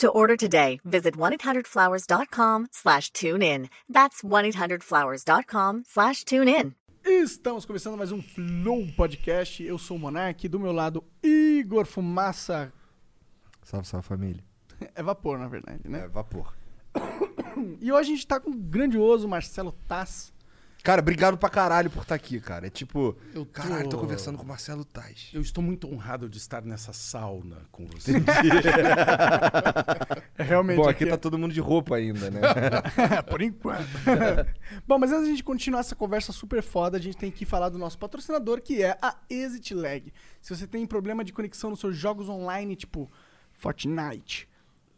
To order today, visit 1-800-Flowers.com slash tune in. That's 1-800-Flowers.com slash tune in. Estamos começando mais um Flow Podcast. Eu sou o Monark, do meu lado, Igor Fumaça. Salve, salve família. É vapor, na verdade, É, né? vapor. E hoje a gente tá com o grandioso Marcelo Tass. Cara, obrigado pra caralho por estar aqui, cara. É tipo, Eu tô- caralho, tô conversando com o Marcelo Tais. Eu estou muito honrado de estar nessa sauna com você. É realmente Bom, aqui aqui tá todo mundo de roupa ainda, né? Por enquanto. Bom, mas antes da gente continuar essa conversa super foda, a gente tem que falar do nosso patrocinador, que é a Exit Lag. Se você tem problema de conexão nos seus jogos online, tipo Fortnite,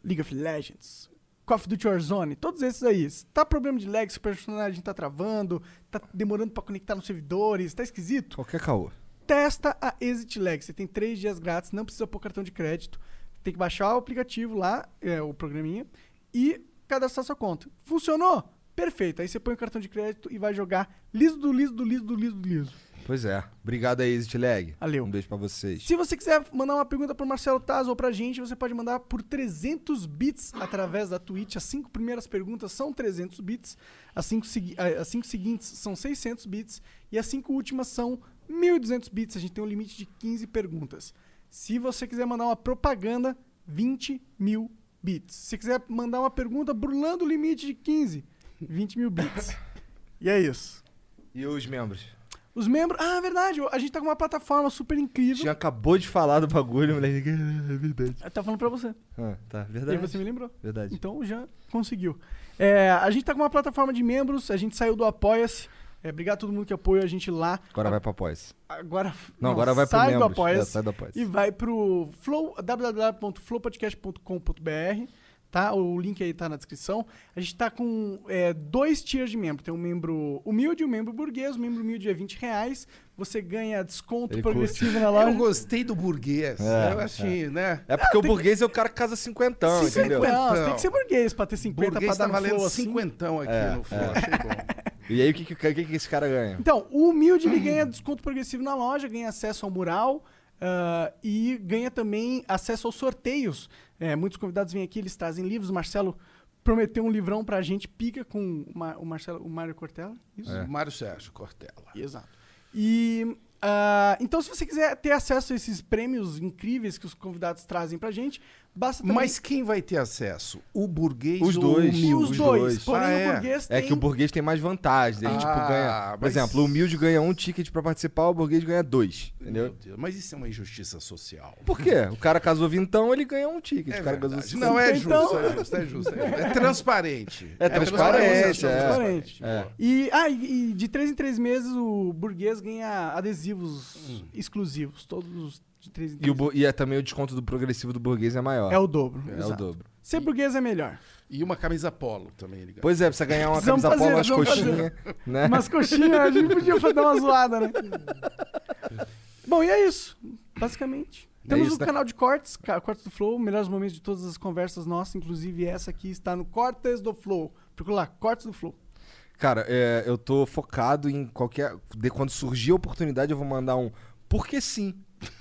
League of Legends, Call of Duty Warzone, todos esses aí. Se tá problema de lag, se o personagem tá travando, tá demorando pra conectar nos servidores, tá esquisito, Qualquer caô. testa a Exit Lag. Você tem três dias grátis, não precisa pôr cartão de crédito. Tem que baixar o aplicativo lá, é, o programinha, e cadastrar sua conta. Funcionou? Perfeito. Aí você põe o cartão de crédito e vai jogar liso do liso do liso do liso do liso. Pois é. Obrigado aí, Exit Lag. Valeu. Um beijo pra vocês. Se você quiser mandar uma pergunta pro Marcelo Taz ou pra gente, você pode mandar por 300 bits através da Twitch. As cinco primeiras perguntas são 300 bits, as cinco, as cinco seguintes são 600 bits e as cinco últimas são 1.200 bits. A gente tem um limite de 15 perguntas. Se você quiser mandar uma propaganda, 20 mil bits. Se você quiser mandar uma pergunta burlando o limite de 15, 20 mil bits. E é isso. E os membros? Os membros. Ah, verdade. A gente tá com uma plataforma super incrível. Já acabou de falar do bagulho, moleque. É verdade. Eu tava falando pra você. Ah, tá. E Verdade. aí você me lembrou. Verdade. Então já conseguiu. É, a gente tá com uma plataforma de membros, a gente saiu do Apoia-se. É, obrigado a todo mundo que apoia a gente lá. Agora vai pra pós. Agora, Não, agora vai pro sai do membros. Apoia-se É, sai do Apoia-se. e vai pro flow, www.flowpodcast.com.br. Tá? O link aí tá na descrição. A gente tá com é, dois tiers de membro. Tem um membro humilde e um membro burguês. O membro humilde é 20 reais. Você ganha desconto Ele progressivo na Eu loja. gostei do burguês. É, eu achei, né? É porque o burguês é o cara que casa cinquentão, Sim, entendeu? Tem que ser burguês pra ter 50 burguês pra dar tá valendo flow assim. cinquentão aqui É, no flow. é. Achei bom. E aí, o que, que, que, que esse cara ganha? Então, o humilde ele ganha desconto progressivo na loja, ganha acesso ao mural ah, e ganha também acesso aos sorteios. É, muitos convidados vêm aqui, eles trazem livros. O Marcelo prometeu um livrão pra gente, pica com o, o Marcelo, o Mário Cortella. Isso? É. Mário Sérgio Cortella. Exato. E ah, então, se você quiser ter acesso a esses prêmios incríveis que os convidados trazem pra gente, basta também... Mas quem vai ter acesso? O burguês Os ou dois. o humilde? os os dois. dois. Porém, Ah, o é? burguês É tem... que o burguês tem mais vantagem. Ele, tipo, Ah, ganha. Por mas- exemplo, o humilde ganha um ticket pra participar, o burguês ganha dois. Meu Entendeu? Deus, mas isso é uma injustiça social. Por quê? O cara casou vintão, ele ganha um ticket. É o cara casou cinquenta. Não, é Então- justo, é justo, é justo. É, é transparente. É transparente, é. transparente. É. E, ah, e, de três em três meses o burguês ganha adesivos Hum. exclusivos, todos de três em E, três o, e é também o desconto do progressivo do burguês é maior. É o dobro. É o exato. dobro. Ser burguês é melhor. E uma camisa polo também, ele ganha. Pois é, pra você ganhar uma camisa polo, fazer, umas vamos coxinhas, né? Umas coxinhas, a gente podia dar uma zoada, né? Bom, e é isso, basicamente. É Temos isso, o né? canal de cortes, Cortes do Flow, melhores momentos de todas as conversas nossas, inclusive essa aqui está no Cortes do Flow. Procura lá, Cortes do Flow. Cara, é, eu tô focado em qualquer. De, quando surgir a oportunidade, eu vou mandar um. Porque sim.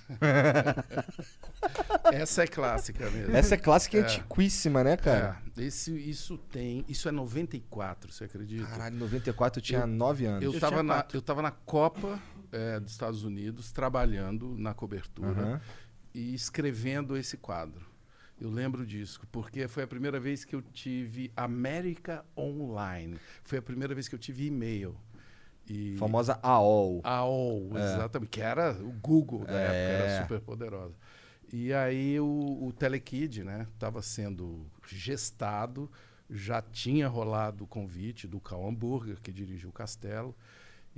Essa é clássica mesmo. Essa é clássica e É. antiquíssima, né, cara? É, esse, isso tem. Isso é 94, você acredita? Caralho, em 94 eu tinha 9 anos. Eu Eu estava tinha na, eu tava na Copa é, dos Estados Unidos, trabalhando na cobertura Aham. e escrevendo esse quadro. Eu lembro disso, porque foi a primeira vez que eu tive América Online. Foi a primeira vez que eu tive e-mail. E Famosa AOL. AOL, exatamente, que era o Google da época, É. era super poderosa. E aí o, o Telekid, né, estava sendo gestado, já tinha rolado o convite do Cal Hamburger, que dirigiu o Castelo,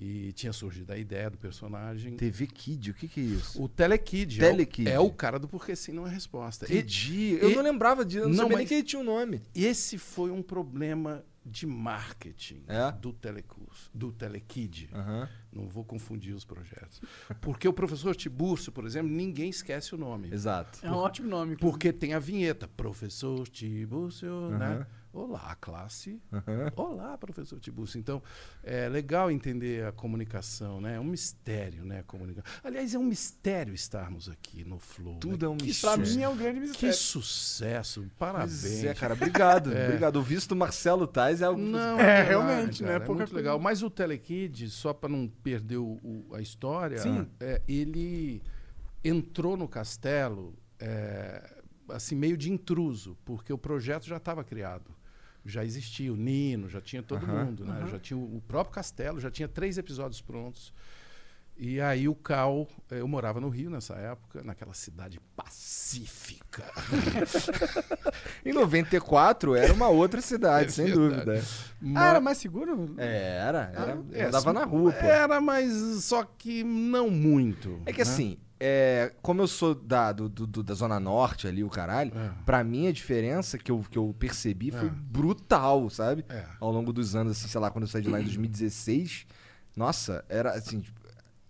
E tinha surgido a ideia do personagem. TV Kid, o que que é isso? O Telekid. Telekid. É, o, é o cara do Porque Sim Não é Resposta. E- Entendi. Eu e- não lembrava disso, não, Não, sabia nem que ele tinha um nome. esse foi um problema de marketing É? do Telecurso, do Telekid. Aham. Não vou confundir os projetos. Porque o professor Tiburcio, por exemplo, ninguém esquece o nome. Exato. É um ótimo nome. Porque tem a vinheta, professor Tiburcio, né? Olá, classe. Aham. Olá, professor Tiburcio. Então, é legal entender a comunicação, né? É um mistério, né? A comunicação. Aliás, é um mistério estarmos aqui no Flow. né? Tudo é um Que mistério. mim é um grande Que mistério. sucesso, parabéns. Pois é, cara, obrigado. Obrigado. O visto do Marcelo Tais é algo. Não, É, realmente, né? cara, É Pouca muito coisa. legal. Mas o Telekid, só para não perder o- o- a história, Sim. é, ele entrou no castelo é, assim meio de intruso, porque o projeto já estava criado. Já existia o Nino, já tinha todo Aham. mundo, né? Já tinha o, o próprio castelo, já tinha três episódios prontos. E aí o Cal, eh, eu morava no Rio nessa época, naquela cidade pacífica. Em 94 era uma outra cidade, É sem dúvida. Ah, era mais seguro? É, era. era É, andava na rua, pô. Era, mas só que não muito. É que né? assim, é, como eu sou da, do- do- da Zona Norte ali, o caralho, É. pra mim a diferença que eu, que eu percebi foi É. brutal, sabe? É. Ao longo dos anos, assim, sei lá, quando eu saí de lá em 2016, nossa, era assim, tipo,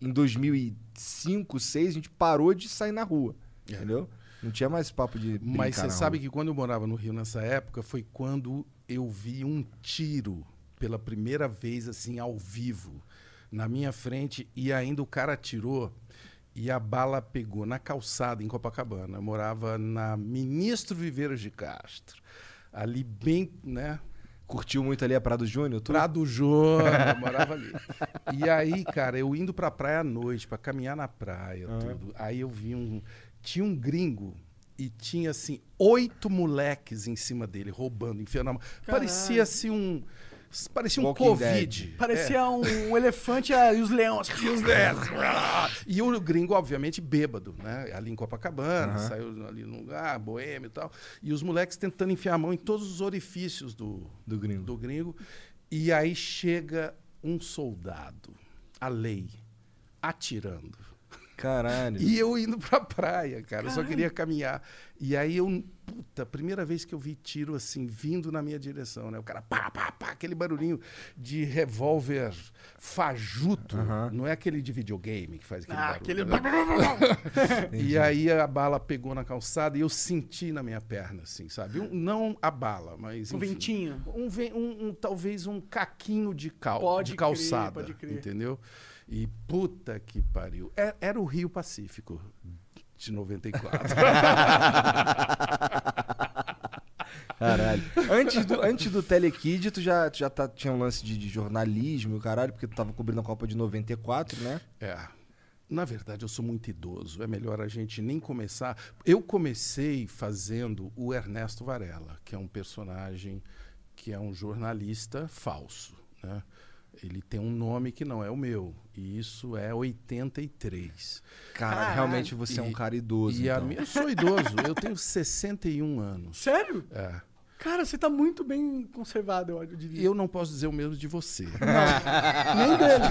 em 2005, 2006, a gente parou de sair na rua, É. entendeu? Não tinha mais papo de Mas você sabe rua. que quando eu morava no Rio nessa época foi quando eu vi um tiro pela primeira vez assim ao vivo na minha frente e ainda o cara atirou e a bala pegou na calçada em Copacabana. Eu morava na Ministro Viveiros de Castro. Ali bem, né, Curtiu muito ali a Prado Júnior? Tu... Prado Júnior, morava ali. E aí, cara, eu indo pra praia à noite, pra caminhar na praia, tudo. Aí eu vi um. Tinha um gringo e tinha, assim, oito moleques em cima dele, roubando, enfiando a mão. Parecia, assim, um. Parecia um Walking Covid. Dead. Parecia um, um elefante ah, e os leões. E os dez. E o gringo, obviamente, bêbado, né? Ali em Copacabana, Aham. saiu ali num lugar, boêmio e tal. E os moleques tentando enfiar a mão em todos os orifícios do, Do gringo. do gringo. E aí chega um soldado, a lei, atirando. Caralho. E eu indo pra praia, cara. Eu só queria caminhar. E aí eu, puta, primeira vez que eu vi tiro assim, vindo na minha direção, né? O cara, pá, pá, pá, aquele barulhinho de revólver fajuto. Não é aquele de videogame que faz aquele Ah, barulho. aquele. né? E aí a bala pegou na calçada e eu senti na minha perna, assim, sabe? Um- não a bala, mas. Um enfim, ventinho. um, um- um- talvez um caquinho de, cal, Pode de crer, calçada, pode crer. entendeu? E puta que pariu. É- Era o Rio Pacífico de 94. Caralho. Antes do, antes do Telekid, tu já, tu já tá- tinha um lance de, de jornalismo e o caralho, porque tu tava cobrindo a Copa de 94, né? é. Na verdade, eu sou muito idoso. É melhor a gente nem começar. Eu comecei fazendo o Ernesto Varela, que é um personagem que é um jornalista falso, né? Ele tem um nome que não é o meu. E isso é 83. Cara, Caralho. realmente você é um E- cara idoso. E a então. minha, eu sou idoso, eu tenho 61 anos. Sério? É. Cara, você tá muito bem conservado, eu diria. Eu não posso dizer o mesmo de você. Nem dele.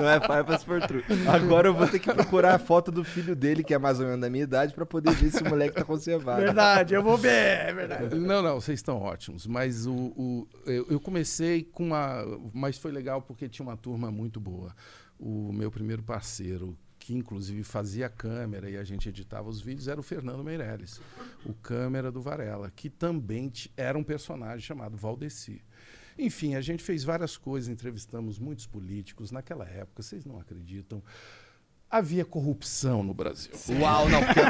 Não é pai pra se for true. Agora eu vou ter que procurar a foto do filho dele, que é mais ou menos da minha idade, pra poder ver se o moleque tá conservado. Verdade, eu vou ver, é verdade. Não, não, vocês estão ótimos. Mas o, o- eu, eu comecei com uma. Mas foi legal porque tinha uma turma muito boa. O meu primeiro parceiro, que inclusive fazia câmera e a gente editava os vídeos, era o Fernando Meirelles, o câmera do Varela, que também era um personagem chamado Valdeci. Enfim, a gente fez várias coisas, entrevistamos muitos políticos. Naquela época, vocês não acreditam, havia corrupção no Brasil. Uau, não, porque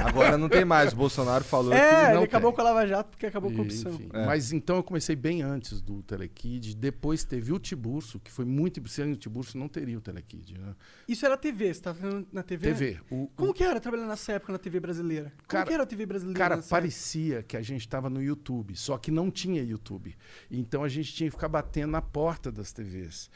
agora não tem mais. O Bolsonaro falou É, que ele não acabou tem. com a Lava Jato porque acabou com a corrupção. enfim, É. Mas então eu comecei bem antes do Telekid. Depois teve o Tiburcio, que foi muito. Sem o Tiburcio não teria o Telekid. Né? Isso era TV, você tá falando na TV? TV. O, Como o- que era trabalhar nessa época na TV brasileira? Como Cara- que era a TV brasileira cara, nessa parecia que a gente estava no YouTube, só que não tinha YouTube. Então a gente tinha que ficar batendo na porta das TVs.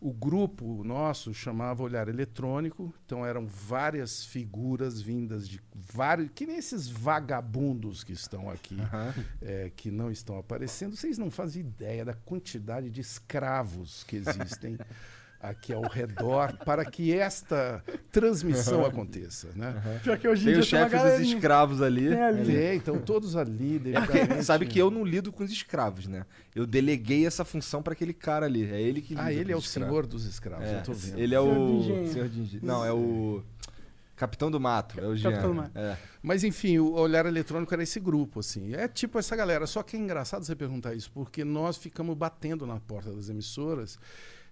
O grupo nosso chamava Olhar Eletrônico, então eram várias figuras vindas de vários. Que nem esses vagabundos que estão aqui, é, que não estão aparecendo. Vocês não fazem ideia da quantidade de escravos que existem aqui ao redor para que esta transmissão aconteça. Né? Pior que hoje em Tem dia o chefe dos escravos ali. Tem ali. Tem, então todos ali. É sabe que eu não lido com os escravos, né? Eu deleguei essa função pra aquele cara ali. É ele que lida Ah, ele com é o os escravos. senhor dos escravos, É, eu tô vendo. Ele é Senhor de o. Senhor de engenho. Não, é o. Capitão do Mato. É o Jean. Capitão do Mato. É. Mas enfim, o olhar eletrônico era esse grupo, assim. É tipo essa galera. Só que é engraçado você perguntar isso, porque nós ficamos batendo na porta das emissoras.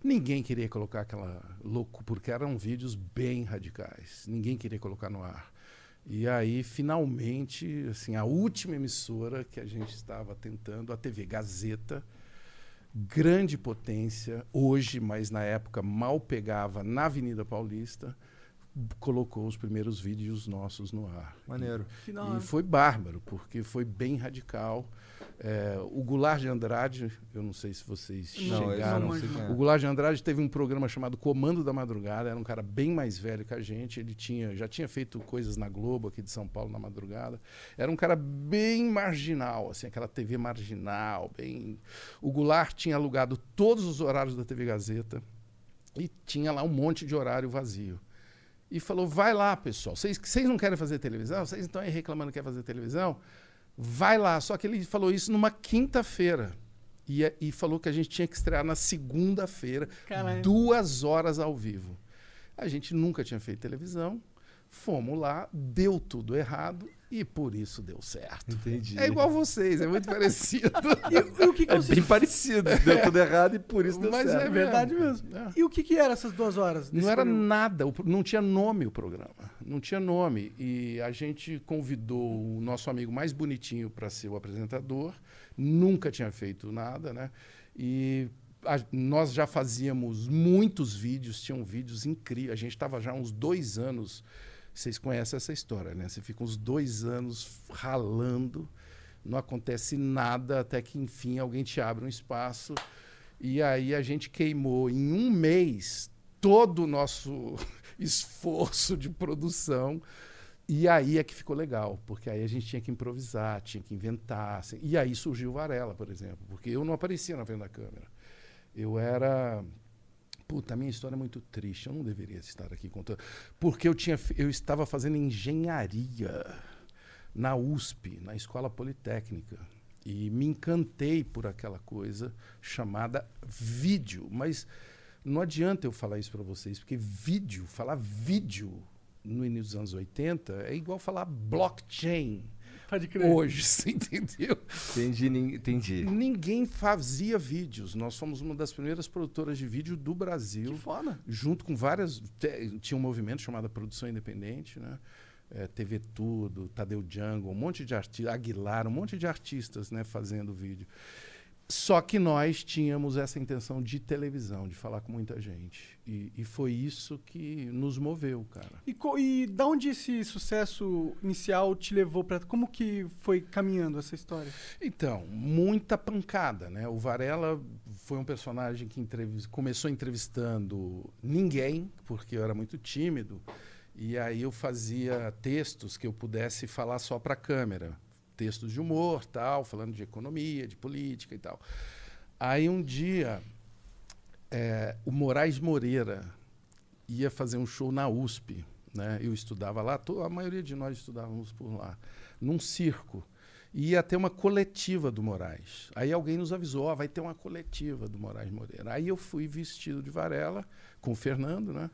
Ninguém queria colocar aquela louco, porque eram vídeos bem radicais. Ninguém queria colocar no ar. E aí, finalmente, assim, a última emissora que a gente estava tentando, a TV Gazeta, grande potência, hoje, mas na época mal pegava na Avenida Paulista, colocou os primeiros vídeos nossos no ar. Maneiro. Hora. E foi bárbaro, porque foi bem radical. É, o Goulart de Andrade, eu não sei se vocês Não, chegaram. não. O Goulart de Andrade teve um programa chamado Comando da Madrugada, era um cara bem mais velho que a gente, ele tinha, já tinha feito coisas na Globo aqui de São Paulo na madrugada. Era um cara bem marginal, assim, aquela TV marginal, bem. O Goulart tinha alugado todos os horários da TV Gazeta e tinha lá um monte de horário vazio. E falou: vai lá, pessoal. Vocês vocês não querem fazer televisão? Vocês estão aí reclamando que quer fazer televisão? Vai lá. Só que ele falou isso numa quinta-feira. E, e falou que a gente tinha que estrear na segunda-feira, duas horas ao vivo. A gente nunca tinha feito televisão. Fomos lá, deu tudo errado e por isso deu certo. Entendi. É igual vocês, é muito parecido. E, e o que, que É bem parecido. Deu tudo errado e por isso deu Mas certo. É verdade mesmo. É. E o que, que eram essas duas horas? Não era programa? nada, não tinha nome o programa. Não tinha nome. E a gente convidou o nosso amigo mais bonitinho para ser o apresentador. Nunca tinha feito nada, né? E a- nós já fazíamos muitos vídeos, tinham vídeos incríveis. A gente estava já há uns dois anos. Vocês conhecem essa história, né? Você fica uns dois anos ralando, não acontece nada, até que, enfim, alguém te abre um espaço. E aí a gente queimou em um mês todo o nosso esforço de produção. E aí é que ficou legal, porque aí a gente tinha que improvisar, tinha que inventar. assim. E aí surgiu Varela, por exemplo, porque eu não aparecia na frente da câmera. Eu era. Puta, a minha história é muito triste, eu não deveria estar aqui contando. Porque eu, tinha, eu estava fazendo engenharia na USP, na Escola Politécnica. E me encantei por aquela coisa chamada vídeo. Mas não adianta eu falar isso para vocês, porque vídeo, falar vídeo no início dos anos 80 é igual falar blockchain Pode crer. hoje, você entendeu? Entendi, entendi. Ninguém fazia vídeos. Nós fomos uma das primeiras produtoras de vídeo do Brasil Que foda. junto com várias. tinha um movimento chamado Produção Independente, né? É, TV Tudo, Tadeu Jungle, um monte de artistas, Aguilar, um monte de artistas né, fazendo vídeo. Só que nós tínhamos essa intenção de televisão, de falar com muita gente. E, e foi isso que nos moveu, cara. E, e da onde esse sucesso inicial te levou pra. Como que foi caminhando essa história? Então, muita pancada, né? O Varela foi um personagem que entrevis- começou entrevistando ninguém, porque eu era muito tímido, e aí eu fazia textos que eu pudesse falar só para a câmera, textos de humor, tal, falando de economia, de política e tal. Aí um dia eh, o Moraes Moreira ia fazer um show na USP, né? Eu estudava lá, a maioria de nós estudávamos por lá, num circo. E ia ter uma coletiva do Moraes. Aí alguém nos avisou, ó, vai ter uma coletiva do Moraes Moreira. Aí eu fui vestido de Varela com o Fernando, né?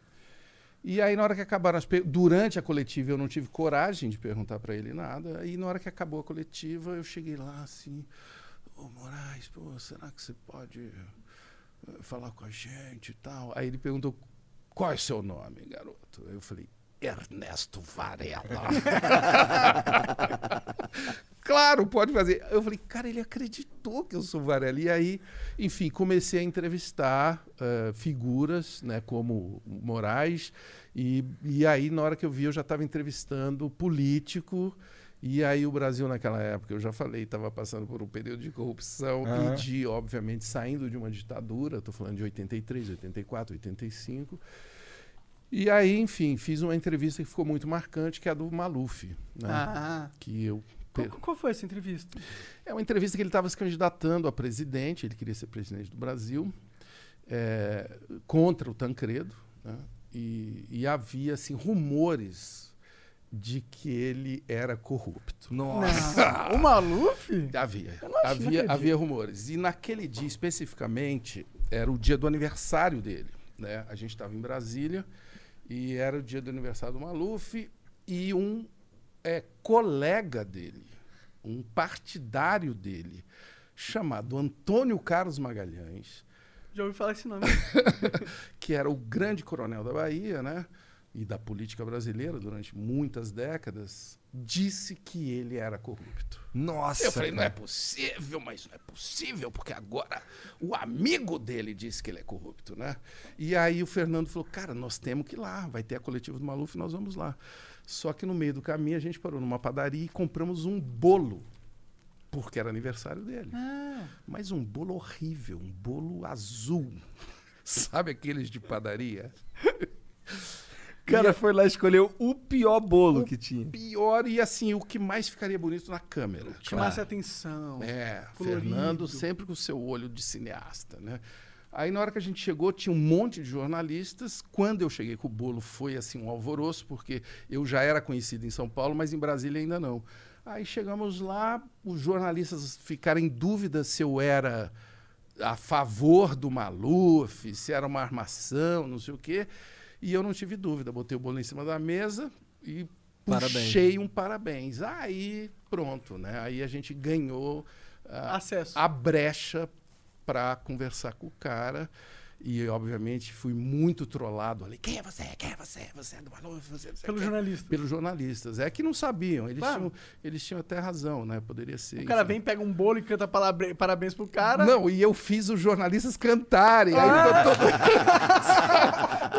E aí na hora que acabaram as durante a coletiva eu não tive coragem de perguntar para ele nada. E na hora que acabou a coletiva eu cheguei lá assim, ô Moraes, pô, será que você pode eh, falar com a gente e tal? Aí ele perguntou qual é seu nome, garoto? Eu falei Ernesto Varela. claro, pode fazer. Eu falei, cara, ele acreditou que eu sou Varela. E aí, enfim, comecei a entrevistar eh, figuras, né, como Moraes. E, e aí, na hora que eu vi, eu já estava entrevistando político. E aí o Brasil naquela época, eu já falei, estava passando por um período de corrupção Aham. e de, obviamente, saindo de uma ditadura, estou falando de 83, 84, 85. E aí, enfim, fiz uma entrevista que ficou muito marcante, que é a do Maluf, né? Ah, Que eu qual, qual foi essa entrevista? é uma entrevista que ele estava se candidatando a presidente, ele queria ser presidente do Brasil, é, contra o Tancredo, né? e, e havia assim, rumores de que ele era corrupto. Nossa. Não, o Maluf? Havia, havia, havia rumores. E naquele dia especificamente era o dia do aniversário dele. Né? A gente estava em Brasília e era o dia do aniversário do Maluf e um é, colega dele, um partidário dele, chamado Antônio Carlos Magalhães, Já ouvi falar esse nome. que era o grande coronel da Bahia, né? E da política brasileira durante muitas décadas, disse que ele era corrupto. Nossa. Eu falei, não é cara. possível, mas não é possível, porque agora o amigo dele disse que ele é corrupto, né? E aí o Fernando falou, cara, nós temos que ir lá, vai ter a coletiva do Maluf, nós vamos lá. Só que no meio do caminho a gente parou numa padaria e compramos um bolo, porque era aniversário dele. Ah, Mas um bolo horrível, um bolo azul. Sabe aqueles de padaria? O cara foi lá e escolheu o pior bolo que tinha. Pior e assim, o que mais ficaria bonito na câmera. chamasse a atenção. É, colorido. Fernando sempre com o seu olho de cineasta, né? Aí na hora que a gente chegou, tinha um monte de jornalistas. Quando eu cheguei com o bolo, foi assim um alvoroço, porque eu já era conhecido em São Paulo, mas em Brasília ainda não. Aí chegamos lá, os jornalistas ficaram em dúvida se eu era a favor do Maluf, se era uma armação, não sei o quê. E eu não tive dúvida, botei o bolo em cima da mesa e Parabéns. puxei um parabéns. Aí, pronto, né? Aí a gente ganhou ah, Acesso. a brecha para conversar com o cara. E, obviamente, fui muito trollado ali. Quem é você? Quem é você? Você é do Maluf? Você não Pelo quê." jornalista. Pelos jornalistas. É que não sabiam. Eles, Claro. tinham, eles tinham até razão, né? Poderia ser. O cara vem, pega um bolo e canta parabéns pro cara. Não, e eu fiz os jornalistas cantarem. Ah! ficou todo-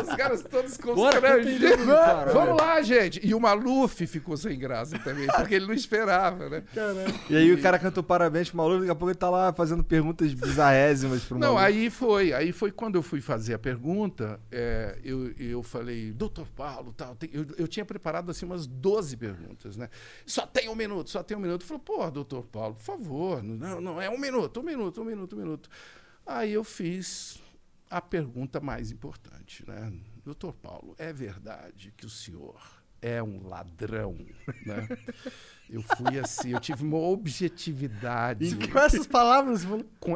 Os caras todos Bora, constrangidos. cara. Vamos lá, gente. E o Maluf ficou sem graça também, porque ele não esperava, né? Caralho. E aí o cara cantou parabéns pro maluco, daqui a pouco ele tá lá fazendo perguntas bizarrésimas pro Não, maluco. aí foi. Aí foi quando eu fui fazer a pergunta, é, eu, eu falei, doutor Paulo, tal. tem- eu, eu tinha preparado assim umas 12 perguntas, né? Só tem um minuto, só tem um minuto. Falou, pô, doutor Paulo, por favor. Não, não, é um minuto, um minuto, um minuto, um minuto. Aí eu fiz a pergunta mais importante, né? Doutor Paulo, é verdade que o senhor é um ladrão, né? Eu fui assim, eu tive uma objetividade. E com essas palavras,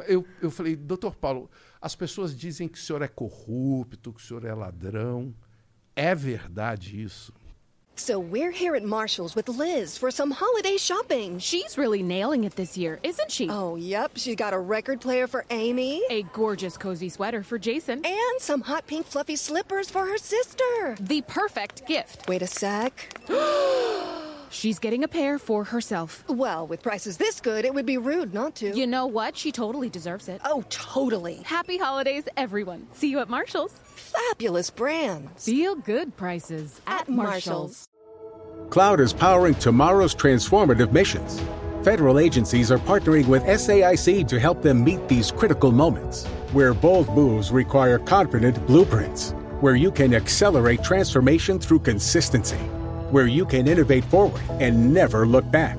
eu, eu falei, doutor Paulo, as pessoas dizem que o senhor é corrupto, que o senhor é ladrão. É verdade isso? So we're here at Marshall's with Liz for some holiday shopping. She's really nailing it this year, isn't she? Oh, yep. She's got a record player for Amy A gorgeous cozy sweater for Jason. and some hot pink fluffy slippers for her sister. The perfect gift. Wait a sec. She's getting a pair for herself. Well, with prices this good, it would be rude not to. You know what? She totally deserves it. oh, totally. Happy holidays, everyone. See you at Marshall's. Fabulous brands. Feel good prices at, At Marshall's. Cloud is powering tomorrow's transformative missions. Federal agencies are partnering with SAIC to help them meet these critical moments, where bold moves require confident blueprints, where you can accelerate transformation through consistency, where you can innovate forward and never look back.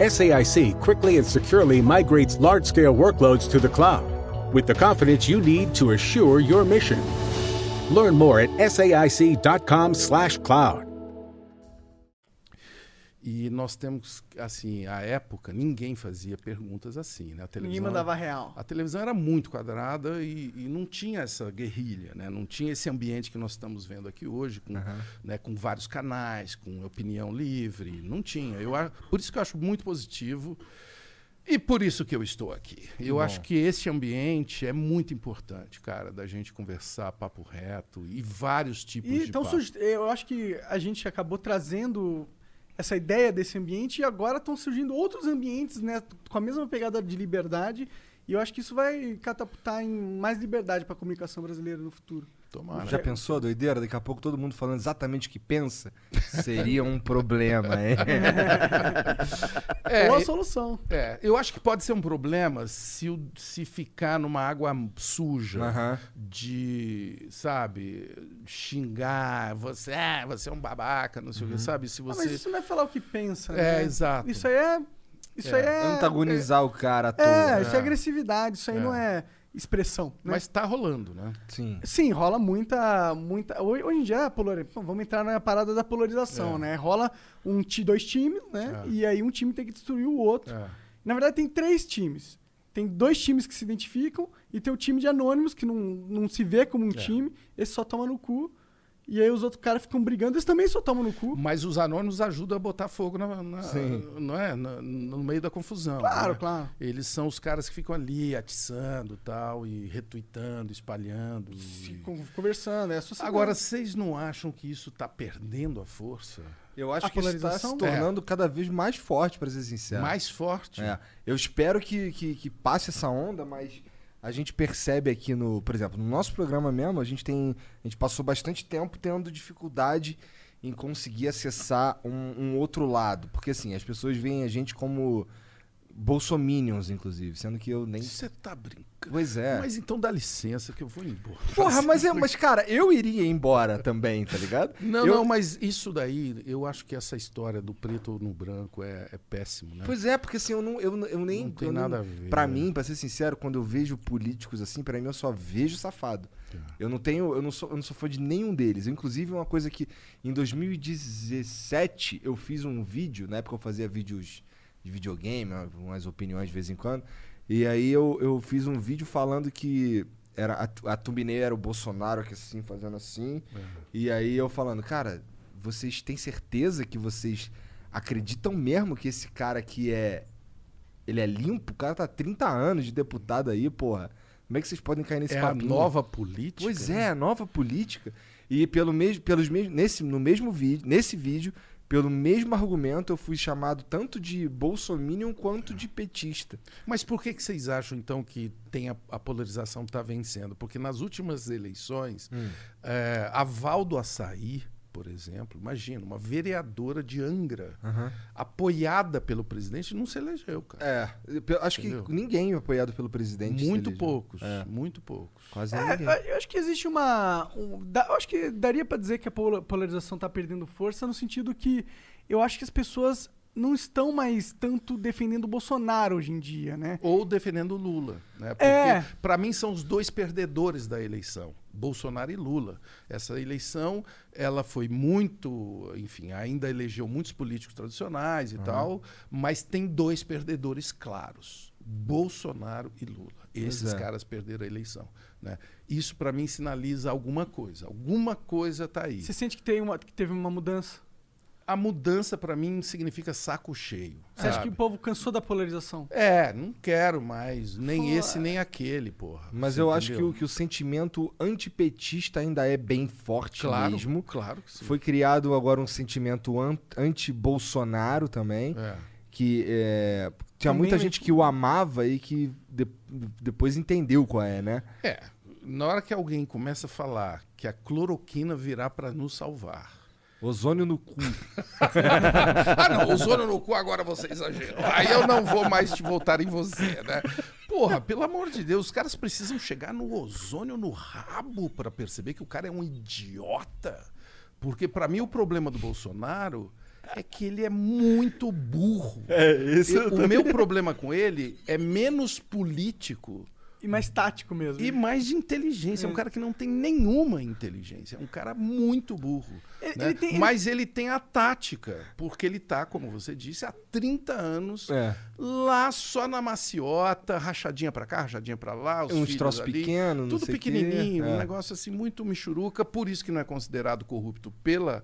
SAIC quickly and securely migrates large scale workloads to the cloud with the confidence you need to assure your mission. Learn more at saic.com/cloud. E nós temos, assim, a época, ninguém fazia perguntas assim, né? A televisão, ninguém mandava real. A televisão era muito quadrada e, e não tinha essa guerrilha, né? Não tinha esse ambiente que nós estamos vendo aqui hoje, com, né, com vários canais, com opinião livre. Não tinha. Eu, por isso que eu acho muito positivo e por isso que eu estou aqui. Eu acho que esse ambiente é muito importante, cara, da gente conversar papo reto e vários tipos E, de então, papo. eu acho que a gente acabou trazendo essa ideia desse ambiente e agora estão surgindo outros ambientes, né, com a mesma pegada de liberdade E eu acho que isso vai catapultar em mais liberdade pra comunicação brasileira no futuro. Tomara. Já pensou a doideira? Daqui a pouco todo mundo falando exatamente o que pensa? Seria um problema, hein? É, Ou a solução. É, eu acho que pode ser um problema se, se ficar numa água suja de, sabe, xingar, você, ah, você é um babaca, não sei o que, sabe? Se Ah, você. mas isso não é falar o que pensa, É, né? exato. Isso aí é... Isso aí é... Antagonizar o cara à toa. É, isso é É. agressividade, isso aí É. não é expressão. Né? Mas tá rolando, né? Sim. Sim, rola muita. muita hoje, em dia, a polari- Bom, vamos entrar na parada da polarização, É. né? Rola um, dois times, né? É. E aí um time tem que destruir o outro. É. Na verdade, tem três times. Tem dois times que se identificam e tem o time de anônimos que não, não se vê como um É. time, esse só toma no cu. E aí os outros caras ficam brigando, eles também só tomam no cu. Mas os anônimos ajudam a botar fogo na, na- não é? Na- no meio da confusão. Claro, né? claro. Eles são os caras que ficam ali atiçando tal, e retuitando, espalhando. e- Ficam conversando, é a sociedade. Agora, vocês não acham que isso tá perdendo a força? Eu acho A que tá polarização? se tornando cada vez mais forte, pra ser sincero. Mais forte? É. Eu espero que, que, que passe essa onda, mas a gente percebe aqui no, por exemplo, no nosso programa mesmo, a gente tem, a gente passou bastante tempo tendo dificuldade em conseguir acessar um, um outro lado, porque assim, as pessoas veem a gente como bolsominions, inclusive, sendo que eu nem Você tá brincando. Pois é. Mas então dá licença que eu vou embora. Porra, mas, é, mas cara, eu iria embora também, tá ligado? Não, Eu- não, mas isso daí, eu acho que essa história do preto no branco é, é péssimo, né? Pois é, porque assim, eu, não, eu, eu nem. Não tem eu nada a ver. Pra mim, pra ser sincero, quando eu vejo políticos assim, pra mim eu só vejo safado. É. Eu não tenho. Eu não, sou, eu não sou fã de nenhum deles. Inclusive, uma coisa que em 2017 eu fiz um vídeo, na época eu fazia vídeos de videogame, umas opiniões de vez em quando. E aí eu, eu fiz um vídeo falando que era a, a thumbnail era o Bolsonaro que assim, fazendo assim. É. E aí eu falando, cara, vocês têm certeza que vocês acreditam mesmo que esse cara aqui é. Ele é limpo? O cara tá há 30 anos de deputado aí, porra. Como é que vocês podem cair nesse É a papinho? nova política. Pois né? é, a nova política. E pelo mesmo, pelos mesmos, nesse, no mesmo vídeo, nesse vídeo, pelo mesmo argumento, eu fui chamado tanto de bolsominion quanto de petista. Mas por que, que vocês acham, então, que tem a, a polarização está vencendo? Porque nas últimas eleições, Hum. é, a Val do Açaí, por exemplo, imagina, uma vereadora de Angra, apoiada pelo presidente, não se elegeu, cara. É, eu acho Entendeu? que ninguém apoiado pelo presidente. muito poucos, É, muito poucos. quase É, ninguém. eu acho que existe uma. um- da- eu acho que daria pra dizer que a pola- polarização tá perdendo força no sentido que eu acho que as pessoas não estão mais tanto defendendo o Bolsonaro hoje em dia, né? Ou defendendo o Lula, né? Porque É. para mim são os dois perdedores da eleição, Bolsonaro e Lula. Essa eleição, ela foi muito, enfim, ainda elegeu muitos políticos tradicionais e tal, mas tem dois perdedores claros, Bolsonaro e Lula. Esses é. caras perderam a eleição, né? Isso para mim sinaliza alguma coisa, alguma coisa tá aí. Você sente que, tem uma, que teve uma mudança? A mudança para mim significa saco cheio. Você acha sabe? que o povo cansou da polarização? É, não quero mais nem esse nem aquele, porra. Mas eu acho que entendeu? o, que o sentimento antipetista ainda é bem forte claro, mesmo. Claro que sim. Foi criado agora um sentimento an- anti-Bolsonaro também. É. Que é, tinha Também muita é- gente que o amava e que de- depois entendeu qual é, né? É, na hora que alguém começa a falar que a cloroquina virá para nos salvar. Ozônio no cu. ah, não, ozônio no cu agora você exagerou. Aí eu não vou mais te voltar em você, né? Porra, pelo amor de Deus, os caras precisam chegar no ozônio no rabo para perceber que o cara é um idiota. Porque para mim o problema do Bolsonaro é que ele é muito burro. É, esse Eu- o meu problema com ele é menos político E mais tático mesmo. e mais de inteligência. É um cara que não tem nenhuma inteligência. É um cara muito burro. Ele- né? ele tem- ele- Mas ele tem a tática, porque ele tá, como você disse, há 30 anos É. lá só na maciota, rachadinha pra cá, rachadinha pra lá, os Uns troços ali, pequenos, não tudo pequenininho, um É. negócio assim muito michuruca, por isso que não é considerado corrupto pela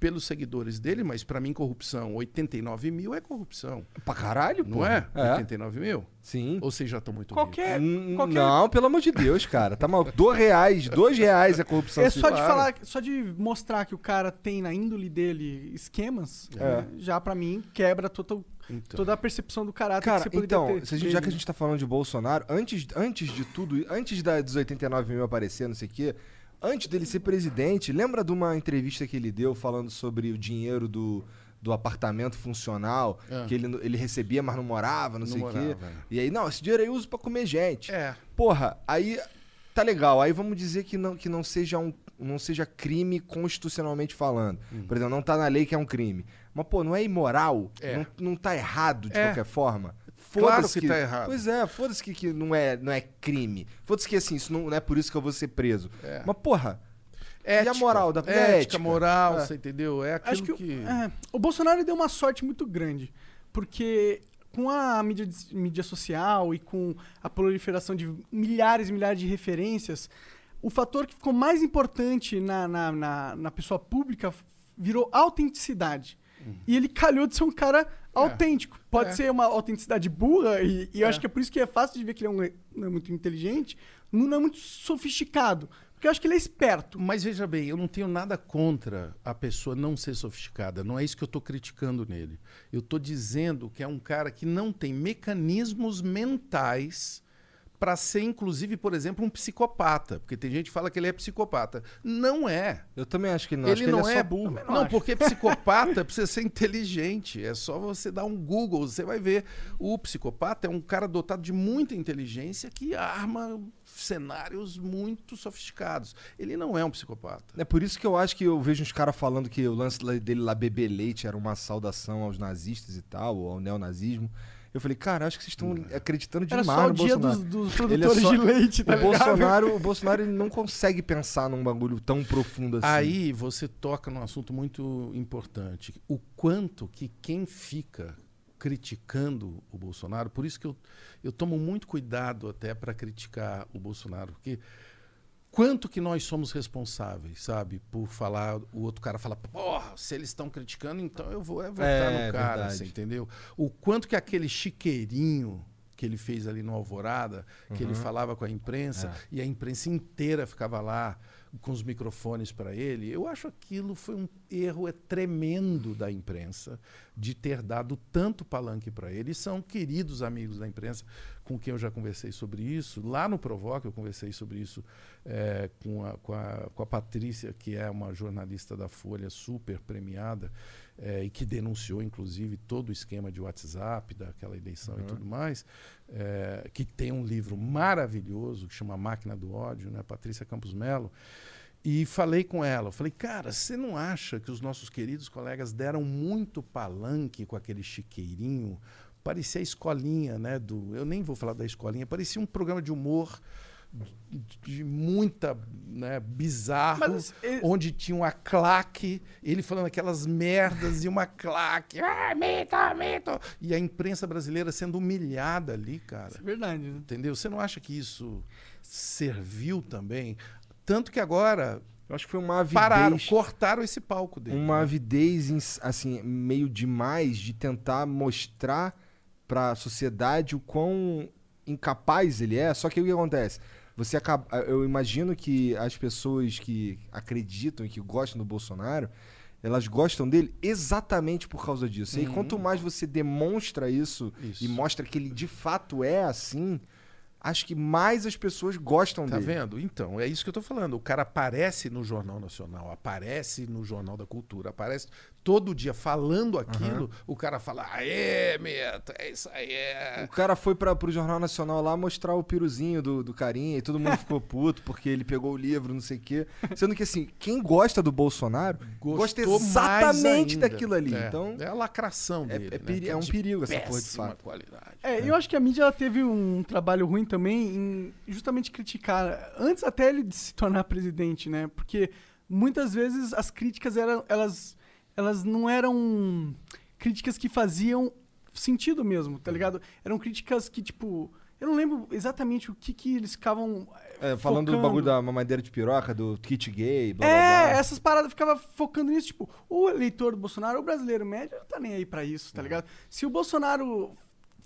pelos seguidores dele, mas para mim corrupção, 89 mil é corrupção. Pra caralho, pô. Não é? É. 89 mil? Sim. Ou vocês já estão muito Qualquer. Hum, qualquer- Não, pelo amor de Deus, cara. Tá mal. Dois reais. Dois reais é corrupção. É só de falar, só de mostrar que o cara tem na índole dele esquemas, É. né, já pra mim quebra toda, Então. toda a percepção do caráter Cara, que você então, ter. se a gente- já que a gente tá falando de Bolsonaro, antes, antes de tudo, antes da, dos 89 mil aparecer, não sei o quê, antes dele ser presidente, lembra de uma entrevista que ele deu falando sobre o dinheiro do, do apartamento funcional, É. que ele, ele recebia, mas não morava, não, Não sei o quê. E aí, não, esse dinheiro aí eu uso pra comer gente. É. Porra, aí tá legal. Aí vamos dizer que não, que não seja um não seja crime constitucionalmente falando. Hum. Por exemplo, não tá na lei que é um crime. Mas, pô, não é imoral? É. Não, não tá errado de É. qualquer forma? Claro Foda-se que tá errado. Pois é, foda-se que, que não, é, não é crime. Foda-se que assim, isso não, não é por isso que eu vou ser preso. É. Mas, porra, Ética, a moral da- ética, ética? moral, É. você entendeu? É aquilo Acho que, que... é, o Bolsonaro deu uma sorte muito grande, porque com a mídia, mídia social e com a proliferação de milhares e milhares de referências, o fator que ficou mais importante na, na, na, na pessoa pública virou autenticidade. E ele calhou de ser um cara autêntico. Pode É. ser uma autenticidade burra, e, e eu acho que é por isso que é fácil de ver que ele é um, não é muito inteligente, não é muito sofisticado. Porque eu acho que ele é esperto. Mas veja bem, eu não tenho nada contra a pessoa não ser sofisticada. Não é isso que eu estou criticando nele. Eu estou dizendo que é um cara que não tem mecanismos mentais para ser, inclusive, por exemplo, um psicopata. Porque tem gente que fala que ele é psicopata. Não é. eu também acho que ele não. ele acho que não ele é, é só burro. não Não, porque psicopata precisa ser inteligente. É só você dar um Google, você vai ver. O psicopata é um cara dotado de muita inteligência que arma cenários muito sofisticados. Ele não é um psicopata. É por isso que eu acho que eu vejo uns caras falando que o lance dele lá beber leite era uma saudação aos nazistas e tal, ou ao neonazismo. Eu falei, cara, acho que vocês estão acreditando Era demais só o no dia Bolsonaro. dos, dos Ele é produtores só- de leite, tá o ligado? Bolsonaro, o Bolsonaro ele não consegue pensar num bagulho tão profundo assim. Aí você toca num assunto muito importante. O quanto que quem fica criticando o Bolsonaro, por isso que eu, eu tomo muito cuidado até para criticar o Bolsonaro, porque quanto que nós somos responsáveis, sabe, por falar, o outro cara fala, porra, se eles estão criticando, então eu vou é votar É, no cara, você entendeu? O quanto que aquele chiqueirinho que ele fez ali no Alvorada, que ele falava com a imprensa e a imprensa inteira ficava lá com os microfones para ele, eu acho aquilo foi um erro é tremendo da imprensa de ter dado tanto palanque para ele. E são queridos amigos da imprensa com quem eu já conversei sobre isso. Lá no Provoca eu conversei sobre isso eh, com, a, com, a, com a Patrícia, que é uma jornalista da Folha super premiada eh, e que denunciou, inclusive, todo o esquema de WhatsApp daquela eleição e tudo mais, eh, que tem um livro maravilhoso que chama Máquina do Ódio, né? Patrícia Campos Melo. E falei com ela, eu falei, cara, você não acha que os nossos queridos colegas deram muito palanque com aquele chiqueirinho? Parecia a escolinha, né? Do, eu nem vou falar da escolinha, parecia um programa de humor de, muita né, bizarro, Mas, eh, onde tinha uma claque, ele falando aquelas merdas e uma claque, ah, mito, mito, e a imprensa brasileira sendo humilhada ali, cara. É verdade, né? Entendeu? Você não acha que isso serviu também? Tanto que agora Eu acho que foi uma avidez. pararam, cortaram esse palco dele. uma né? avidez assim meio demais de tentar mostrar para a sociedade o quão incapaz ele é. Só que o que acontece? Você acaba, eu imagino que as pessoas que acreditam e que gostam do Bolsonaro, elas gostam dele exatamente por causa disso. E aí, quanto mais você demonstra isso, Uhum. Isso. e mostra que ele de fato é assim, acho que mais as pessoas gostam Tá dele. vendo? Então, é isso que eu tô falando. O cara aparece no Jornal Nacional, aparece no Jornal da Cultura, aparece todo dia falando aquilo, o cara fala, aê, meta, é isso aí, é. O cara foi pra, pro Jornal Nacional lá mostrar o piruzinho do, do carinha e todo mundo ficou puto porque ele pegou o livro, não sei o quê. Sendo que, assim, quem gosta do Bolsonaro gosta Gostou mais exatamente daquilo ali. É, Então, é a lacração é- dele. é né? peri- Que é um perigo essa porra de péssima fato. qualidade. É, eu acho que a mídia ela teve um trabalho ruim também em justamente criticar, antes até ele de se tornar presidente, né? Porque muitas vezes as críticas eram, elas, elas não eram críticas que faziam sentido mesmo, tá ligado? Eram críticas que, tipo, Eu não lembro exatamente o que, que eles ficavam. É, falando do focando. bagulho da mamadeira de piroca, do kit gay, blá blá É, blá. essas paradas ficava focando nisso, tipo, o eleitor do Bolsonaro, o brasileiro médio, não tá nem aí pra isso, tá ligado? Se o Bolsonaro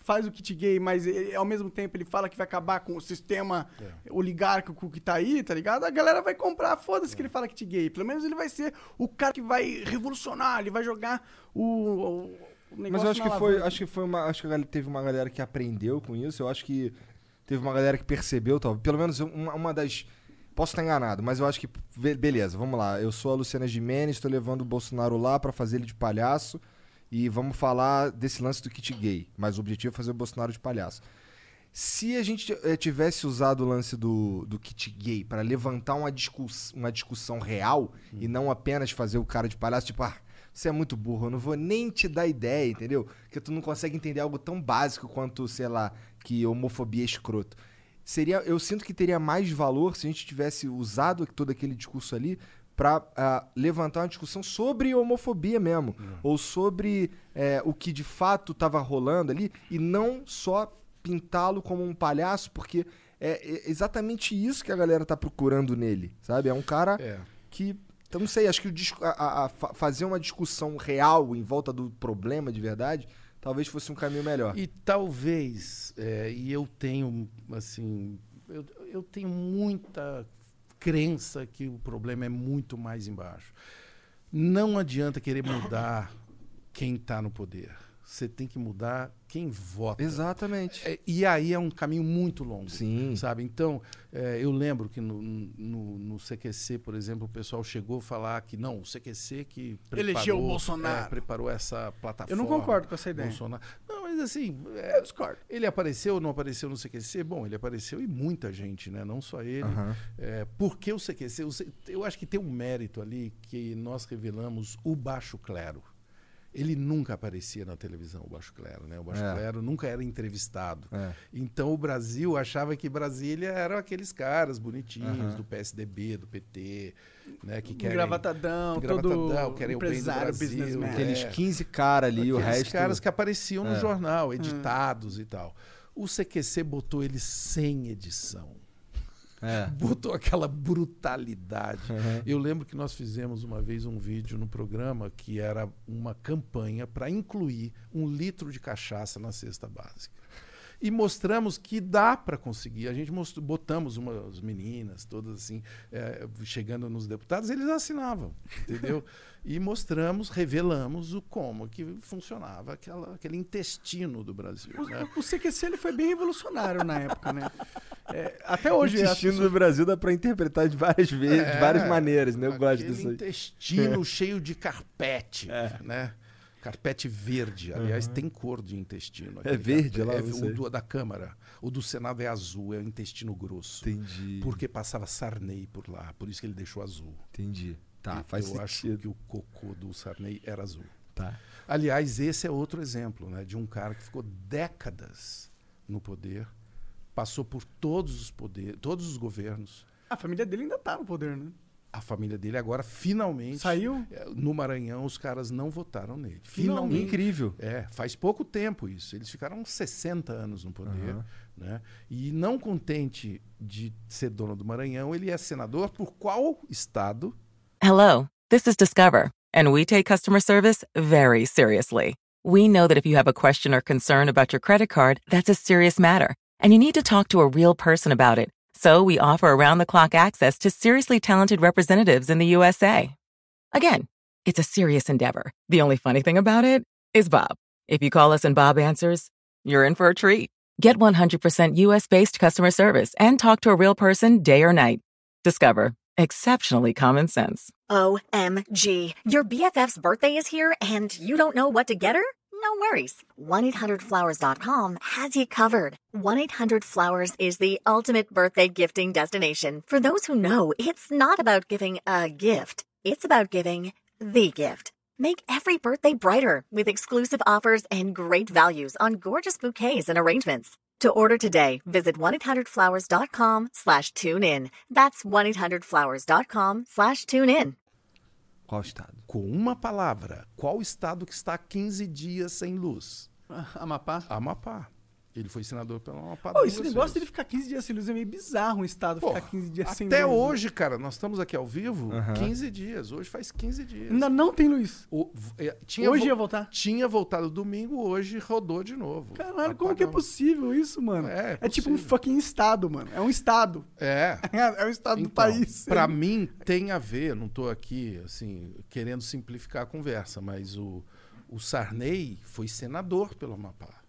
faz o kit gay, mas ele- ao mesmo tempo ele fala que vai acabar com o sistema oligárquico que tá aí, tá ligado? A galera vai comprar, foda-se que ele fala kit gay. Pelo menos ele vai ser o cara que vai revolucionar, ele vai jogar o, o, negócio Mas eu acho que foi, acho que foi uma, acho que teve uma galera que aprendeu com isso. Eu acho que teve uma galera que percebeu, talvez, pelo menos uma, uma das Posso estar enganado, mas eu acho que be- beleza, vamos lá. Eu sou a Luciana Gimenez, estou levando o Bolsonaro lá pra fazer ele de palhaço e vamos falar desse lance do kit gay, mas o objetivo é fazer o Bolsonaro de palhaço. Se a gente eh, tivesse usado o lance do, do kit gay para levantar uma, discuss, uma discussão real e não apenas fazer o cara de palhaço, tipo, ah, você é muito burro, eu não vou nem te dar ideia, entendeu? Porque tu não consegue entender algo tão básico quanto, sei lá, que homofobia é escroto. Seria, eu sinto que teria mais valor se a gente tivesse usado todo aquele discurso ali para levantar uma discussão sobre homofobia mesmo, ou sobre eh, o que de fato estava rolando ali, e não só pintá-lo como um palhaço, porque é é exatamente isso que a galera tá procurando nele, sabe? É um cara É. que, então não sei, acho que o a- a- a fa- fazer uma discussão real em volta do problema de verdade, talvez fosse um caminho melhor. E talvez, é, e eu tenho, assim, eu, eu tenho muita crença que o problema é muito mais embaixo. Não adianta querer mudar quem está no poder. Você tem que mudar quem vota. Exatamente. É, e aí é um caminho muito longo. Sim. Sabe? Então, é, eu lembro que no, no, no CQC, por exemplo, o pessoal chegou a falar que não, o CQC que preparou, Elegeu o Bolsonaro. é, preparou essa plataforma. Eu não concordo com essa ideia. Bolsonaro. Não, mas assim, é, Eu discordo. ele apareceu ou não apareceu no CQC? Bom, ele apareceu e muita gente, né? Não só ele. Aham. É, por que o CQC? Eu acho que tem um mérito ali que nós revelamos o baixo clero. Ele nunca aparecia na televisão, o baixo clero, né? O baixo É. clero nunca era entrevistado. É. Então o Brasil achava que Brasília eram aqueles caras bonitinhos Aham. do PSDB, do PT, né? Que Um querem gravatadão, gravatadão, todo querem o bem do empresário, Brasil, businessman. é. Aqueles 15 caras ali, o Aqueles resto. caras que apareciam no É. jornal, editados e tal. O CQC botou ele sem edição. É. Botou aquela brutalidade. Uhum. Eu lembro que nós fizemos uma vez um vídeo no programa que era uma campanha para incluir um litro de cachaça na cesta básica. E mostramos que dá para conseguir. A gente mostrou, botamos umas meninas, todas assim, eh, chegando nos deputados, eles assinavam, entendeu? e mostramos, revelamos o como que funcionava aquela, aquele intestino do Brasil. Né? O CQC ele foi bem revolucionário na época, né? É, até hoje. o as destino pessoas- do Brasil dá pra interpretar de várias vezes, de várias É, maneiras, né? Eu gosto disso aí. intestino cheio de carpete, É. né? Carpete verde. Aliás, tem cor de intestino. É verde lá, É, o do- da Câmara. O do Senado é azul, é o intestino grosso. Entendi. Porque passava Sarney por lá, por isso que ele deixou azul. Entendi. Tá, E faz Eu acho sentido. que o cocô do Sarney era azul. Tá. Aliás, esse é outro exemplo, né, de um cara que ficou décadas no poder, passou por todos os poderes, todos os governos. A família dele ainda tá no poder, né? A família dele agora finalmente Saiu? é, No Maranhão, os caras não votaram nele. Finalmente. Finalmente. Incrível. É, faz pouco tempo isso. Eles ficaram 60 anos no poder. Aham. Né? E não contente de ser dono do Maranhão, ele é senador por qual estado? Hello, this is Discover, and we take customer service very seriously. We know that if you have a question or concern about your credit card, that's a serious matter, and you need to talk to a real person about it. So we offer around the clock access to seriously talented representatives in the USA. Again, it's a serious endeavor. The only funny thing about it is Bob. If you call us and Bob answers, you're in for a treat. Get 100% US based customer service and talk to a real person day or night. Discover exceptionally common sense. OMG. Your BFF's birthday is here and you don't know what to get her? No worries. 1-800-Flowers.com has you covered. 1-800-Flowers is the ultimate birthday gifting destination. For those who know, it's not about giving a gift. It's about giving the gift. Make every birthday brighter with exclusive offers and great values on gorgeous bouquets and arrangements. To order today, visit 1-800-Flowers.com slash tune in. That's 1-800-Flowers.com slash tune in. Qual estado? Com uma palavra, qual estado que está há 15 dias sem luz? Amapá. Amapá. Ele foi senador pela Amapá. Pô, esse negócio dele ficar 15 dias sem luz é meio bizarro um estado Pô, ficar 15 dias sem Até luz. né? hoje, cara, nós estamos aqui ao vivo, 15 dias. Hoje faz 15 dias. Ainda não tem luz. O- é, Hoje ia voltar? Tinha voltado domingo, hoje rodou de novo. Caralho, como que é possível isso, mano? É, É, tipo um fucking estado, mano. É um estado. É. É um estado do Então, país. Pra mim tem a ver, não tô aqui assim querendo simplificar a conversa, mas o, o Sarney foi senador pelo Amapá.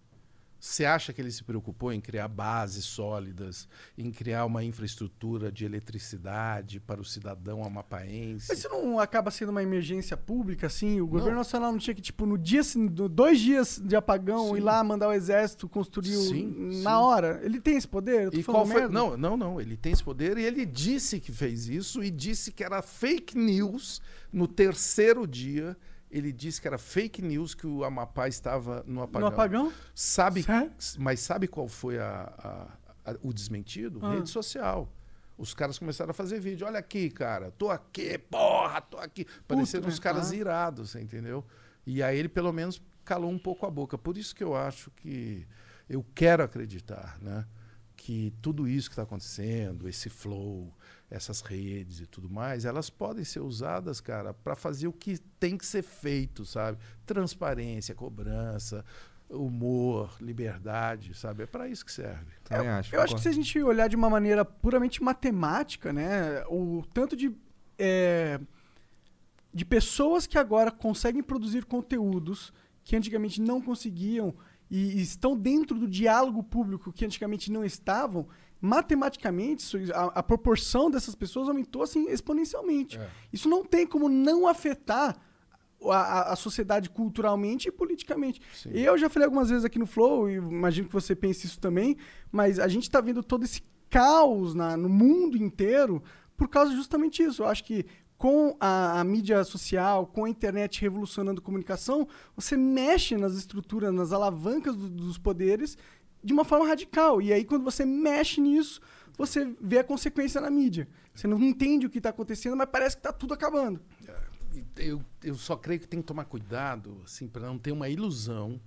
Você acha que ele se preocupou em criar bases sólidas, em criar uma infraestrutura de eletricidade para o cidadão amapaense? Mas isso não acaba sendo uma emergência pública, assim? O governo nacional não tinha que, tipo, no dia, assim, do- dois dias de apagão, Sim. ir lá mandar o exército construir o- Sim, na sim. hora? Ele tem esse poder? E qual foi? merda? Não, não, não. Ele tem esse poder e ele disse que fez isso e disse que era fake news no terceiro dia. Ele disse que era fake news que o Amapá estava no apagão. No apagão? Sabe? Mas sabe qual foi a- a- a- o desmentido? Ah. Rede social. Os caras começaram a fazer vídeo. Olha aqui, cara. Tô aqui, porra, tô aqui. Parecendo uns caras Ah. irados, entendeu? E aí ele pelo menos calou um pouco a boca. Por isso que eu acho que eu quero acreditar, né? Que tudo isso que está acontecendo, esse flow, essas redes e tudo mais, elas podem ser usadas, cara, para fazer o que tem que ser feito, sabe? Transparência, cobrança, humor, liberdade, sabe? É para isso que serve. Também acho. Eu acho que se a gente olhar de uma maneira puramente matemática, né? O tanto de. é, de pessoas que agora conseguem produzir conteúdos que antigamente não conseguiam e estão dentro do diálogo público que antigamente não estavam, matematicamente isso- a, a proporção dessas pessoas aumentou assim exponencialmente. É. Isso não tem como não afetar a, a- sociedade culturalmente e politicamente. Sim. Eu já falei algumas vezes aqui no Flow, e imagino que você pense isso também, mas a gente está vendo todo esse caos na- no mundo inteiro por causa justamente disso. Eu acho que com a, a mídia social, com a internet revolucionando a comunicação, você mexe nas estruturas, nas alavancas do- dos poderes de uma forma radical. E aí, quando você mexe nisso, você vê a consequência na mídia. Você não entende o que está acontecendo, mas parece que está tudo acabando. Eu, eu só creio que tem que tomar cuidado, assim, para não ter uma ilusão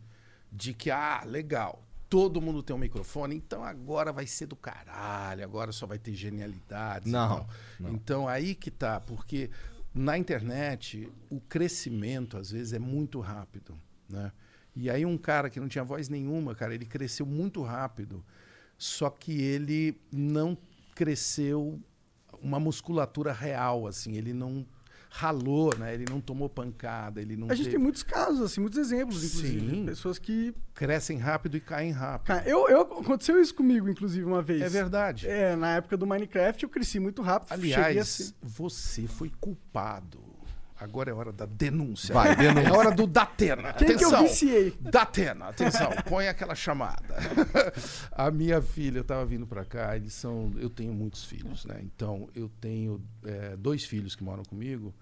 de que, ah, legal, todo mundo tem um microfone, então agora vai ser do caralho, agora só vai ter genialidades. e Não, tal. Então aí que tá, porque na internet o crescimento às vezes é muito rápido, né? E aí um cara que não tinha voz nenhuma, cara, ele cresceu muito rápido, só que ele não cresceu uma musculatura real, assim, ele não ralou, né? Ele não tomou pancada, ele não A gente teve- tem muitos casos, assim, muitos exemplos, inclusive. Sim. Pessoas que. crescem rápido e caem rápido. Eu, eu, aconteceu isso comigo, inclusive, uma vez. É verdade. É, na época do Minecraft eu cresci muito rápido. Aliás, você foi culpado. Agora é hora da denúncia. Vai, denúncia. É hora do Datena. Quem que eu atenção. viciei? Datena, atenção. Põe aquela chamada. A minha filha estava vindo para cá. Eles são. Eu tenho muitos filhos, né? Então eu tenho é, dois filhos que moram comigo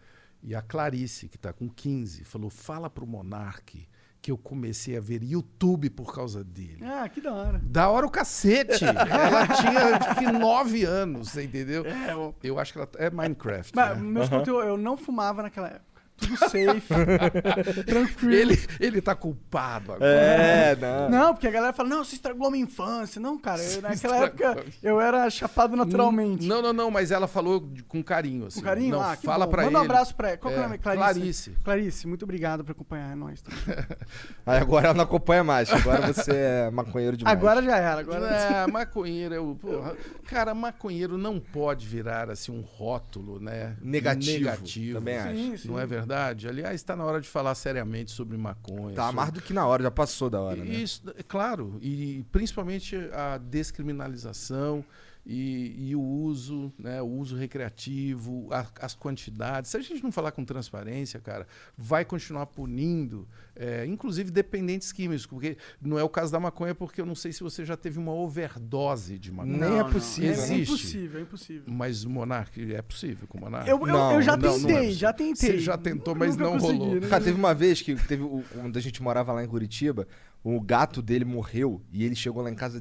e a Clarice que está com 15 falou: fala pro Monark que eu comecei a ver YouTube por causa dele. Ah, que da hora. Da hora o cacete. Ela tinha acho que nove anos, você entendeu? É, eu- Eu acho que ela é Minecraft. Mas, né? meus conteúdos, eu não fumava naquela época. Tudo safe, tranquilo. Ele, ele tá culpado agora. É, não. Não, porque a galera fala, não, você estragou a minha infância. Não, cara, eu- naquela época eu era chapado naturalmente. Não, não, não, mas ela falou de- com carinho, assim. Com carinho? Não, ah, que fala bom. pra Manda um ele. abraço pra ela. Qual que é o É, nome? Clarice. Clarice. Clarice, muito obrigado por acompanhar. É junto. Aí agora ela não acompanha mais. Agora você é maconheiro demais. Agora já era. Agora... É, maconheiro é o. Porra, cara, maconheiro não pode virar assim um rótulo, né? Negativo, Negativo. também acho. Sim, sim. Não é verdade? Aliás, está na hora de falar seriamente sobre maconha. Tá sobre- mais do que na hora, já passou da hora, né? Isso, é claro, e principalmente a descriminalização e, e o uso, né, o uso recreativo, a- as quantidades. Se a gente não falar com transparência, cara, vai continuar punindo, é, inclusive dependentes químicos, porque não é o caso da maconha, porque eu não sei se você já teve uma overdose de maconha. Nem é possível. É Existe. impossível, é impossível. Mas o Monark é possível com o Monark? Eu, eu, Não, eu já não, não é tentei, já tentei. Você já tentou, mas Nunca não consegui, rolou. né? Cara, teve uma vez que teve o, quando a gente morava lá em Curitiba, o gato dele morreu e ele chegou lá em casa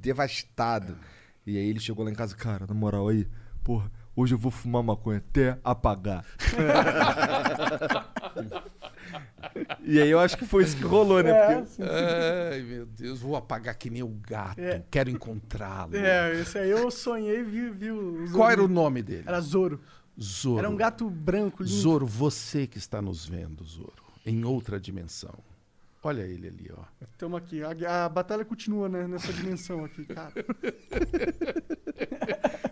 devastado. E aí ele chegou lá em casa, cara, na moral aí, porra, hoje eu vou fumar maconha até apagar. E aí eu acho que foi isso que rolou, né? É, Porque- sim. Ai, meu Deus, vou apagar que nem o gato. É. Quero encontrá-lo. É, esse aí eu sonhei e vi, vi o Zoro. Qual era o nome dele? Era Zoro. Zoro. Era um gato branco, lindo. Zoro, você que está nos vendo, Zoro, em outra dimensão. Olha ele ali, ó. Tamo aqui. A, a batalha continua né, nessa dimensão aqui, cara.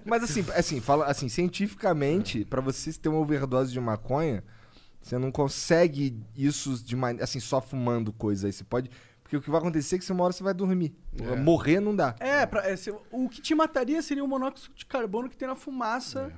Mas assim, assim, fala assim, cientificamente, pra você ter uma overdose de maconha, você não consegue isso de maneira assim, só fumando coisa aí. Você pode. Porque o que vai acontecer é que uma hora você vai dormir. É. Morrer não dá. É, pra, é, se- o que te mataria seria o monóxido de carbono que tem na fumaça.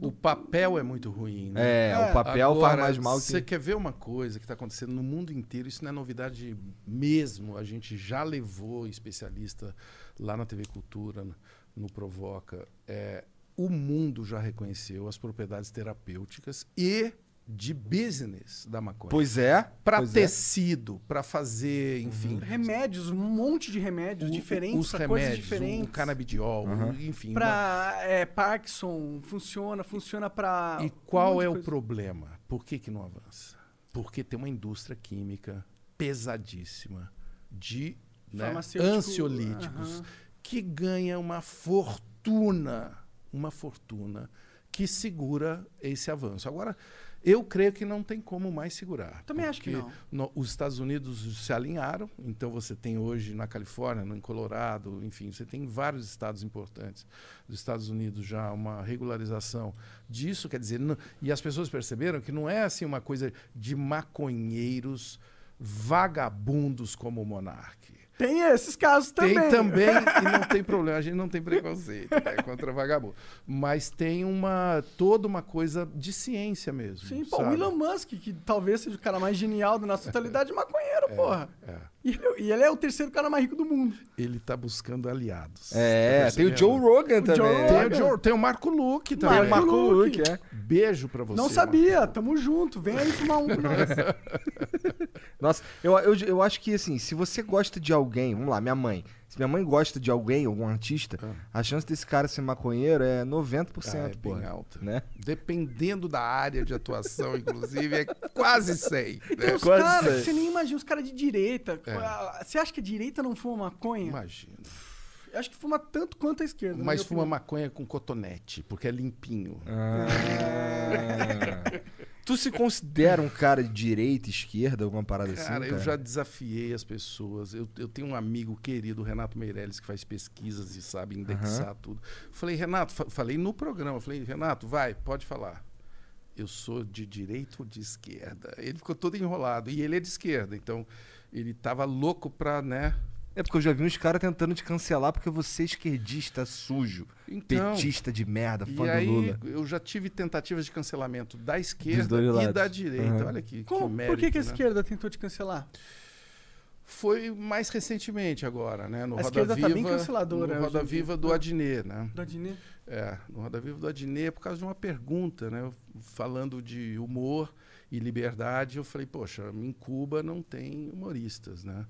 O papel é muito ruim, né? É, É. o papel Agora, faz mais mal Você que. quer ver uma coisa que está acontecendo no mundo inteiro? Isso não é novidade mesmo. A gente já levou especialista lá na TV Cultura, no- no Provoca. É, o mundo já reconheceu as propriedades terapêuticas e de business da maconha. Pois é. Para é. tecido, para fazer, enfim. Remédios, um monte de remédios o- diferentes, os pra coisas remédios, diferentes. o canabidiol, o- enfim. uma- Pra é, Parkinson, funciona, funciona pra. E um qual de é o coisa. problema? Por que, que não avança? Porque tem uma indústria química pesadíssima de né, ansiolíticos aham. que ganha uma fortuna, uma fortuna que segura esse avanço. Agora, eu creio que não tem como mais segurar. Também acho que não. no- os Estados Unidos se alinharam, então você tem hoje na Califórnia, no Colorado, enfim, você tem vários estados importantes dos Estados Unidos já uma regularização disso, quer dizer, não- e as pessoas perceberam que não é assim uma coisa de maconheiros vagabundos como o Monark. Tem esses casos também. Tem também, e não tem problema, a gente não tem preconceito né, contra vagabundo. Mas tem uma toda uma coisa de ciência mesmo. Sim, pô, o? Elon Musk, que talvez seja o cara mais genial da nossa totalidade, é maconheiro, porra. é. E, ele, e ele é o terceiro cara mais rico do mundo. Ele tá buscando aliados. É, Tá tem o? Joe Rogan também. Joe Tem Rogan. o, Joe- tem o Marco Luque também. Tem o Marco Luke. Luke, é. Beijo pra você. não sabia, tamo junto. Vem aí fumar um com nós. Nossa, eu, eu, eu acho que assim, se você gosta de alguém, vamos lá, minha mãe. Se minha mãe gosta de alguém, algum artista, a chance desse cara ser maconheiro é 90%, Ah, é pô. bem alta. Né? Dependendo da área de atuação, inclusive, é quase 100. Tem Né? Quase caras você nem imagina, os caras de direita. É. Você acha que a direita não fuma maconha? Imagina. Eu acho que fuma tanto quanto a esquerda. Mas fuma opinião. maconha com cotonete, porque é limpinho. Ah. tu se considera um cara de direita, esquerda, alguma parada assim? Cara, Cara, eu já desafiei as pessoas. Eu, eu tenho um amigo querido, Renato Meirelles, que faz pesquisas e sabe indexar tudo. Falei, Renato, fa- falei no programa, falei, Renato, vai, pode falar. Eu sou de direita ou de esquerda? Ele ficou todo enrolado. E ele é de esquerda, então ele tava louco pra, né? É porque eu já vi uns caras tentando te cancelar porque você é esquerdista sujo, Então, petista de merda, E fã do aí Lula. eu já tive tentativas de cancelamento da esquerda e lados. da direita. Aham. Olha que, Como- que mérito, por que, que a né? esquerda tentou te cancelar? Foi mais recentemente agora, né? No A Roda esquerda Viva, tá bem canceladora No Roda. Viva do Adnet, né? Do Adnet? É, no Roda Viva do Adnet, por causa de uma pergunta, né? Falando de humor e liberdade, eu falei, poxa, em Cuba não tem humoristas, né?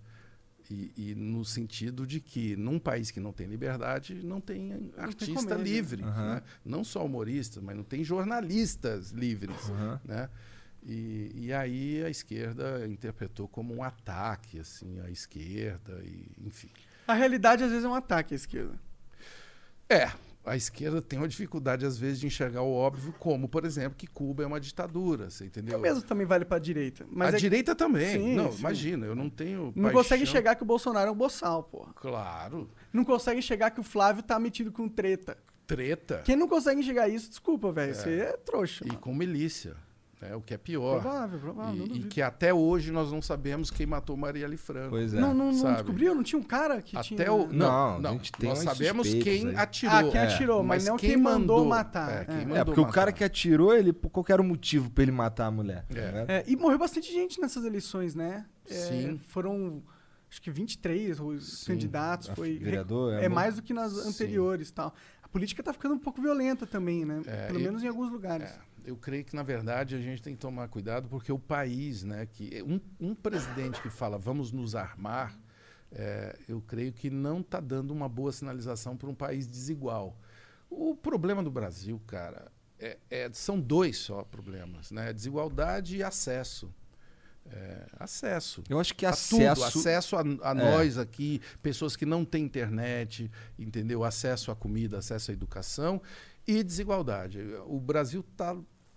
E, e no sentido de que num país que não tem liberdade, não tem artista comédia. livre. Aham. Né? Não só humoristas, mas não tem jornalistas livres. Aham. Né? E, e aí a esquerda interpretou como um ataque assim, à esquerda, e, enfim. A realidade às vezes é um ataque à esquerda. É, a esquerda tem uma dificuldade, às vezes, de enxergar o óbvio, como, por exemplo, que Cuba é uma ditadura, você entendeu? O mesmo também vale pra direita. Mas a é direita também. Sim, não, sim. imagina, eu não tenho. não paixão. consegue enxergar que o Bolsonaro é um boçal, porra. Claro. Não consegue enxergar que o Flávio tá metido com treta. Treta Quem não consegue enxergar isso, desculpa, velho. Você é trouxa. e mano. com milícia. Né? O que é pior. Provável, provável. e, e que até hoje nós não sabemos quem matou Marielle Franco. Pois é. Não, não, não descobriu? Não tinha um cara que Até tinha... o. Não, Não, não. a gente tem nós sabemos quem aí. atirou. Ah, quem atirou, mas não quem mandou matar. É, É. quem É, mandou É, porque o cara matar. que atirou, ele, por qualquer motivo pra ele matar a mulher. tá É. ligado? É, e morreu bastante gente nessas eleições, né? É, Sim. Foram, acho que 23 os Sim. candidatos. Foi, vereador, é, é, mais do que nas Sim. anteriores e tal. A política tá ficando um pouco violenta também, né? É, Pelo e- menos em alguns lugares. É, eu creio que, na verdade, a gente tem que tomar cuidado porque o país, né, que um, um presidente que fala vamos nos armar, é, eu creio que não está dando uma boa sinalização para um país desigual. O problema do Brasil, cara, é- é- são dois só problemas, né? Desigualdade e acesso. É, acesso. Eu acho que a acesso. tudo, acesso a, a É. nós aqui, pessoas que não têm internet, entendeu? Acesso à comida, acesso à educação e desigualdade. O Brasil está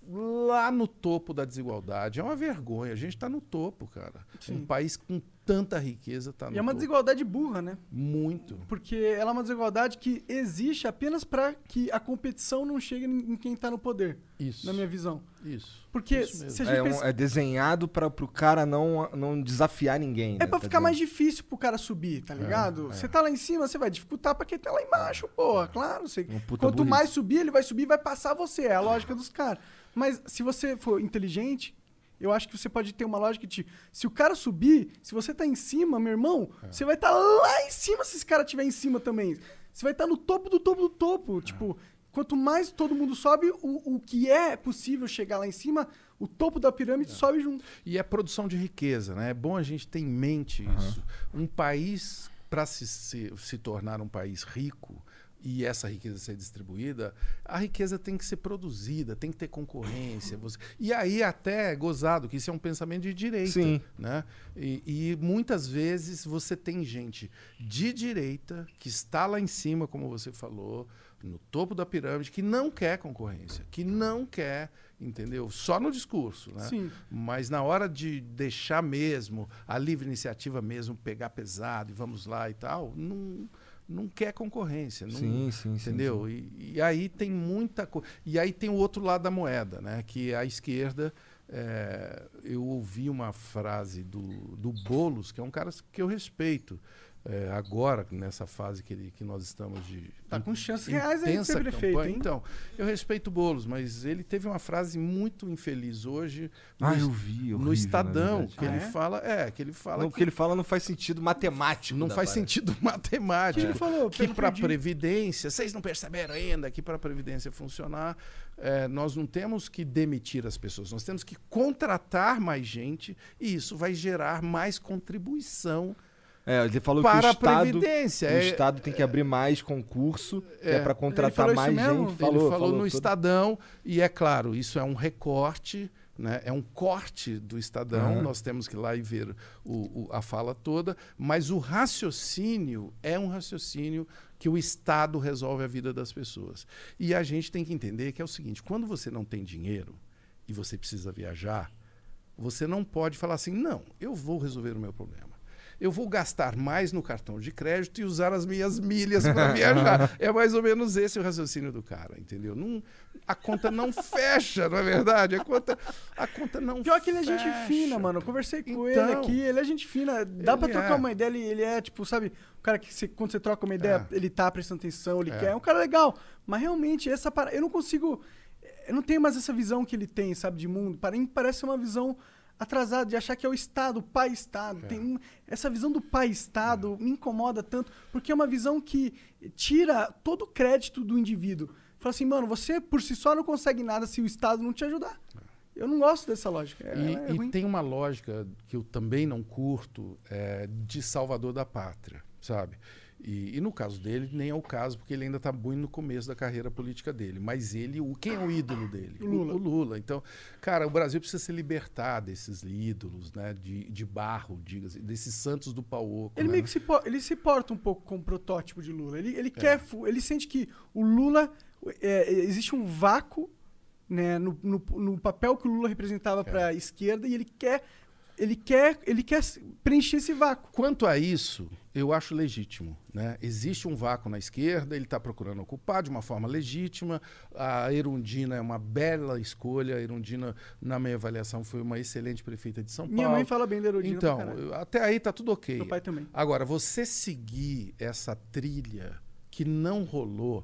lá no topo da desigualdade. É uma vergonha. A gente está no topo, cara. Sim. Um país com tanta riqueza está no E é uma topo. desigualdade burra, né? Muito. Porque ela é uma desigualdade que existe apenas para que a competição não chegue em quem tá no poder, Isso. na minha visão. Isso. Porque Isso se a gente É, um- pensa- é desenhado para pro cara não, não desafiar ninguém. É né? pra Tá ficar dizendo. mais difícil pro cara subir, tá ligado? Você tá lá em cima, você vai dificultar pra quem tá lá embaixo, porra, claro. Você... Um Quanto burrice. mais subir, ele vai subir e vai passar você. É a lógica dos caras. Mas se você for inteligente, eu acho que você pode ter uma lógica de se o cara subir, se você tá em cima, meu irmão, você vai estar lá em cima se esse cara estiver em cima também. Você vai estar no topo do topo do topo. Tipo, quanto mais todo mundo sobe, o, o que é possível chegar lá em cima, o topo da pirâmide sobe junto. E é produção de riqueza, né? É bom a gente ter em mente isso. Um país, para se, se, se tornar um país rico e essa riqueza ser distribuída, a riqueza tem que ser produzida, tem que ter concorrência. Você... E aí até é gozado, que isso é um pensamento de direita. Sim. Né? E, e muitas vezes você tem gente de direita que está lá em cima, como você falou, no topo da pirâmide, que não quer concorrência, que não quer, entendeu? Só no discurso, né? Sim. Mas na hora de deixar mesmo, a livre iniciativa mesmo, pegar pesado e vamos lá e tal, não, não quer concorrência. Não, Sim, sim, sim, Entendeu? E, e aí tem muita coisa. E aí tem o outro lado da moeda, né? Que a esquerda. é, eu ouvi uma frase do, do Boulos, que é um cara que eu respeito. É, agora, nessa fase que, ele, que nós estamos de. Tá com chances reais aí de ser prefeito, campanha. hein? Então, eu respeito o Boulos, mas ele teve uma frase muito infeliz hoje. Ah, no- eu vi. no horrível, Estadão, na verdade. que Ah, ele é? fala, é, que ele fala Não, o que ele fala não faz sentido matemático. não faz sentido matemático. Que ele falou? Que para. Previdência, vocês não perceberam ainda que para a Previdência funcionar, eh, nós não temos que demitir as pessoas, nós temos que contratar mais gente e isso vai gerar mais contribuição É, ele falou para que o a Estado, o É- Estado tem que abrir mais concurso, é, É. para contratar falou mais gente. Ele falou, no todo- Estadão, e é claro, isso é um recorte, né? é um corte do Estadão, Aham. nós temos que ir lá e ver o- o- a fala toda, mas o raciocínio é um raciocínio que o Estado resolve a vida das pessoas. E a gente tem que entender que é o seguinte: quando você não tem dinheiro e você precisa viajar, você não pode falar assim, não, eu vou resolver o meu problema. Eu vou gastar mais no cartão de crédito e usar as minhas milhas para viajar. É mais ou menos esse o raciocínio do cara, entendeu? Não, a conta não fecha, não é verdade? A conta, a conta não Pior que ele é gente fina, mano. Eu conversei com Então. ele aqui, ele é gente fina. Dá pra trocar é. uma ideia, ele, ele é, tipo, sabe, o cara que você- quando você troca uma ideia, É. ele tá prestando atenção, ele É. quer. É um cara legal. Mas realmente, essa parada. Eu não consigo. Eu não tenho mais essa visão que ele tem, sabe, de mundo. Para mim, parece uma visão atrasada, de achar que é o Estado, o pai-Estado. É. Tem essa visão do pai-Estado me incomoda tanto, porque é uma visão que tira todo o crédito do indivíduo. Fala assim, mano, você por si só não consegue nada se o Estado não te ajudar. Eu não gosto dessa lógica. É, E, é e tem uma lógica que eu também não curto é, de salvador da pátria, sabe? E, e no caso dele, nem é o caso, porque ele ainda está muito no começo da carreira política dele. Mas ele, o, quem é o ídolo dele? O Lula. O, Lula. Então, cara, o Brasil precisa se libertar desses ídolos, né? De, de barro, diga-se, desses santos do pau. Ele né? meio que se, ele se porta um pouco como protótipo de Lula. Ele, É. ele quer. fu- Ele sente que o Lula. é, existe um vácuo né, no, no, no papel que o Lula representava para a esquerda e ele quer. Ele quer, ele quer preencher esse vácuo. Quanto a isso, eu acho legítimo. Né? Existe um vácuo na esquerda, ele está procurando ocupar de uma forma legítima. A Erundina é uma bela escolha. A Erundina, na minha avaliação, foi uma excelente prefeita de São Paulo. Minha mãe fala bem da Erundina Então, até aí tá tudo ok. Meu pai também. Agora, você seguir essa trilha que não rolou,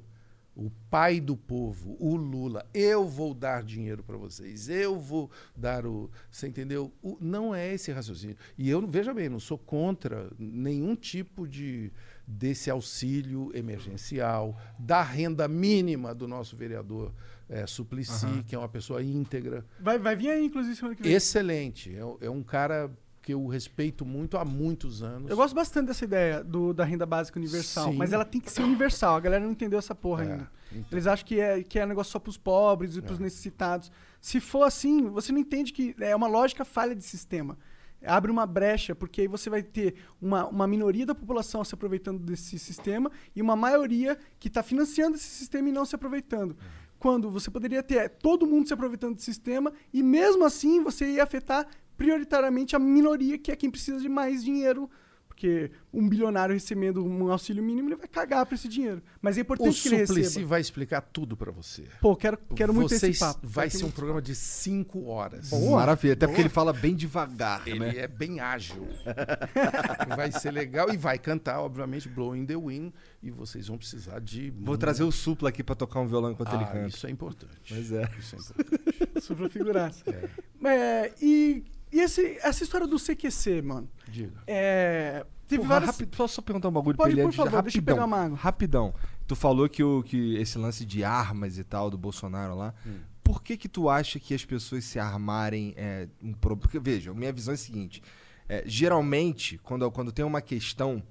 o pai do povo, o Lula, eu vou dar dinheiro para vocês, eu vou dar o. Você entendeu? O- não é esse raciocínio. E eu, veja bem, não sou contra nenhum tipo de desse auxílio emergencial, da renda mínima do nosso vereador eh, Suplicy, que é uma pessoa íntegra. Vai, vai vir aí, inclusive, semana que vem. Excelente. É, é um cara que eu respeito muito há muitos anos. Eu gosto bastante dessa ideia do, da renda básica universal, Sim. mas ela tem que ser universal. A galera não entendeu essa porra É, ainda. Eles acham que é, que é um negócio só pros pobres e pros necessitados. Se for assim, você não entende que é uma lógica falha de sistema. Abre uma brecha, porque aí você vai ter uma, uma minoria da população se aproveitando desse sistema e uma maioria que está financiando esse sistema e não se aproveitando. Quando você poderia ter todo mundo se aproveitando do sistema e mesmo assim você ia afetar prioritariamente a minoria, que é quem precisa de mais dinheiro. Porque um bilionário recebendo um auxílio mínimo, ele vai cagar para esse dinheiro. Mas é O importante que ele Suplicy receba. vai explicar tudo pra você. Pô, quero, quero muito esse papo. Vai ser um programa de cinco horas. Maravilha, até porque ele fala bem devagar, Ele né? é bem ágil. vai ser legal e vai cantar, obviamente, Blowing the Wind. E vocês vão precisar de. Vou trazer o Supla aqui pra tocar um violão enquanto ele Ah, canta. isso é importante. Pois é. Isso é importante. Super figuraça. É, e e esse, essa história do CQC, mano? Diga. É, teve Porra, várias... rápido, posso só perguntar um bagulho Pode, pra ele por antes de- favor, deixa eu rapidão, pegar uma água. Rapidão. Tu falou que, o, que esse lance de armas e tal do Bolsonaro lá. Hum. Por que que tu acha que as pessoas se armarem é, um pro... Porque, veja, minha visão é a seguinte. é, geralmente, quando, quando tem uma questão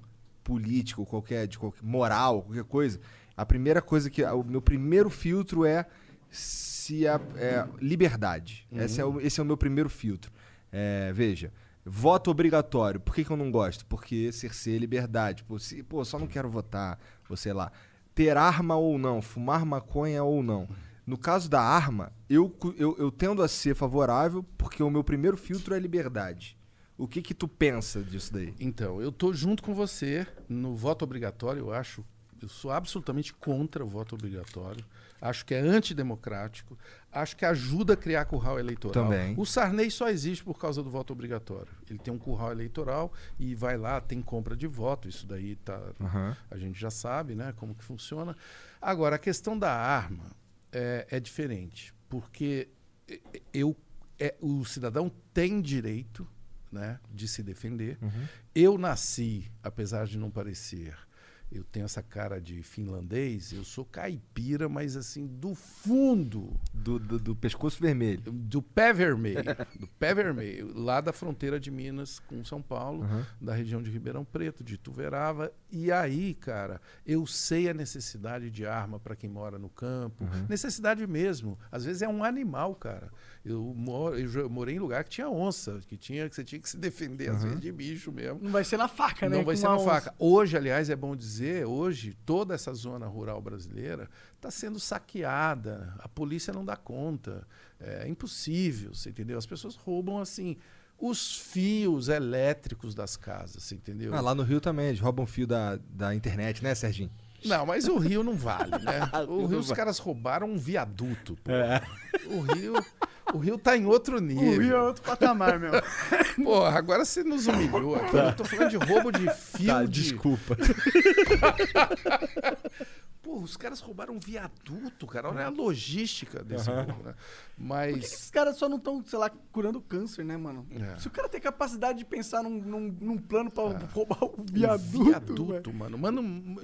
política ou qualquer, de qualquer moral, qualquer coisa, a primeira coisa que... O meu primeiro filtro é se a é, liberdade. Esse, é o, esse é o meu primeiro filtro. É, veja, voto obrigatório. Por que, que eu não gosto? Porque cerceia liberdade. Pô, se, pô, só não quero votar, ou sei lá. Ter arma ou não, fumar maconha ou não. No caso da arma, eu, eu, eu tendo a ser favorável porque o meu primeiro filtro é liberdade. O que que tu pensa disso daí? Então, eu tô junto com você no voto obrigatório. Eu acho, eu sou absolutamente contra o voto obrigatório. Acho que é antidemocrático. Acho que ajuda a criar curral eleitoral. Também. O Sarney só existe por causa do voto obrigatório. Ele tem um curral eleitoral e vai lá, tem compra de voto. Isso daí tá, Aham. a gente já sabe, né, como que funciona. Agora, a questão da arma é, é diferente, porque eu, é, o cidadão tem direito né, de se defender. Eu nasci, apesar de não parecer, eu tenho essa cara de finlandês, eu sou caipira, mas assim, do fundo Do, do, do pescoço vermelho. do pé vermelho, do pé vermelho, lá da fronteira de Minas com São Paulo, da região de Ribeirão Preto, de Tuverava. E aí, cara, eu sei a necessidade de arma para quem mora no campo, necessidade mesmo. Às vezes é um animal, cara. Eu, moro, eu morei em lugar que tinha onça, que tinha que você tinha que se defender às vezes de bicho mesmo. Não vai ser na faca, né? Não vai com ser na onça. faca. Hoje, aliás, é bom dizer, hoje toda essa zona rural brasileira está sendo saqueada. A polícia não dá conta. É impossível, você entendeu? As pessoas roubam assim os fios elétricos das casas, entendeu? Ah, lá no Rio também, eles roubam fio da, da internet, né, Serginho? Não, mas o Rio não vale, né? O Rio os caras roubaram um viaduto. pô. O Rio, o Rio tá em outro nível. O Rio é outro patamar, meu. Porra, agora você nos humilhou aqui. Eu tô falando de roubo de fio Tá, de desculpa. Pô, os caras roubaram um viaduto, cara. Olha a logística desse roubo, né? Por que Mas. esses caras só não estão, sei lá, curando câncer, né, mano? É. Se o cara tem capacidade de pensar num, num, num plano pra É. roubar o um viaduto, viaduto, velho. mano. Mano, um-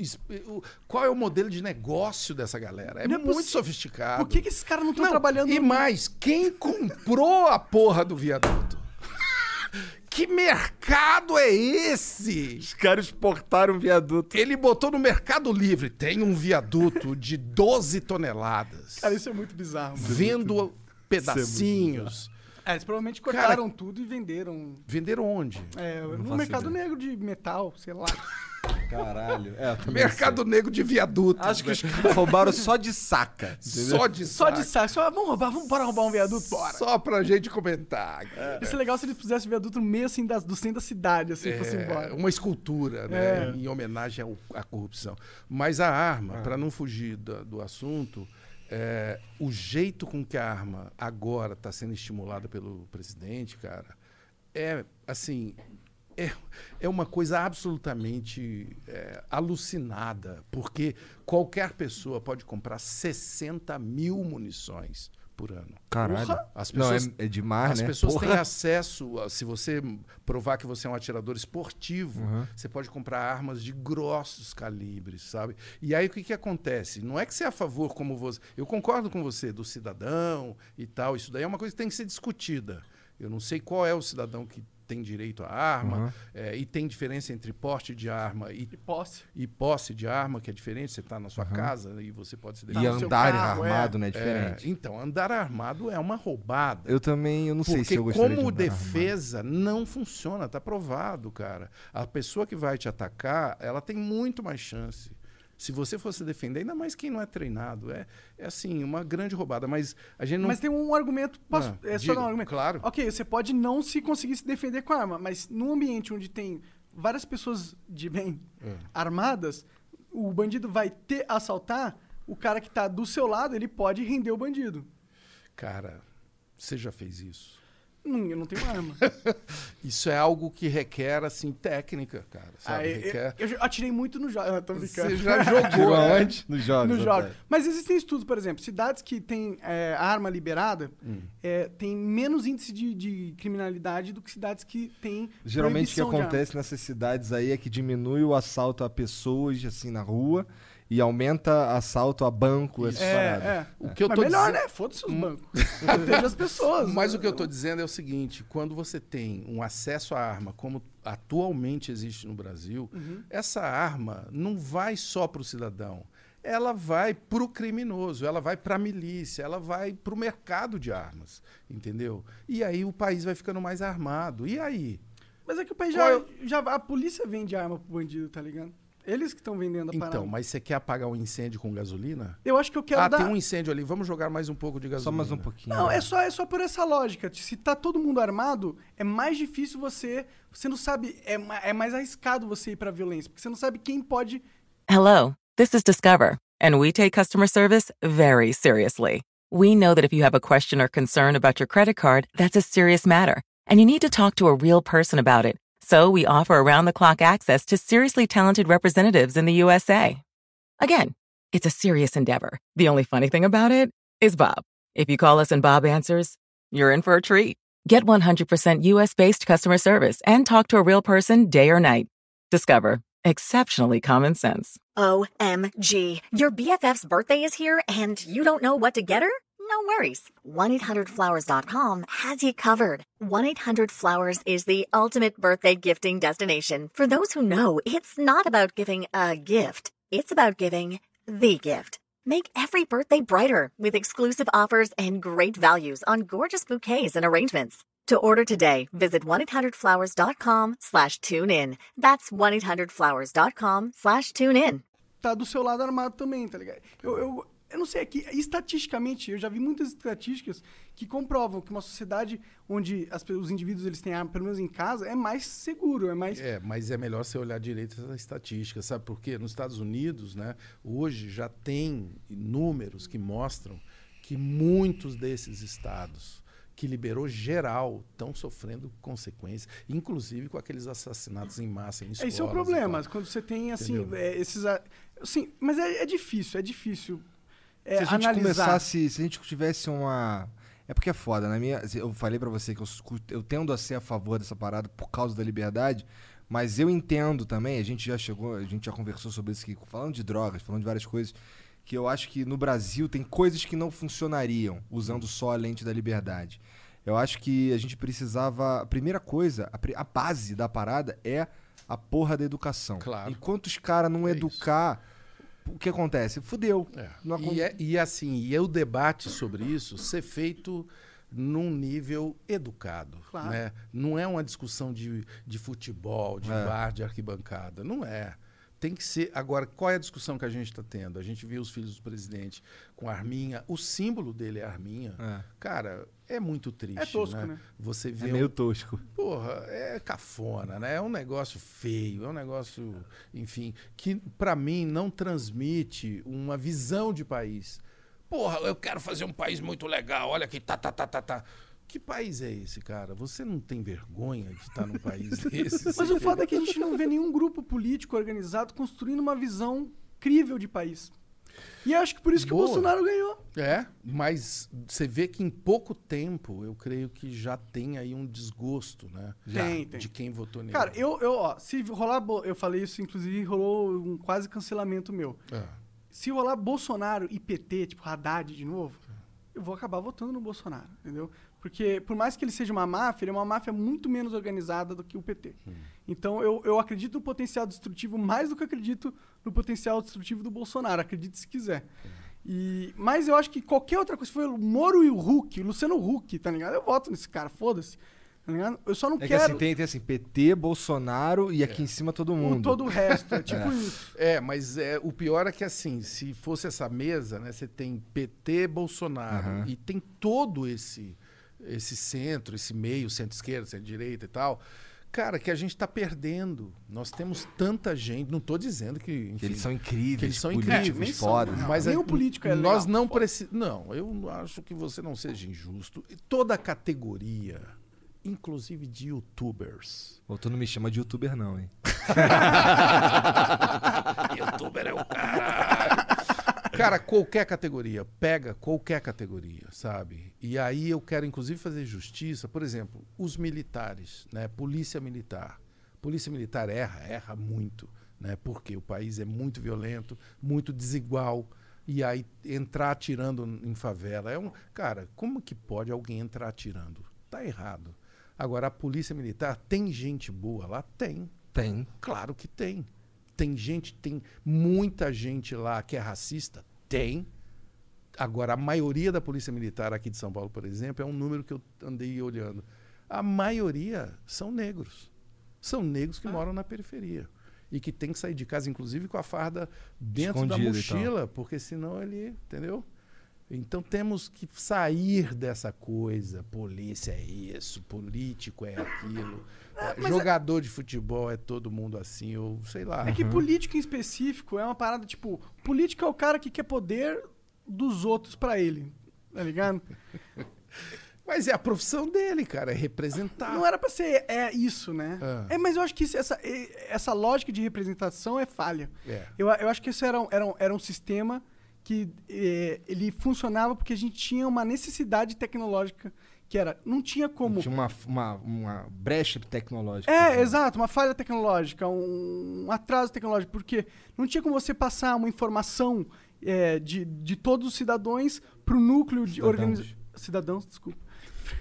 qual é o modelo de negócio dessa galera? É, Não é muito possi- sofisticado. Por que, que esses caras não estão trabalhando... E mais, quem comprou a porra do viaduto? Que mercado é esse? Os caras exportaram um viaduto. Ele botou no Mercado Livre. Tem um viaduto de 12 toneladas. Cara, isso é muito bizarro, mano. vendo pedacinhos. É, eles provavelmente cortaram tudo e venderam. Venderam onde? É, no mercado ideia. negro de metal, sei lá. Caralho. É, Mercado Negro de viaduto. sei. Acho que velho. os caras roubaram só de saca. entendeu? Só de Só de saco. saco. Só, vamos roubar, vamos bora roubar um viaduto, bora. Só pra gente comentar. É. Isso é legal se eles pusessem o viaduto no meio assim das, do centro da cidade, assim, fosse É, embora. uma escultura, né? É. Em homenagem ao- à corrupção. Mas a arma, para não fugir da- do assunto, é, o jeito com que a arma agora está sendo estimulada pelo presidente, cara, é assim. É, é uma coisa absolutamente é, alucinada, porque qualquer pessoa pode comprar 60 mil munições por ano. Caralho. As Não, pessoas, é, é demais, as né? pessoas Porra. têm acesso, a- se você provar que você é um atirador esportivo, Uhum. você pode comprar armas de grossos calibres, sabe? E aí o que, que acontece? Não é que você é a favor como você. Eu concordo com você, do cidadão e tal. Isso daí é uma coisa que tem que ser discutida. Eu não sei qual é o cidadão que tem direito à arma, Uhum. é, e tem diferença entre porte de arma e, E posse. e posse de arma, que é diferente. Você está na sua casa e você pode se E no seu andar carro, é. armado, né? É, Diferente. então, andar armado é uma roubada. Eu também, eu não sei se eu gostaria como de andar armado. defesa não funciona, tá provado, cara. A pessoa que vai te atacar, ela tem muito mais chance. Se você fosse defender, ainda mais quem não é treinado, é, é assim, uma grande roubada. Mas a gente não. Mas tem um argumento. Posso, Ah, é só diga, dar um argumento. claro. Ok, você pode não se conseguir se defender com a arma, mas num ambiente onde tem várias pessoas de bem É. armadas, o bandido vai ter assaltar, o cara que tá do seu lado, ele pode render o bandido. Cara, você já fez isso? Não, eu não tenho arma. Isso é algo que requer, assim, técnica, cara. Sabe? Aí, eu, requer... eu já atirei muito no jogo. Ah, tô brincando. Você já jogou, aonde? Nos jogos. no jogo. Antônio. Mas existem estudos, por exemplo, cidades que têm é, arma liberada Hum. é, têm menos índice de, de criminalidade do que cidades que têm Geralmente o que acontece nessas cidades aí é que diminui o assalto a pessoas, assim, na rua e aumenta assalto a banco, essas paradas. É, é. O que eu Mas tô melhor, dizendo- né? Foda-se os bancos. Proteja as pessoas. Mas o que eu estou dizendo é o seguinte: quando você tem um acesso à arma, como atualmente existe no Brasil, Uhum. essa arma não vai só para o cidadão. Ela vai para o criminoso, ela vai para a milícia, ela vai para o mercado de armas, entendeu? E aí o país vai ficando mais armado. E aí? Mas é que o país já, é já. A polícia vende arma pro bandido, tá ligado? Eles que estão vendendo a parada. Então, mas você quer apagar um incêndio com gasolina? Eu acho que eu quero ah, dar. tem um incêndio ali, vamos jogar mais um pouco de Só gasolina. mais um pouquinho. Não, é só, é só por essa lógica. Se tá todo mundo armado, é mais difícil você. Você não sabe. É, é mais arriscado você ir pra violência. Porque você não sabe quem pode. Hello, this is Discover, and we take customer service very seriously. We know that if you have a question or concern about your credit card, that's a serious matter, and you need to talk to a real person about it. So we offer around the clock access to seriously talented representatives in the USA. Again, it's a serious endeavor. The only funny thing about it is Bob. If you call us and Bob answers, you're in for a treat. Get 100% US based customer service and talk to a real person day or night. Discover exceptionally common sense. OMG. Your BFF's birthday is here and you don't know what to get her? No worries. 1-800-Flowers.com has you covered. 1-800-Flowers is the ultimate birthday gifting destination. For those who know, it's not about giving a gift. It's about giving the gift. Make every birthday brighter with exclusive offers and great values on gorgeous bouquets and arrangements. To order today, visit 1-800-Flowers.com slash tune in. That's 1-800-Flowers.com slash tune in. Tá do seu lado armado também, tá ligado? Eu, eu, eu não sei, aqui, estatisticamente, eu já vi muitas estatísticas que comprovam que uma sociedade onde as os indivíduos eles têm arma, pelo menos em casa, é mais seguro, é mais. É, mas é melhor você olhar direito essa estatística, sabe por quê? Nos Estados Unidos, né, hoje já tem números que mostram que muitos desses estados que liberou geral estão sofrendo consequências, inclusive com aqueles assassinatos em massa em escolas. Esse é o problema, quando você tem assim, é, esses. a- Sim, mas é, é difícil, é difícil. É, se a gente analisar. começasse, se a gente tivesse uma. É porque é foda, na minha. Eu falei pra você que eu, eu tendo a ser a favor dessa parada por causa da liberdade, mas eu entendo também, a gente já chegou, a gente já conversou sobre isso aqui, falando de drogas, falando de várias coisas, que eu acho que no Brasil tem coisas que não funcionariam usando só a lente da liberdade. Eu acho que a gente precisava. A primeira coisa, a, a base da parada é a porra da educação. Claro. Enquanto os caras não É isso. O que acontece? Fudeu. É. Acon- E, é- e assim, e é o debate sobre isso ser feito num nível educado. Claro. Né? Não é uma discussão de, de futebol, de É. bar, de arquibancada. Não é. Tem que ser. Agora, qual é a discussão que a gente está tendo? A gente viu os filhos do presidente com a arminha. O símbolo dele é a arminha. É. Cara, é muito triste. É tosco, né? né? Você vê É um- meio tosco. Porra, é cafona, né? É um negócio feio, é um negócio, enfim, que pra mim não transmite uma visão de país. Porra, eu quero fazer um país muito legal, olha aqui, tá, tá, tá, tá, tá. Que país é esse, cara? Você não tem vergonha de estar num país desse? Mas o foda é que a gente não vê nenhum grupo político organizado construindo uma visão crível de país. E acho que por isso que Boa. o Bolsonaro ganhou. É, mas você vê que em pouco tempo, eu creio que já tem aí um desgosto, né? Tem, tem. De quem votou nele. Cara, eu, eu, ó, se rolar. Eu falei isso, inclusive, rolou um quase cancelamento meu. É. Se rolar Bolsonaro e PT, tipo Haddad de novo, eu vou acabar votando no Bolsonaro, entendeu? Porque, por mais que ele seja uma máfia, ele é uma máfia muito menos organizada do que o PT. Então, eu, eu acredito no potencial destrutivo mais do que acredito no potencial destrutivo do Bolsonaro. Acredite se quiser. E, mas eu acho que qualquer outra coisa, se for o Moro e o Huck, o Luciano Huck, tá ligado? Eu voto nesse cara, foda-se. Tá ligado? Eu só não É que quero assim, tem, tem assim, PT, Bolsonaro e aqui em cima todo o, mundo. todo o resto. É tipo isso. É, mas é, o pior é que assim, se fosse essa mesa, né, você tem PT, Bolsonaro e tem todo esse esse centro, esse meio, centro-esquerda, centro-direita e tal. Cara, que a gente está perdendo. Nós temos tanta gente. Não estou dizendo que, Que enfim, eles são incríveis, que eles são incríveis. foda. Não, Mas nem a- o político é Nós legal. não precisamos. Não, eu não acho que você não seja injusto. E Toda a categoria, inclusive de youtubers. Ô, tu não me chama de youtuber não, hein? Youtuber é o cara. Cara, qualquer categoria, pega qualquer categoria, sabe? E aí eu quero inclusive fazer justiça, por exemplo, os militares, né? Polícia militar. Polícia militar erra, erra muito, né? Porque o país é muito violento, muito desigual. E aí entrar atirando em favela é um, cara, como que pode alguém entrar atirando? Tá errado. Agora a polícia militar tem gente boa lá, tem. Tem. Claro que tem. Tem gente, tem muita gente lá que é racista? Tem. Agora, a maioria da Polícia Militar aqui de São Paulo, por exemplo, é um número que eu andei olhando. A maioria são negros. São negros que moram na periferia. E que tem que sair de casa, inclusive, com a farda dentro da Escondido tal. mochila, porque senão ele. Entendeu? Então temos que sair dessa coisa. Polícia é isso, político é aquilo. é, jogador de futebol é todo mundo assim, ou sei lá. É que político em específico é uma parada, tipo, político é o cara que quer poder dos outros pra ele. Tá ligado? Mas é a profissão dele, cara, é representar. Não era pra ser é isso, né? Ah. É, mas eu acho que isso- essa, é- essa lógica de representação é falha. É. Eu, eu acho que isso era um, era um, era um sistema que eh, ele funcionava porque a gente tinha uma necessidade tecnológica que era não tinha como Tinha uma, uma, uma brecha tecnológica. é, né? exato, uma falha tecnológica, um, um atraso tecnológico, porque não tinha como você passar uma informação eh, de, de todos os cidadãos para o núcleo de Cidadãos. organização. Cidadãos, desculpa.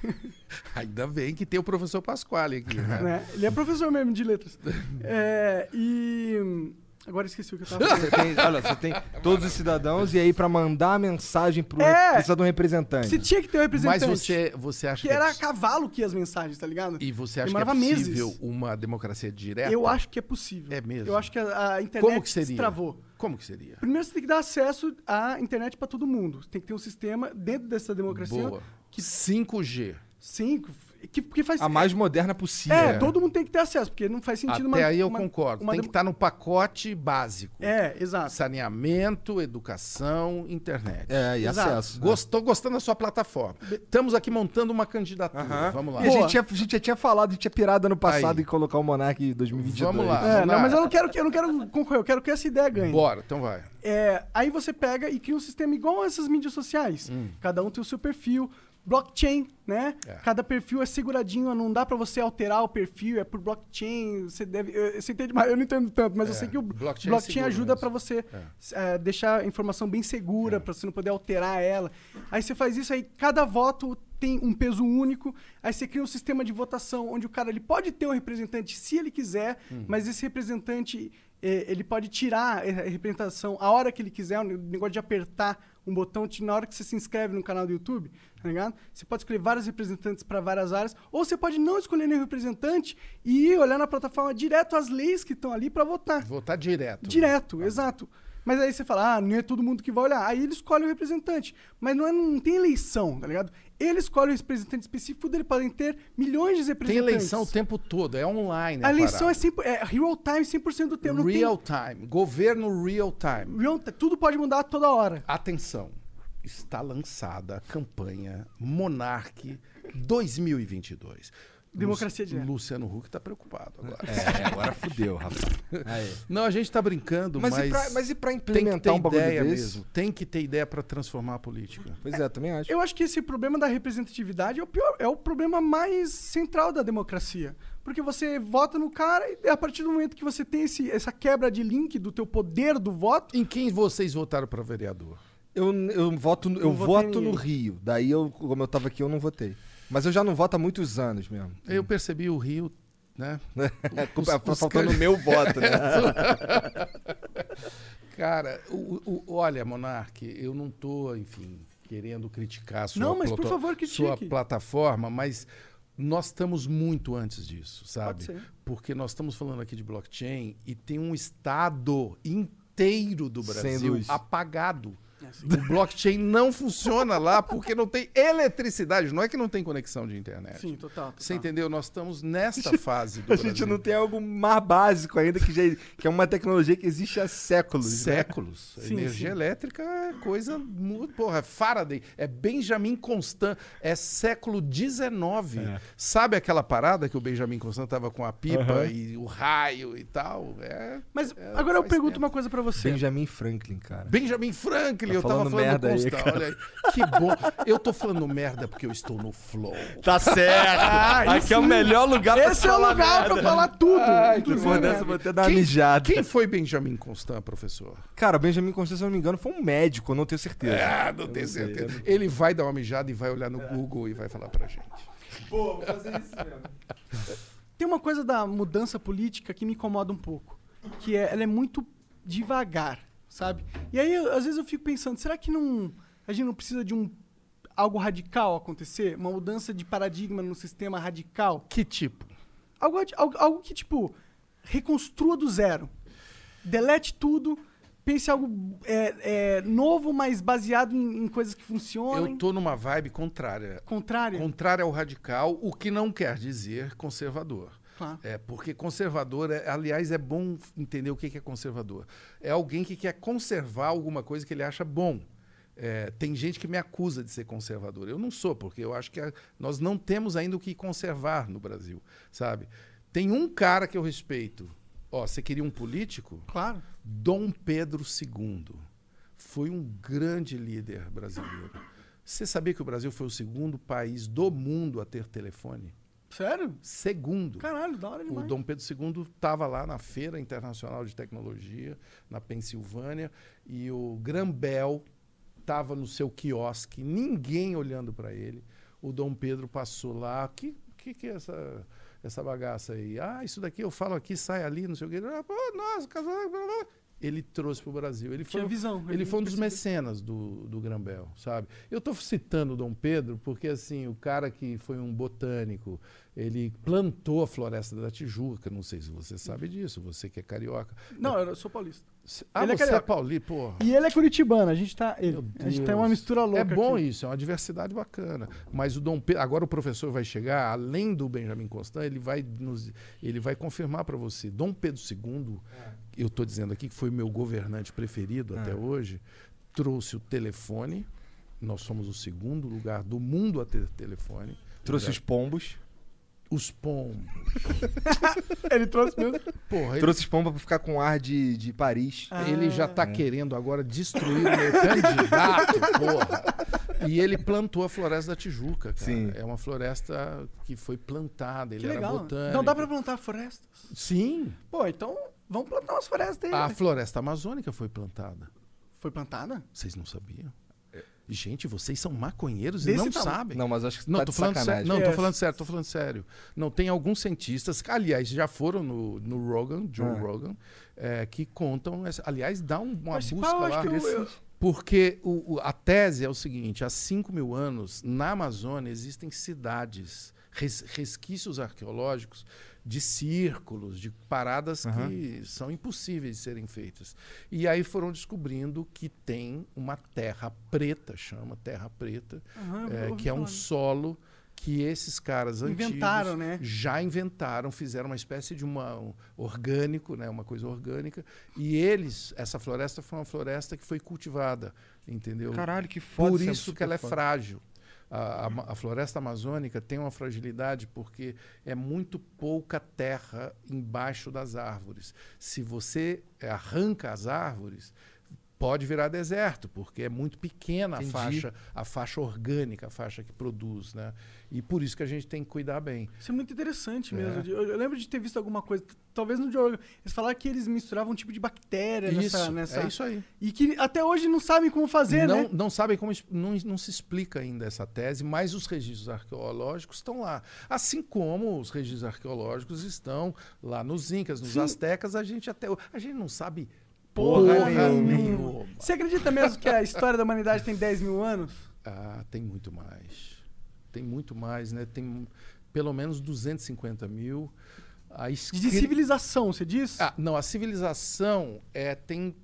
Ainda bem que tem o professor Pasquale aqui, né? né? Ele é professor mesmo de letras. É, e. Agora esqueci o que eu tava falando. Você tem, olha, você tem todos os cidadãos e aí pra mandar a mensagem pro É. precisa de um representante. Você tinha que ter um Mas representante. você, você acha Que que, era é a poss- cavalo que ia as mensagens, tá ligado? E você acha que é Demorava meses. possível uma democracia direta? Eu acho que é possível. É mesmo? Eu acho que a, a internet Como que seria? travou. Como que seria? Primeiro você tem que dar acesso à internet pra todo mundo. Você tem que ter um sistema dentro dessa democracia Boa. que 5G. sim, que, que faz A mais moderna possível. É, todo mundo tem que ter acesso, porque não faz sentido Até uma, aí eu uma- concordo. uma Tem que estar no pacote básico. É, exato. Saneamento, educação, internet. É, e Exato. acesso. Estou gostando da sua plataforma. Estamos aqui montando uma candidatura. Vamos lá. E a gente, tinha, a gente já tinha falado, a gente tinha pirado ano passado Aí. em colocar o Monark em 2022. Vamos lá. É, Vamos não, lá. mas eu não quero que eu não quero concorrer, eu quero que essa ideia ganhe. Bora, então vai. É, aí você pega e cria um sistema igual a essas mídias sociais. Hum. Cada um tem o seu perfil. Blockchain, né? É. Cada perfil é seguradinho, não dá pra você alterar o perfil, é por blockchain. Você deve. Eu, você entende mais, eu não entendo tanto, mas eu É, sei que o blockchain blockchain, é seguro ajuda pra você é, deixar a informação bem segura, pra você não poder alterar ela. Aí você faz isso, aí cada voto tem um peso único. Aí você cria um sistema de votação onde o cara ele pode ter um representante se ele quiser, Hum. mas esse representante ele pode tirar a representação a hora que ele quiser, o negócio de apertar um botão na hora que você se inscreve no canal do YouTube, tá ligado? Você pode escolher vários representantes para várias áreas, ou você pode não escolher nenhum representante e ir olhar na plataforma direto as leis que estão ali para votar. Votar direto. Direto, exato. Mas aí você fala, ah, não é todo mundo que vai olhar. Aí ele escolhe o representante. Mas não, é, não tem eleição, tá ligado? Ele escolhe o representante específico, dele podem ter milhões de Tem representantes. eleição o tempo todo, é online. A eleição parada. é, 100, é real time 100% do tempo. Não tem- real time. Governo real time. real tudo pode mudar toda hora. Atenção, está lançada a campanha Monarque 2022. Democracia Lu- direta. Luciano Huck está preocupado agora. É, agora fudeu, rapaz. Aí. Não, a gente está brincando, Mas, mas, e pra, mas e pra tem que implementar ter um bagulho ideia desse? mesmo. Tem que ter ideia para transformar a política. Pois é, também acho. Eu acho que esse problema da representatividade é o, pior, é o problema mais central da democracia. Porque você vota no cara e a partir do momento que você tem esse, essa quebra de link do teu poder do voto, Em quem vocês votaram para vereador? Eu, eu voto, no- eu voto no. Rio. Daí, eu, como eu tava aqui, eu não votei. Mas eu já não voto há muitos anos mesmo. Eu percebi o Rio, né? Os- os faltando o can- meu voto, né? Cara, o, o- olha, Monark, eu não tô, enfim, querendo criticar a sua, Não, mas favor, sua plataforma, mas nós estamos muito antes disso, sabe? ser. Porque nós estamos falando aqui de blockchain e tem um estado inteiro do Brasil luz. Apagado. O blockchain não funciona lá porque não tem eletricidade. Não é que não tem conexão de internet. Sim, total. total. Você entendeu? Nós estamos nessa fase do A gente Brasil. não tem algo mais básico ainda, que, já, que é uma tecnologia que existe há séculos. né? séculos. A Sim, energia sim. elétrica é coisa muito. Porra, Faraday. É Benjamin Constant. É século XIX. É. Sabe aquela parada que o Benjamin Constant estava com a pipa e o raio e tal? É. Mas É, agora eu pergunto tempo. uma coisa pra você. Benjamin Franklin, cara. Benjamin Franklin, Tá eu tava falando falando merda aí, cara. Olha aí. Que bom. Eu tô falando merda porque eu estou no flow. Tá certo! Aqui é o melhor lugar pra Esse é o falar lugar merda. pra falar tudo. Ai. Depois dessa eu vou até dar uma Quem- mijada. Quem foi Benjamin Constant, professor? Cara, o Benjamin Constant, se eu não me engano, foi um médico, eu não tenho certeza. Ah, não tenho sei, certeza. Ele vai dar uma mijada e vai olhar no Google e vai falar pra gente. Pô, vou fazer isso mesmo. Tem uma coisa da mudança política que me incomoda um pouco, que é ela é muito devagar, sabe? E aí às vezes eu fico pensando, será que não a gente não precisa de um algo radical acontecer, uma mudança de paradigma no sistema radical, Que tipo? algo, algo, algo que tipo reconstrua do zero, delete tudo, pense algo é, é, novo, mas baseado em, em coisas que funcionem. Eu tô numa vibe contrária. Contrário. Contrário ao radical, o que não quer dizer conservador. Claro. É, porque conservador, é, aliás, é bom entender o que é conservador. É alguém que quer conservar alguma coisa que ele acha bom. É, tem gente que me acusa de ser conservador. Eu não sou, porque eu acho que a- nós não temos ainda o que conservar no Brasil, sabe? Tem um cara que eu respeito. Ó, você queria um político? Claro. Dom Pedro II foi um grande líder brasileiro. Você sabia que o Brasil foi o segundo país do mundo a ter telefone? Sério? Segundo. Caralho, da hora O demais. Dom Pedro II estava lá na Feira Internacional de Tecnologia, na Pensilvânia, e o Grambel estava no seu quiosque, ninguém olhando para ele. O Dom Pedro passou lá, que que, que é essa, essa bagaça aí? Ah, isso daqui eu falo aqui, sai ali, não sei o quê. Ah, pô, nossa, casal. Ele trouxe para o Brasil. Ele foi, Tinha visão, Ele ele foi um dos mecenas do, do Grambel, sabe? Eu estou citando o Dom Pedro porque, assim, o cara que foi um botânico, ele plantou a floresta da Tijuca, não sei se você sabe disso, você que é carioca. Não, eu sou paulista. Ah, Ele é você é, carioca. Pauli, porra. E ele é curitibano, a gente tá. Ele, a gente tem Deus. uma mistura louca. É bom aqui. isso, é uma diversidade bacana. Mas o Dom Pedro, agora o professor vai chegar, além do Benjamin Constant, ele vai nos, ele vai confirmar para você. Dom Pedro II, eu estou dizendo aqui que foi meu governante preferido até hoje, trouxe o telefone. Nós somos o segundo lugar do mundo a ter telefone. Trouxe os pombos. os pombos. Ele trouxe mesmo. Porra, ele, Trouxe os pombos pra ficar com ar de, de Paris. ele já está querendo agora destruir o meu candidato, porra. E ele plantou a floresta da Tijuca, cara. Sim. É uma floresta que foi plantada, ele Que era legal. botânico. Não dá pra plantar florestas. Sim. Pô, então vamos plantar umas florestas aí. A né? floresta amazônica foi plantada. Foi plantada? Vocês não sabiam? Gente, vocês são maconheiros e Desse não tamanho. sabem. Não, mas acho que Não, tá tô de falando sério. sacanagem. Não, tô É. falando sério, tô falando sério. Não, tem alguns cientistas, que, aliás, já foram no, no Rogan, Joe Ah. Rogan, é, que contam. essa- aliás, dá um- uma Mas, busca pá, lá. eu- Porque o- o- a tese é o seguinte: há 5 mil anos, na Amazônia, existem cidades, res- resquícios arqueológicos de círculos, de paradas que são impossíveis de serem feitas. E aí foram descobrindo que tem uma terra preta, chama terra preta, eu é, que é um solo que esses caras Inventaram, antigos né? já inventaram, fizeram uma espécie de uma, um orgânico, né, uma coisa orgânica, e eles, essa floresta foi uma floresta que foi cultivada, entendeu? Caralho, que foda. Por é isso que super ela é foda. frágil. A, a- a floresta amazônica tem uma fragilidade porque é muito pouca terra embaixo das árvores. Se você arranca as árvores, pode virar deserto, porque é muito pequena a Entendi. faixa, a faixa orgânica, a faixa que produz, né? E por isso que a gente tem que cuidar bem. Isso é muito interessante mesmo. É. Eu, eu lembro de ter visto alguma coisa, talvez no Rogan, eles falaram que eles misturavam um tipo de bactéria Isso, nessa, nessa... é isso aí. E que até hoje não sabem como fazer, não, né? não sabem como não, não se explica ainda essa tese, mas os registros arqueológicos estão lá. Assim como os registros arqueológicos estão lá nos Incas, nos Sim. Astecas, a gente até a gente não sabe Porra porra, nenhuma. Você acredita mesmo que a história da humanidade tem 10 mil anos? Ah, tem muito mais. Tem muito mais, né? Tem pelo menos 250 mil. A De escri- civilização, você diz? Ah, não, a civilização é, tem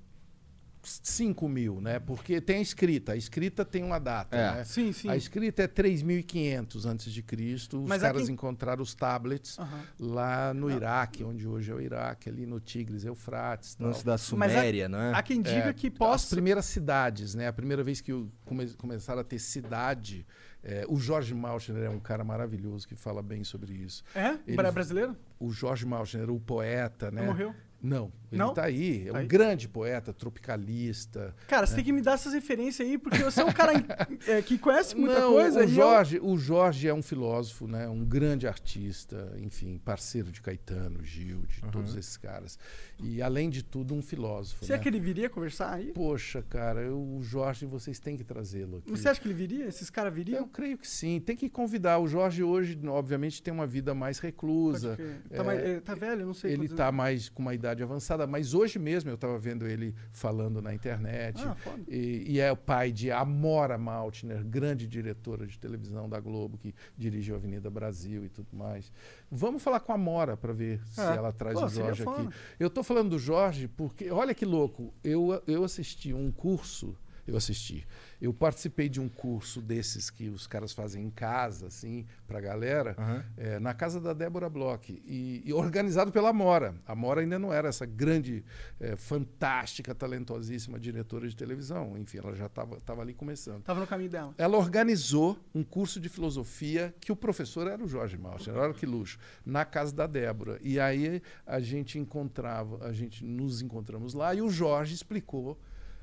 5 mil, né? Porque tem a escrita. A escrita tem uma data, É. né? Sim, sim. A escrita é 3.500 antes de Cristo. Os Mas caras quem- encontraram os tablets Aham. lá no Iraque, onde hoje é o Iraque, ali no Tigres, Eufrates. tal. Lance da Suméria, não é? Há quem diga É, que As possa... primeiras cidades, né? A primeira vez que come- começaram a ter cidade. é, o Jorge Maltner é um cara maravilhoso que fala bem sobre isso. É? Ele- Bra- Brasileiro? O Jorge Maltner, o poeta, né? morreu? Não, ele Não? está aí. É um Aí. grande poeta, tropicalista. Cara, você tem que me dar essas referências aí, porque você é um cara é, que conhece muita Não, coisa. o e eu- Jorge, o Jorge é um filósofo, né? Um grande artista, enfim, parceiro de Caetano, Gil, de todos esses caras. E além de tudo, um filósofo. Você né? acha que ele viria conversar aí? Poxa, cara, eu- o Jorge, vocês têm que trazê-lo aqui. Você acha que ele viria? Esses caras Eu viriam? creio que sim. Tem que convidar. O Jorge hoje, obviamente, tem uma vida mais reclusa. Tá, É, mais- ele tá velho, não sei. Ele está mais com uma idade avançada, mas hoje mesmo eu estava vendo ele falando na internet. Ah, e, e é o pai de Amora Maltner, grande diretora de televisão da Globo, que dirigiu a Avenida Brasil e tudo mais. Vamos falar com a Amora para ver se É. ela traz Pô, o Jorge aqui. Eu estou falando do Jorge porque, olha que louco, eu, eu assisti um curso, eu assisti, eu participei de um curso desses que os caras fazem em casa, assim, pra galera, eh, na casa da Débora Bloch, e, e organizado pela Amora. A Amora ainda não era essa grande, eh, fantástica, talentosíssima diretora de televisão. Enfim, ela já estava ali começando. Tava no caminho dela. Ela organizou um curso de filosofia que o professor era o Jorge Malcher, olha que luxo, na casa da Débora. E aí a gente encontrava, a gente nos encontramos lá e o Jorge explicou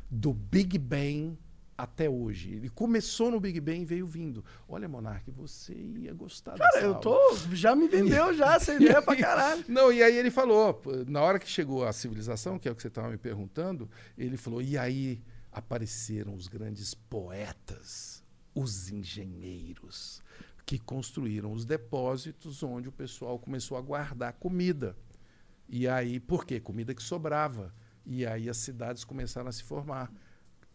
do Big Bang até hoje. Ele começou no Big Bang e veio vindo. Olha, Monark, você ia gostar Cara, eu aula. tô. Já me vendeu já essa ideia pra caralho. Não, e aí ele falou, na hora que chegou a civilização, que é o que você estava me perguntando, ele falou, e aí apareceram os grandes poetas, os engenheiros, que construíram os depósitos onde o pessoal começou a guardar comida. E aí, por quê? Comida que sobrava. E aí as cidades começaram a se formar.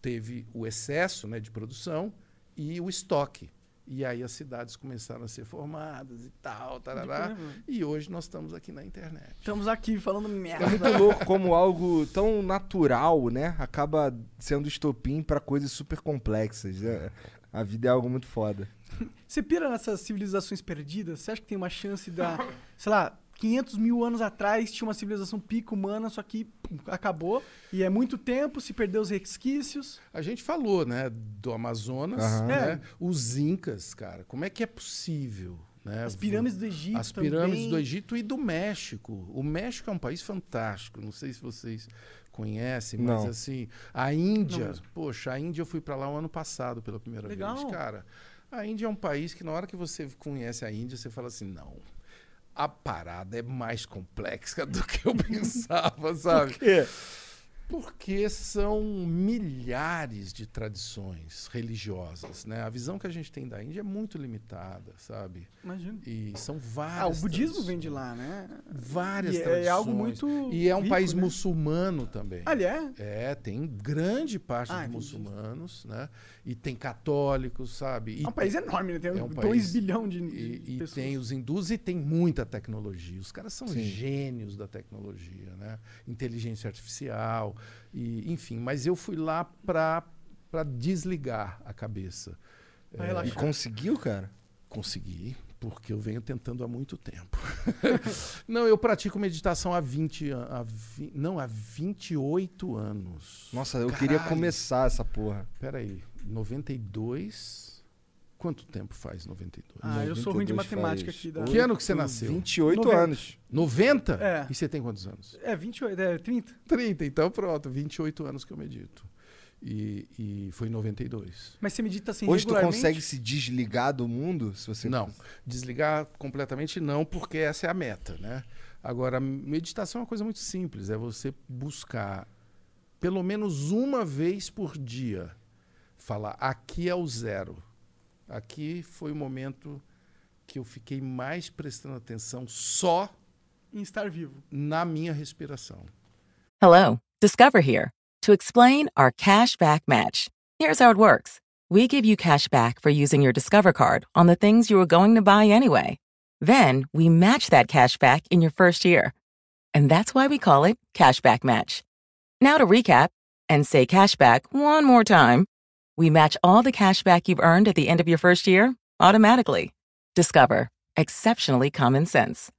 Teve o excesso né, de produção e o estoque. E aí as cidades começaram a ser formadas e tal, tarará. E hoje nós estamos aqui na internet. Estamos aqui falando É merda. muito louco como algo tão natural, né? Acaba sendo estopim pra coisas super complexas. né? A vida é algo muito foda. Você pira nessas civilizações perdidas? Você acha que tem uma chance da. Sei lá, 500 mil anos atrás tinha uma civilização pica humana, só que pum, acabou. E é muito tempo, se perdeu os resquícios. A gente falou, né, do Amazonas, Aham. né? É. Os incas, cara, como é que é possível? Né? As pirâmides do Egito. As pirâmides também. do Egito e do México. O México é um país fantástico. Não sei se vocês conhecem, mas Não. assim, a Não Índia, poxa, a Índia eu fui para lá o ano passado pela primeira Legal. vez, cara. A Índia é um país que na hora que você conhece a Índia, você fala assim, não. A parada é mais complexa do que eu pensava, sabe? quê? Porque são milhares de tradições religiosas, né? A visão que a gente tem da Índia é muito limitada, sabe? Imagina. E são várias. Ah, o budismo vem de lá, né? Várias E tradições. é algo muito E é um rico, país né? muçulmano também. Ah, ele é? É, tem grande parte Ah, de muçulmanos, né? E tem católicos, sabe? E É um país enorme, né? Tem É um 2 país- bilhões de, e, de e tem os hindus e tem muita tecnologia. Os caras são Sim. gênios da tecnologia, né? Inteligência artificial, e, enfim. Mas eu fui lá para desligar a cabeça. É, E conseguiu, cara? Consegui, porque eu venho tentando há muito tempo. não, eu pratico meditação há 20 anos. Há vi- não, há 28 anos. Nossa, eu queria Caralho. começar essa porra. Peraí, 92. Quanto tempo faz 92? Ah, eu sou ruim de 92 matemática faz aqui. Da... Que ano que você nasceu? 28 90. anos. 90? É. E você tem quantos anos? É, 28, é 30. 30, então pronto, 28 anos que eu medito. E, e foi em 92. Mas você medita assim Hoje tu consegue se desligar do mundo? Se você Não, desligar completamente não, porque essa é a meta, né? Agora, meditação é uma coisa muito simples, é você buscar pelo menos uma vez por dia falar aqui é o zero. Aqui foi o momento que eu fiquei mais prestando atenção só Em estar vivo. na minha respiração. Hello, Discover here to explain our cash back match. Here's how it works we give you cash back for using your Discover card on the things you were going to buy anyway. Then we match that cash back in your first year. And that's why we call it Cashback Match. Now to recap and say cashback one more time. We match all the cash back you've earned at the end of your first year automatically. Discover. Exceptionally common sense.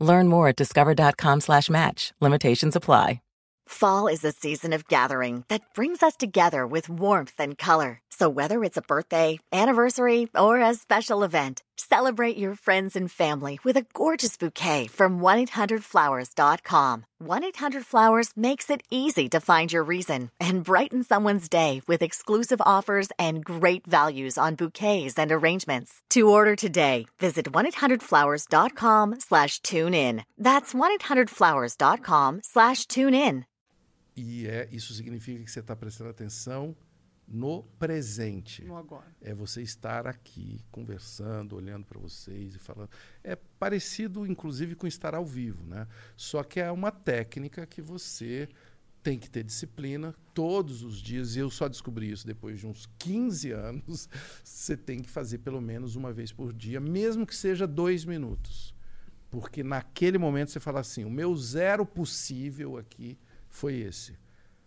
Learn more at discover.com slash match. Limitations apply. Fall is a season of gathering that brings us together with warmth and color. So whether it's a birthday, anniversary, or a special event, celebrate your friends and family with a gorgeous bouquet from 1-800-Flowers.com. 1-800-Flowers makes it easy to find your reason and brighten someone's day with exclusive offers and great values on bouquets and arrangements. To order today, visit 1-800-Flowers.com slash tune in. That's 1-800-Flowers.com slash tune in. E é, isso significa que você está prestando atenção no presente. No agora. É você estar aqui conversando, olhando para vocês e falando. É parecido, inclusive, com estar ao vivo, né? Só que é uma técnica que você tem que ter disciplina todos os dias. E eu só descobri isso depois de uns 15 anos. Você tem que fazer pelo menos uma vez por dia, mesmo que seja dois minutos. Porque naquele momento você fala assim: o meu zero possível aqui foi esse.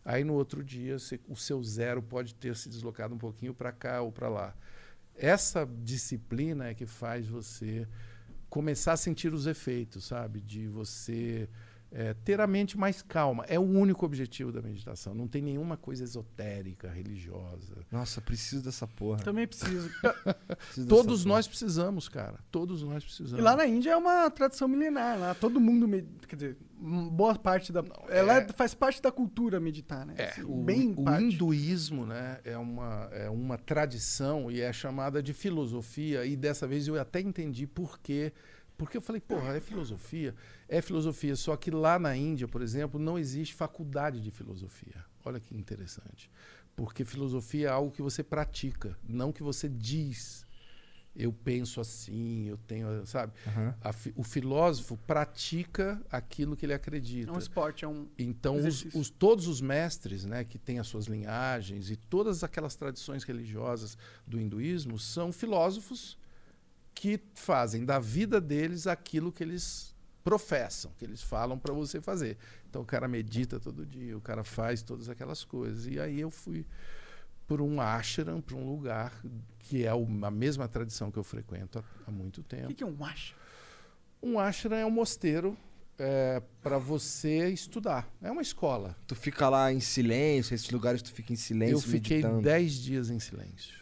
Aí no outro dia você- o seu zero pode ter se deslocado um pouquinho para cá ou para lá. Essa disciplina é que faz você começar a sentir os efeitos, sabe? De você eh, ter a mente mais calma. É o único objetivo da meditação. Não tem nenhuma coisa esotérica, religiosa. Nossa, preciso dessa porra. Também preciso. Preciso Todos porra. nós precisamos, cara. Todos nós precisamos. E lá na Índia é uma tradição milenar. Lá todo mundo, med- quer dizer, boa parte da. ela é- faz parte da cultura meditar, né? É, Assim, o, bem o parte. hinduísmo né, é, uma, é uma tradição e é chamada de filosofia, e dessa vez eu até entendi por quê. Porque eu falei, porra, é filosofia? É filosofia, só que lá na Índia, por exemplo, não existe faculdade de filosofia. Olha que interessante. Porque filosofia é algo que você pratica, não que você diz. Eu penso assim, eu tenho, sabe? A fi- o filósofo pratica aquilo que ele acredita. É um esporte, é um. Então, os, os- todos os mestres, né, que têm as suas linhagens e todas aquelas tradições religiosas do hinduísmo são filósofos que fazem da vida deles aquilo que eles professam, que eles falam para você fazer. Então, o cara medita todo dia, o cara faz todas aquelas coisas. E aí eu fui por um ashram, para um lugar que é o- a mesma tradição que eu frequento há, há muito O tempo. que, que é um acha? Um ashram é um mosteiro para você estudar. É uma escola. Tu fica lá em silêncio, esses lugares tu fica em silêncio, Eu fiquei meditando. 10 dias em silêncio.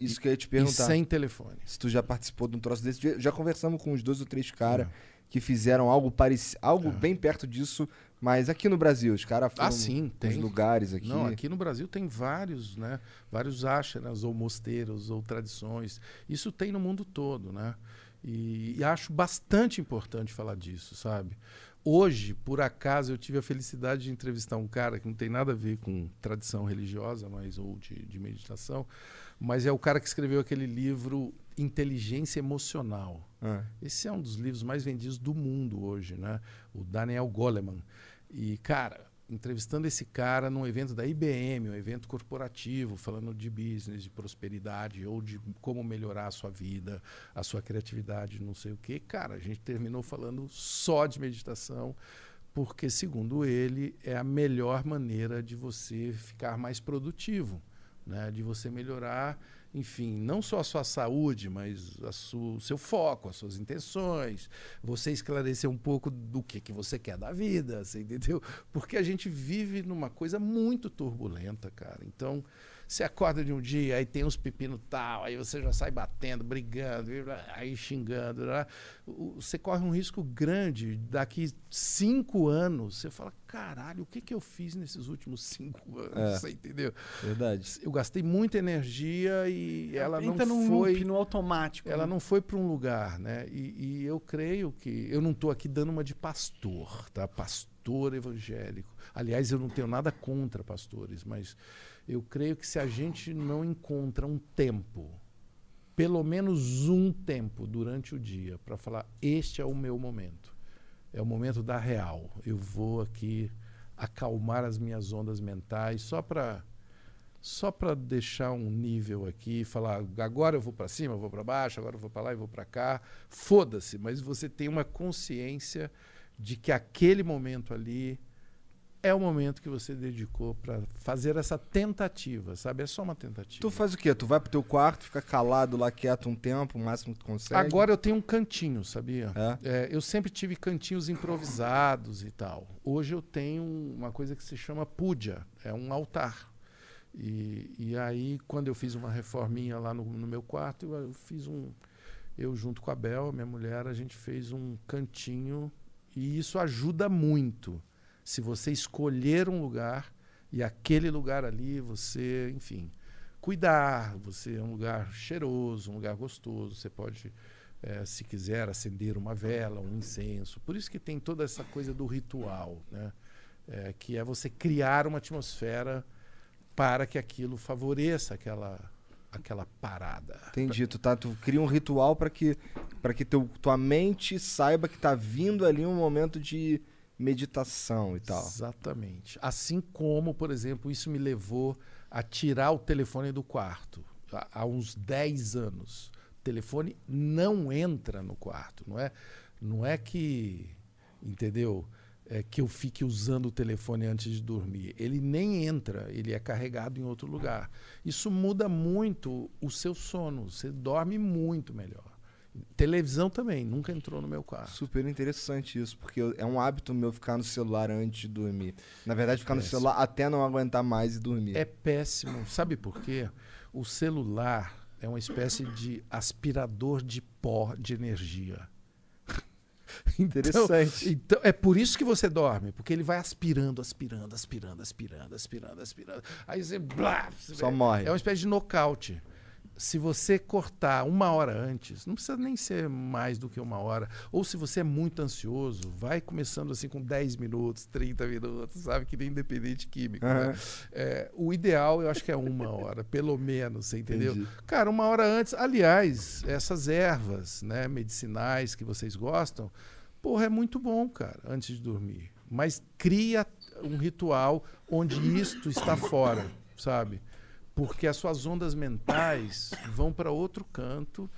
Isso que eu ia te E perguntar. sem telefone. Se tu já participou de um troço desse. Já- Já conversamos com uns dois ou três caras É. que fizeram algo parecido, algo bem perto disso, mas aqui no Brasil, os caras foram Ah, sim, tem. lugares aqui. Não, aqui no Brasil tem vários, né? Vários ashrams, ou mosteiros, ou tradições. Isso tem no mundo todo, né? E, e acho bastante importante falar disso, sabe? Hoje, por acaso, eu tive a felicidade de entrevistar um cara que não tem nada a ver com tradição religiosa, mas ou de, de meditação, mas é o cara que escreveu aquele livro Inteligência Emocional. Ah. Esse é um dos livros mais vendidos do mundo hoje, né? O Daniel Goleman. E, cara, entrevistando esse cara num evento da IBM, um evento corporativo, falando de business, de prosperidade, ou de como melhorar a sua vida, a sua criatividade, não sei o quê. Cara, a gente terminou falando só de meditação, porque, segundo ele, é a melhor maneira de você ficar mais produtivo, né? de você melhorar enfim, não só a sua saúde, mas a o seu foco, as suas intenções, você esclarecer um pouco do que, que você quer da vida, você entendeu? Porque a gente vive numa coisa muito turbulenta, cara. Então, Você acorda de um dia, aí tem uns pepinos tal, aí você já sai batendo, brigando, aí xingando. Né? Você corre um risco grande. Daqui cinco anos, você fala: caralho, o que, que eu fiz nesses últimos cinco anos? É. Você entendeu? Verdade. Eu gastei muita energia e ela não Entra num foi. loop, no automático. Ela né? não foi para um lugar, né? E, e eu creio que eu não estou aqui dando uma de pastor, tá? Pastor evangélico. Aliás, eu não tenho nada contra pastores, mas eu creio que se a gente não encontra um tempo, pelo menos um tempo durante o dia, para falar este é o meu momento, é o momento da real. Eu vou aqui acalmar as minhas ondas mentais só para só para deixar um nível aqui, falar agora eu vou para cima, eu vou para baixo, agora eu vou para lá e vou para cá. Foda-se, mas você tem uma consciência de que aquele momento ali é o momento que você dedicou para fazer essa tentativa, sabe? É só uma tentativa. Tu faz o quê? Tu vai pro teu quarto, fica calado lá quieto um tempo, o máximo que tu consegue? Agora eu tenho um cantinho, sabia? É? É, eu sempre tive cantinhos improvisados e tal. Hoje eu tenho uma coisa que se chama puja, é um altar. E, e aí, quando eu fiz uma reforminha lá no, no meu quarto, eu, eu fiz um. Eu, junto com a Bel, minha mulher, a gente fez um cantinho. E isso ajuda muito. Se você escolher um lugar e aquele lugar ali, você, enfim, cuidar. Você é um lugar cheiroso, um lugar gostoso. Você pode, eh, se quiser, acender uma vela, um incenso. Por isso que tem toda essa coisa do ritual, né? Eh, que é você criar uma atmosfera para que aquilo favoreça aquela, aquela parada. Entendi, tu, tá, tu cria um ritual pra que, pra que teu, tua mente saiba que tá vindo ali um momento de meditação e tal. Exatamente. Assim como, por exemplo, isso me levou a tirar o telefone do quarto há, uns 10 anos. O telefone não entra no quarto, não é? Não é que, entendeu? É que eu fique usando o telefone antes de dormir. Ele nem entra, ele é carregado em outro lugar. Isso muda muito o seu sono. Você dorme muito melhor. Televisão também, nunca entrou no meu quarto. Super interessante isso, porque eu- é um hábito meu ficar no celular antes de dormir. Na verdade, ficar no Péssimo. celular até não aguentar mais e dormir. É péssimo. Sabe por quê? O celular é uma espécie de aspirador de pó de energia. Interessante. Então, é por isso que você dorme, porque ele vai aspirando, aspirando, aspirando, aspirando, aspirando, aspirando. Aí você, blá, Só morre. É uma espécie de nocaute. Se você cortar uma hora antes, não precisa nem ser mais do que uma hora. Ou se você é muito ansioso, vai começando assim com 10 minutos, 30 minutos, sabe? Que nem independente químico. né? Aham. É, o ideal, eu acho que é uma hora, pelo menos, você entendeu? Entendi. Cara, uma hora antes. Aliás, essas ervas né, medicinais que vocês gostam, porra, é muito bom, cara, antes de dormir. Mas cria um ritual onde isto está fora, sabe? Porque as suas ondas mentais vão para outro canto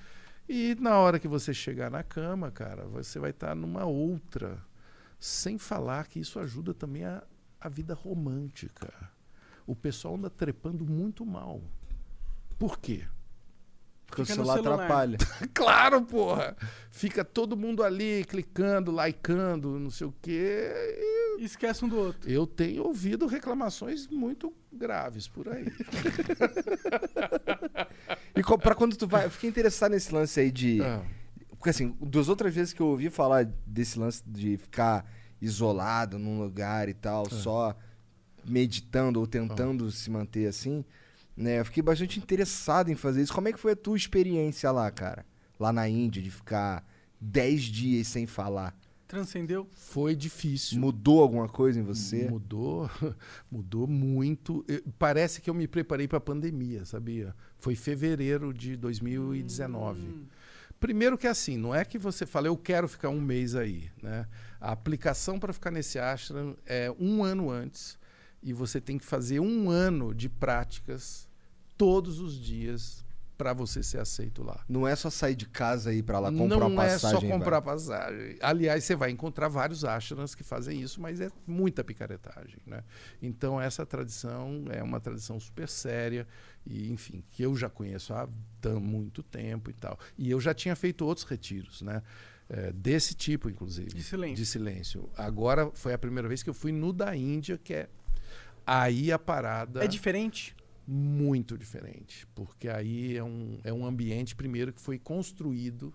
e na hora que você chegar na cama, cara, você vai estar numa outra. Sem falar que isso ajuda também a, a vida romântica. O pessoal anda trepando muito mal. Por quê? Porque o celular, celular. atrapalha. Claro, porra! Fica todo mundo ali clicando, likeando, não sei o quê. E esquece um do outro. Eu tenho ouvido reclamações muito graves por aí. E pra quando tu vai. Eu fiquei interessado nesse lance aí de. Ah. Porque assim, das outras vezes que eu ouvi falar desse lance de ficar isolado num lugar e tal, É. só meditando ou Ah. tentando se manter assim, né? Eu fiquei bastante interessado em fazer isso. Como é que foi a tua experiência lá, cara? Lá na Índia, de ficar 10 dias sem falar. Transcendeu. Foi difícil. Mudou alguma coisa em você? Mudou, mudou muito. Parece que eu me preparei para a pandemia, sabia? Foi fevereiro de 2019. Primeiro que é assim, não é que você fala, eu quero ficar um mês aí, né? A aplicação para ficar nesse ashram é um ano antes e você tem que fazer um ano de práticas todos os dias para você ser aceito lá. Não é só sair de casa e ir pra lá comprar Não uma é passagem. só vai. comprar passagem. Aliás, você vai encontrar vários ashrams que fazem isso, mas é muita picaretagem. Né? Então, essa tradição é uma tradição super séria e, enfim, que eu já conheço há muito tempo e tal. E eu já tinha feito outros retiros, né? É, desse tipo, inclusive. De silêncio. De silêncio. Agora foi a primeira vez que eu fui no da Índia, que é aí a parada. É diferente? Muito diferente, porque aí é um, é um ambiente, primeiro, que foi construído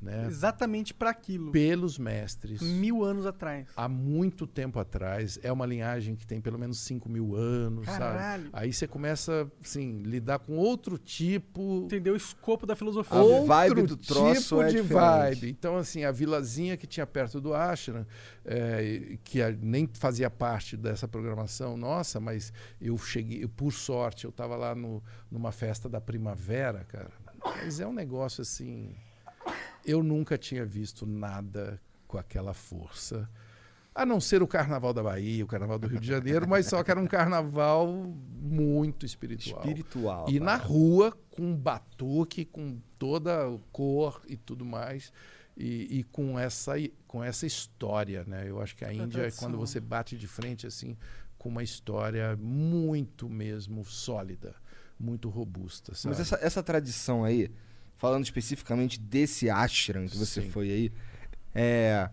né, Exatamente pra aquilo. pelos mestres Mil anos atrás. há muito tempo atrás. É uma linhagem que tem pelo menos 5 mil anos, Caralho. sabe? Aí você começa, assim, lidar com outro tipo Entendeu o escopo da filosofia. A outro vibe do troço tipo é de diferente. vibe. Então, assim, a vilazinha que tinha perto do Ashram, eh, que a- nem fazia parte dessa programação nossa, mas eu cheguei, eu, por sorte, eu estava lá no, numa festa da primavera, cara. Mas é um negócio assim. Eu nunca tinha visto nada com aquela força. A não ser o Carnaval da Bahia, o Carnaval do Rio de Janeiro, mas só que era um carnaval muito espiritual. Espiritual. E tá? na rua, com batuque, com toda a cor e tudo mais. E, e com, essa, com essa história, né? Eu acho que a Índia é quando você bate de frente, assim, com uma história muito mesmo sólida, muito robusta, sabe? Mas essa, essa tradição aí, falando especificamente desse ashram que você Sim. foi aí, é.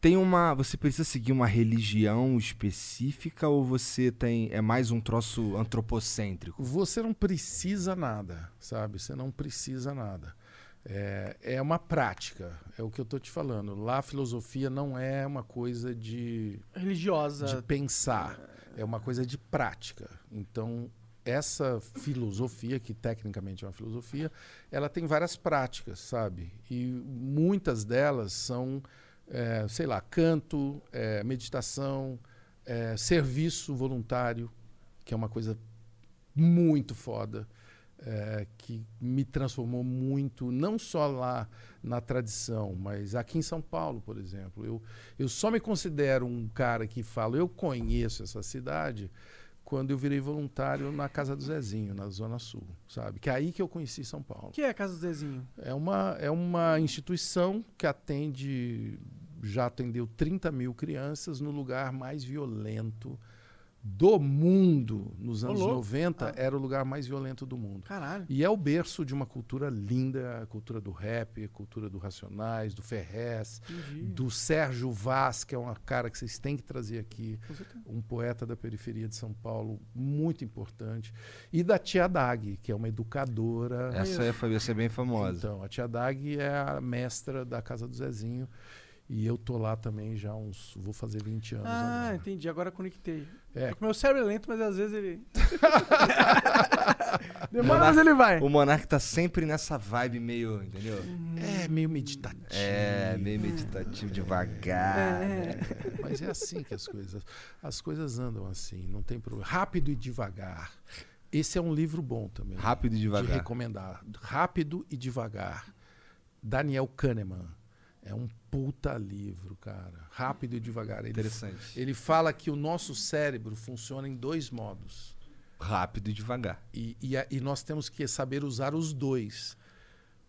Tem uma. Você precisa seguir uma religião específica ou você tem. É mais um troço antropocêntrico? Você não precisa nada, sabe? Você não precisa nada. É, é uma prática, é o que eu estou te falando. Lá a filosofia não é uma coisa de Religiosa. de pensar, é uma coisa de prática. Então, essa filosofia, que tecnicamente é uma filosofia, ela tem várias práticas, sabe? E muitas delas são, eh, sei lá, canto, eh, meditação, eh, serviço voluntário, que é uma coisa muito foda. eh, que me transformou muito, não só lá na tradição, mas aqui em São Paulo, por exemplo. Eu, eu só me considero um cara que fala, eu conheço essa cidade, quando eu virei voluntário na Casa do Zezinho, na Zona Sul, sabe? Que é aí que eu conheci São Paulo. O que é a Casa do Zezinho? É uma, é uma instituição que atende, já atendeu 30 mil crianças no lugar mais violento do mundo. Nos anos louco. 90, Ah. era o lugar mais violento do mundo. Caralho. E é o berço de uma cultura linda, a cultura do rap, a cultura do Racionais, do Ferrez, Entendi. do Sérgio Vaz, que é uma cara que vocês têm que trazer aqui, um poeta da periferia de São Paulo, muito importante. E da Tia Dag, que é uma educadora. Essa é, foi- ser bem famosa. Então, a Tia Dag é a mestra da Casa do Zezinho. E eu tô lá também já uns. Vou fazer 20 anos Ah, agora. entendi. Agora conectei. É. É. que meu cérebro é lento, mas às vezes ele. Demora, mas ele vai. O Monark tá sempre nessa vibe meio, entendeu? É meio meditativo. É, meio meditativo, devagar. É. Mas é assim que as coisas. As coisas andam assim, não tem problema. Rápido e devagar. Esse é um livro bom também. Rápido e De devagar. recomendar. Rápido e devagar. Daniel Kahneman. É um puta livro, cara. Rápido e devagar. Ele, Interessante. ele fala que o nosso cérebro funciona em dois modos. Rápido e devagar. E, e, e nós temos que saber usar os dois.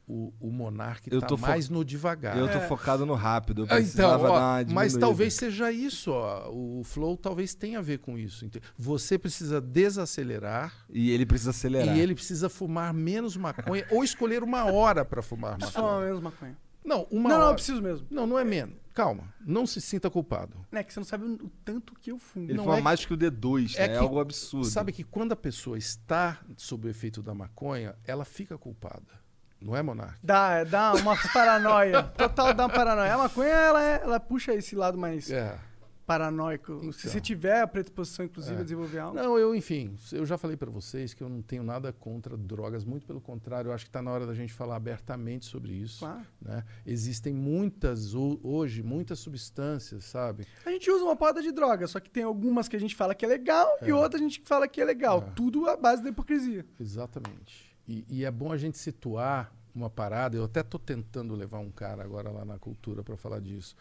O, o monarca Eu está mais no devagar. Eu tô focado no rápido. Eu Ah, Então, ó, mas talvez seja isso. Ó. O flow talvez tenha a ver com isso. Você precisa desacelerar E ele precisa acelerar. e ele precisa fumar menos maconha ou escolher uma hora para fumar Só maconha. a mesma maconha. Não, uma não, não, eu hora. preciso mesmo. Não, não é menos. Calma, não se sinta culpado. É que você não sabe o tanto que eu fumo. Ele não fuma é- mais que o D2, é né? É que- algo absurdo. Sabe que quando a pessoa está sob o efeito da maconha, ela fica culpada. Não é, Monark? Dá, dá uma paranoia. Total dá uma paranoia. A maconha, ela, é- ela puxa esse lado mais É. paranoico. Se Então. você tiver a predisposição, inclusive, É. a desenvolver algo. Não, eu, enfim, eu já falei para vocês que eu não tenho nada contra drogas, muito pelo contrário, eu acho que está na hora da gente falar abertamente sobre isso. Claro. né? Existem muitas, ho- hoje, muitas substâncias, sabe? A gente usa uma porta de droga, só que tem algumas que a gente fala que é legal e outras a gente fala que é legal. É. Tudo à base da hipocrisia. Exatamente. E, e é bom a gente situar uma parada. Eu até estou tentando levar um cara agora lá na cultura para falar disso.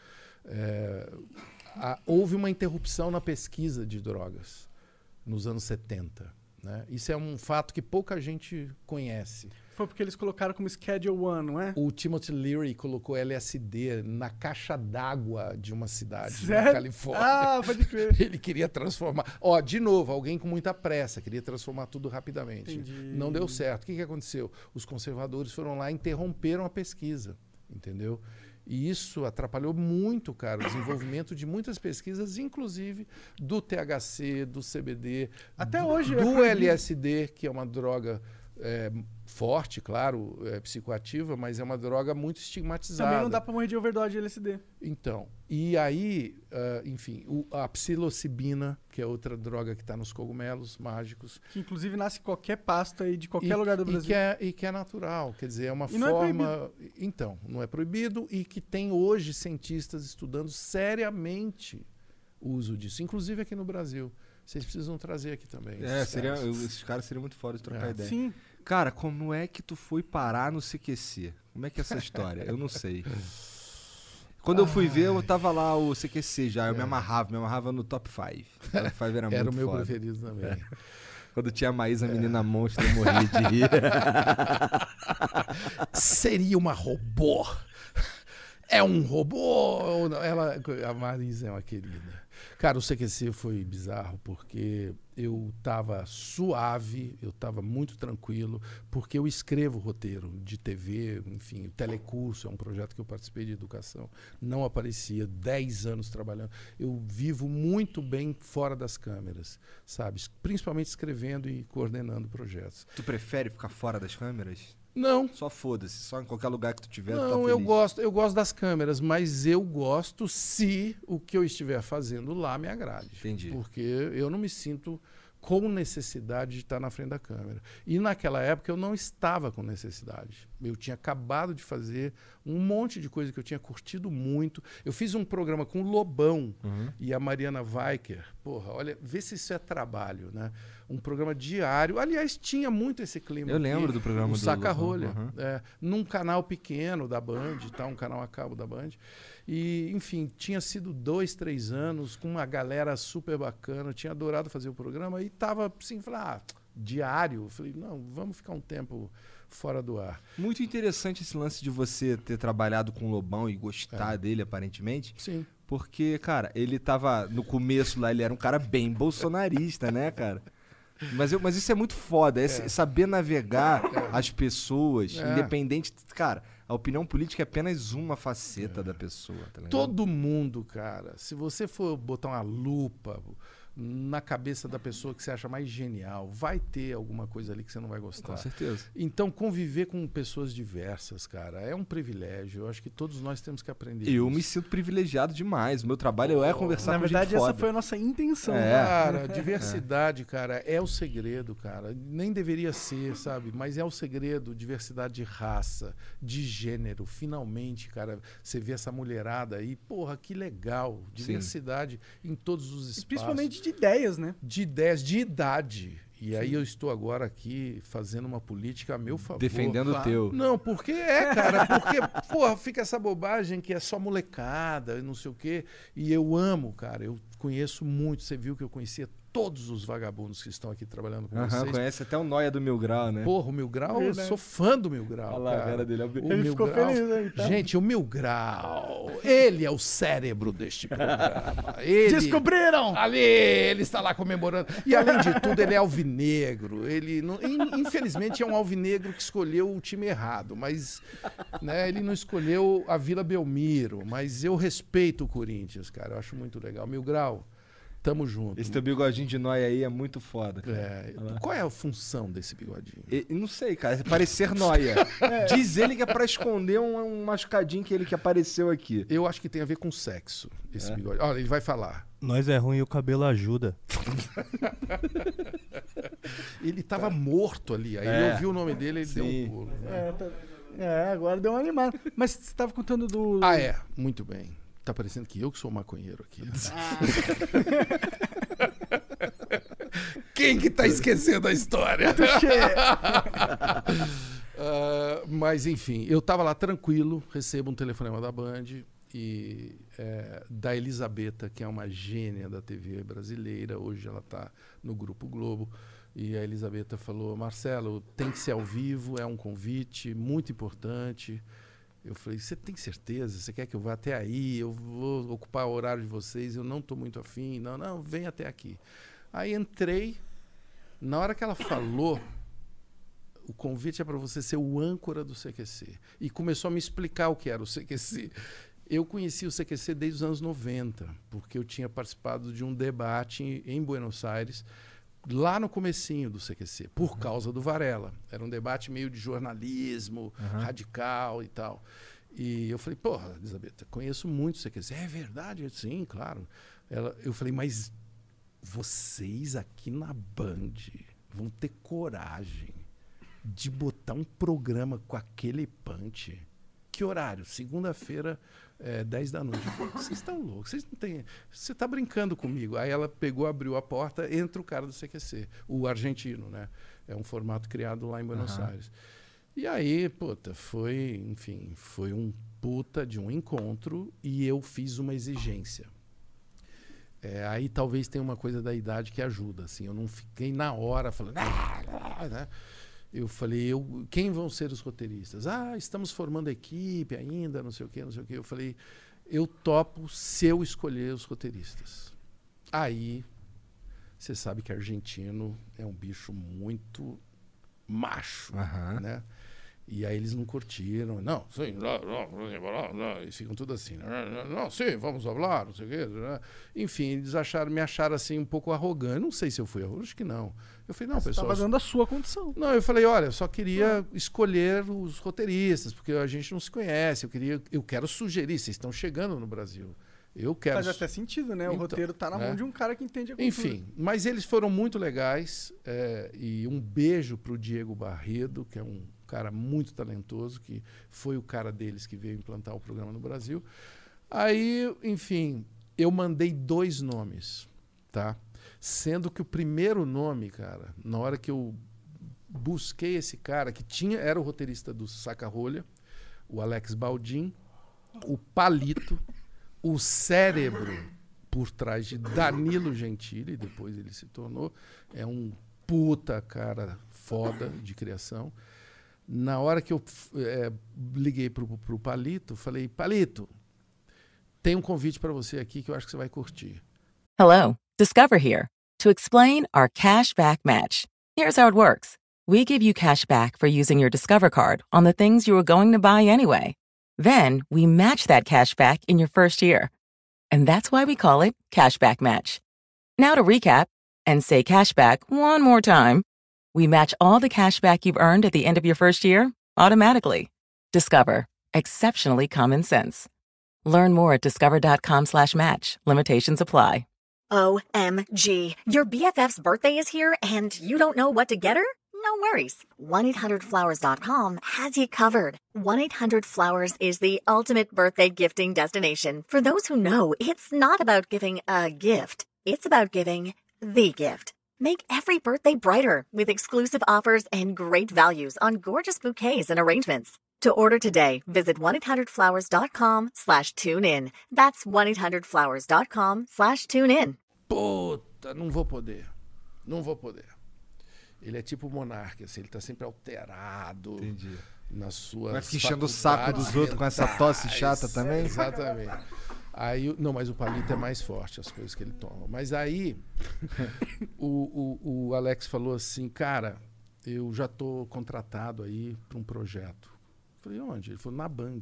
É, a- houve uma interrupção na pesquisa de drogas nos anos 70. Né? Isso é um fato que pouca gente conhece. Foi porque eles colocaram como Schedule One, não é? O Timothy Leary colocou LSD na caixa d'água de uma cidade na? Califórnia. Ah, pode crer. Ele queria transformar. Ó, de novo, alguém com muita pressa, queria transformar tudo rapidamente. Entendi. Não deu certo. O que, que aconteceu? Os conservadores foram lá e interromperam a pesquisa, entendeu? E isso atrapalhou muito, cara, o desenvolvimento de muitas pesquisas, inclusive do THC, do CBD, Até do, hoje do. LSD, que é uma droga é, forte, claro, é psicoativa, mas é uma droga muito estigmatizada. Também não dá pra morrer de overdose de LSD. Então, e aí, ah, enfim, o- a psilocibina, que é outra droga que está nos cogumelos mágicos. Que inclusive nasce em qualquer pasto aí de qualquer e, lugar do e Brasil. que é, e que é natural, quer dizer, é uma E não é forma. então, não é proibido e que tem hoje cientistas estudando seriamente o uso disso, inclusive aqui no Brasil. Vocês precisam trazer aqui também. É, esses seria, caras. eu- esses caras seriam muito foda de trocar É. ideia. Sim. Cara, como é que tu foi parar no CQC? Como é que é essa história? Eu não sei. Quando eu fui ver, eu tava lá o CQC já, eu me amarrava, me amarrava no top 5. Top 5 era, Era o meu foda. preferido também. Quando tinha a Maísa, a menina monstro, eu morria de rir. Seria uma robô. É um robô. ou não? Ela, a Marisa é uma querida. Cara, o CQC foi bizarro porque eu tava suave, eu tava muito tranquilo, porque eu escrevo roteiro de TV, enfim, o Telecurso é um projeto que eu participei de educação. Não aparecia, 10 anos trabalhando. Eu vivo muito bem fora das câmeras, sabe? Principalmente escrevendo e coordenando projetos. tu prefere ficar fora das câmeras? Não, Só foda-se, só em qualquer lugar que tu tiver, tu tá Não, eu feliz. gosto, eu gosto das câmeras, mas eu gosto se o que eu estiver fazendo lá me agrade. Entendi. Porque eu não me sinto com necessidade de estar na frente da câmera. E naquela época eu não estava com necessidade. Eu tinha acabado de fazer um monte de coisa que eu tinha curtido muito. Eu fiz um programa com o Lobão Uhum. e a Mariana Weicker. Porra, olha, vê se isso é trabalho, né? Um programa diário. Aliás, tinha muito esse clima. Eu aqui, lembro do programa o do Saca Lobão, Rolha. uhum. É, num canal pequeno da Band, tá? um canal a cabo da Band. E, enfim, tinha sido dois, três anos, com uma galera super bacana, tinha adorado fazer o programa e tava assim, falei, ah, diário. Falei, não, vamos ficar um tempo fora do ar. Muito interessante esse lance de você ter trabalhado com o Lobão e É. gostar dele, aparentemente. Sim. Porque, cara, ele tava. No começo lá, ele era um cara bem bolsonarista, né, cara? Mas, eu, mas isso é muito foda, é, s- saber navegar as pessoas, É. independente. Cara, a opinião política é apenas uma faceta da pessoa, tá? Todo mundo, cara, se você for botar uma lupa na cabeça da pessoa que você acha mais genial, vai ter alguma coisa ali que você não vai gostar. Com certeza. Então, conviver com pessoas diversas, cara, é um privilégio. Eu acho que todos nós temos que aprender. Eu isso. me sinto privilegiado demais. O meu trabalho é conversar Na com verdade, gente essa foda. foi a nossa intenção. É. né? Cara, diversidade, cara, é o segredo, cara. Nem deveria ser, sabe? Mas é o segredo. Diversidade de raça, de gênero. Finalmente, cara, você vê essa mulherada aí. Porra, que legal. Diversidade em todos os E espaços. principalmente de ideias, né? de ideias, de idade. E aí eu estou agora aqui fazendo uma política a meu favor. Defendendo o Claro. teu. Não, porque é, cara, porque, porra, fica essa bobagem que é só molecada e não sei o quê. E eu amo, cara, eu conheço muito. Você viu que eu conhecia todos os vagabundos que estão aqui trabalhando com Aham, vocês. conhece até o Noia do Mil Grau, né? Porra, o Mil Grau, eu sou fã do Mil Grau. Olha lá a cara. dele. O Ele Mil ficou Grau- feliz aí, tá? Gente, o Mil Grau, ele é o cérebro deste programa. Ele, Descobriram! Ali, ele está lá comemorando. E além de tudo, ele é alvinegro. Ele não- in- infelizmente é um alvinegro que escolheu o time errado, mas né, ele não escolheu a Vila Belmiro. Mas eu respeito o Corinthians, cara. Eu acho muito legal. Mil Grau, tamo junto. Esse teu bigodinho de Noia aí é muito foda. cara. É, qual é a função desse bigodinho? E- e não sei, cara, é parecer Noia. Diz ele que é pra esconder um, um machucadinho que ele que apareceu aqui. Eu acho que tem a ver com sexo, É. esse bigode. Olha, ele vai falar. Nós é ruim e o cabelo ajuda. Ele tava morto ali. Aí É. ele ouviu o nome dele, ele deu Sim. um pulo. É, tá- é, agora deu uma animada. Mas você tava contando do. Ah, é. Muito bem. Tá parecendo que eu que sou maconheiro aqui. Quem que tá esquecendo a história? Ah, mas enfim, eu tava lá tranquilo, recebo um telefonema da Band e é, da Elisabetta, que é uma gênia da TV brasileira, hoje ela tá no Grupo Globo. E a Elisabetta falou: Marcelo, tem que ser ao vivo, é um convite muito importante. Eu falei: Você tem certeza? Você quer que eu vá até aí? Eu vou ocupar o horário de vocês, eu não estou muito afim. Não, não, vem até aqui. Aí entrei. Na hora que ela falou, o convite é para você ser o âncora do CQC. E começou a me explicar o que era o CQC. Eu conheci o CQC desde os anos 90, porque eu tinha participado de um debate em Buenos Aires, lá no comecinho do CQC, por causa do Varela. Era um debate meio de jornalismo, radical e tal. E eu falei, porra, Elizabeth, conheço muito o CQC. É verdade? Eu, Sim, claro. Ela, eu falei, mas vocês aqui na Band vão ter coragem de botar um programa com aquele punch. Que horário? Segunda-feira, é, 10 da noite. Vocês estão loucos, vocês não têm. Você está brincando comigo. Aí ela pegou, abriu a porta, entra o cara do CQC, o argentino, né? É um formato criado lá em Buenos Aham. Aires. E aí, puta, foi, enfim, foi um puta de um encontro e eu fiz uma exigência. É, aí talvez tenha uma coisa da idade que ajuda, assim. Eu não fiquei na hora falando, "Ah, ah", né? Eu falei, eu, quem vão ser os roteiristas? Ah, estamos formando equipe ainda, não sei o quê, não sei o quê. Eu falei, eu topo se eu escolher os roteiristas. Aí, você sabe que argentino é um bicho muito macho, Aham. né? E aí eles não curtiram. Não, sim, não, não, não, não, e ficam tudo assim. Não, não, não, sim, vamos falar, não sei o quê. né? Enfim, eles acharam, me acharam assim um pouco arrogante. Não sei se eu fui arrogante, acho que não. Eu falei, não, Você pessoal. estava dando a sua condição. Não, eu falei, olha, eu só queria escolher os roteiristas, porque a gente não se conhece. Eu queria, eu quero sugerir, vocês estão chegando no Brasil. Eu quero. Faz até sentido, né? O Então, roteiro tá na né? mão de um cara que entende a cultura. Enfim, mas eles foram muito legais. é, e um beijo para o Diego Barredo, que é um cara muito talentoso, que foi o cara deles que veio implantar o programa no Brasil. Aí, enfim, eu mandei dois nomes, tá? Sendo que o primeiro nome, cara, na hora que eu busquei esse cara, que tinha era o roteirista do Saca-Rolha, o Alex Baldin, o Palito, o cérebro por trás de Danilo Gentili, depois ele se tornou, é um puta cara foda de criação. Na hora que eu eh, liguei pro, pro Palito, falei, Palito, tem um convite para você aqui que eu acho que você vai curtir. Hello, Discover here to explain our cash back match. Here's how it works we give you cash back for using your Discover card on the things you were going to buy anyway. Then we match that cash back in your first year. And that's why we call it Cashback Match. Now to recap and say cashback one more time. We match all the cash back you've earned at the end of your first year automatically. Discover. Exceptionally common sense. Learn more at discover.com slash match. Limitations apply. OMG. Your BFF's birthday is here and you don't know what to get her? No worries. 1-800-Flowers.com has you covered. 1-800-Flowers is the ultimate birthday gifting destination. For those who know, it's not about giving a gift. It's about giving the gift. Make every birthday brighter with exclusive offers and great values on gorgeous bouquets and arrangements. To order today, visit 1-800-Flowers.com slash tune in. That's 1-800-Flowers.com slash tune in. Puta, não vou poder. Não vou poder. Ele é tipo monarca, assim, ele tá sempre alterado Entendi. nas suas. Vai ficar enchendo o saco dos outros com essa tosse chata também? Exatamente. Aí, o- não, mas o palito é mais forte, as coisas que ele toma. Mas aí, o, o, o Alex falou assim, cara, eu já tô contratado aí para um projeto. Eu falei, onde? Ele falou, na Band.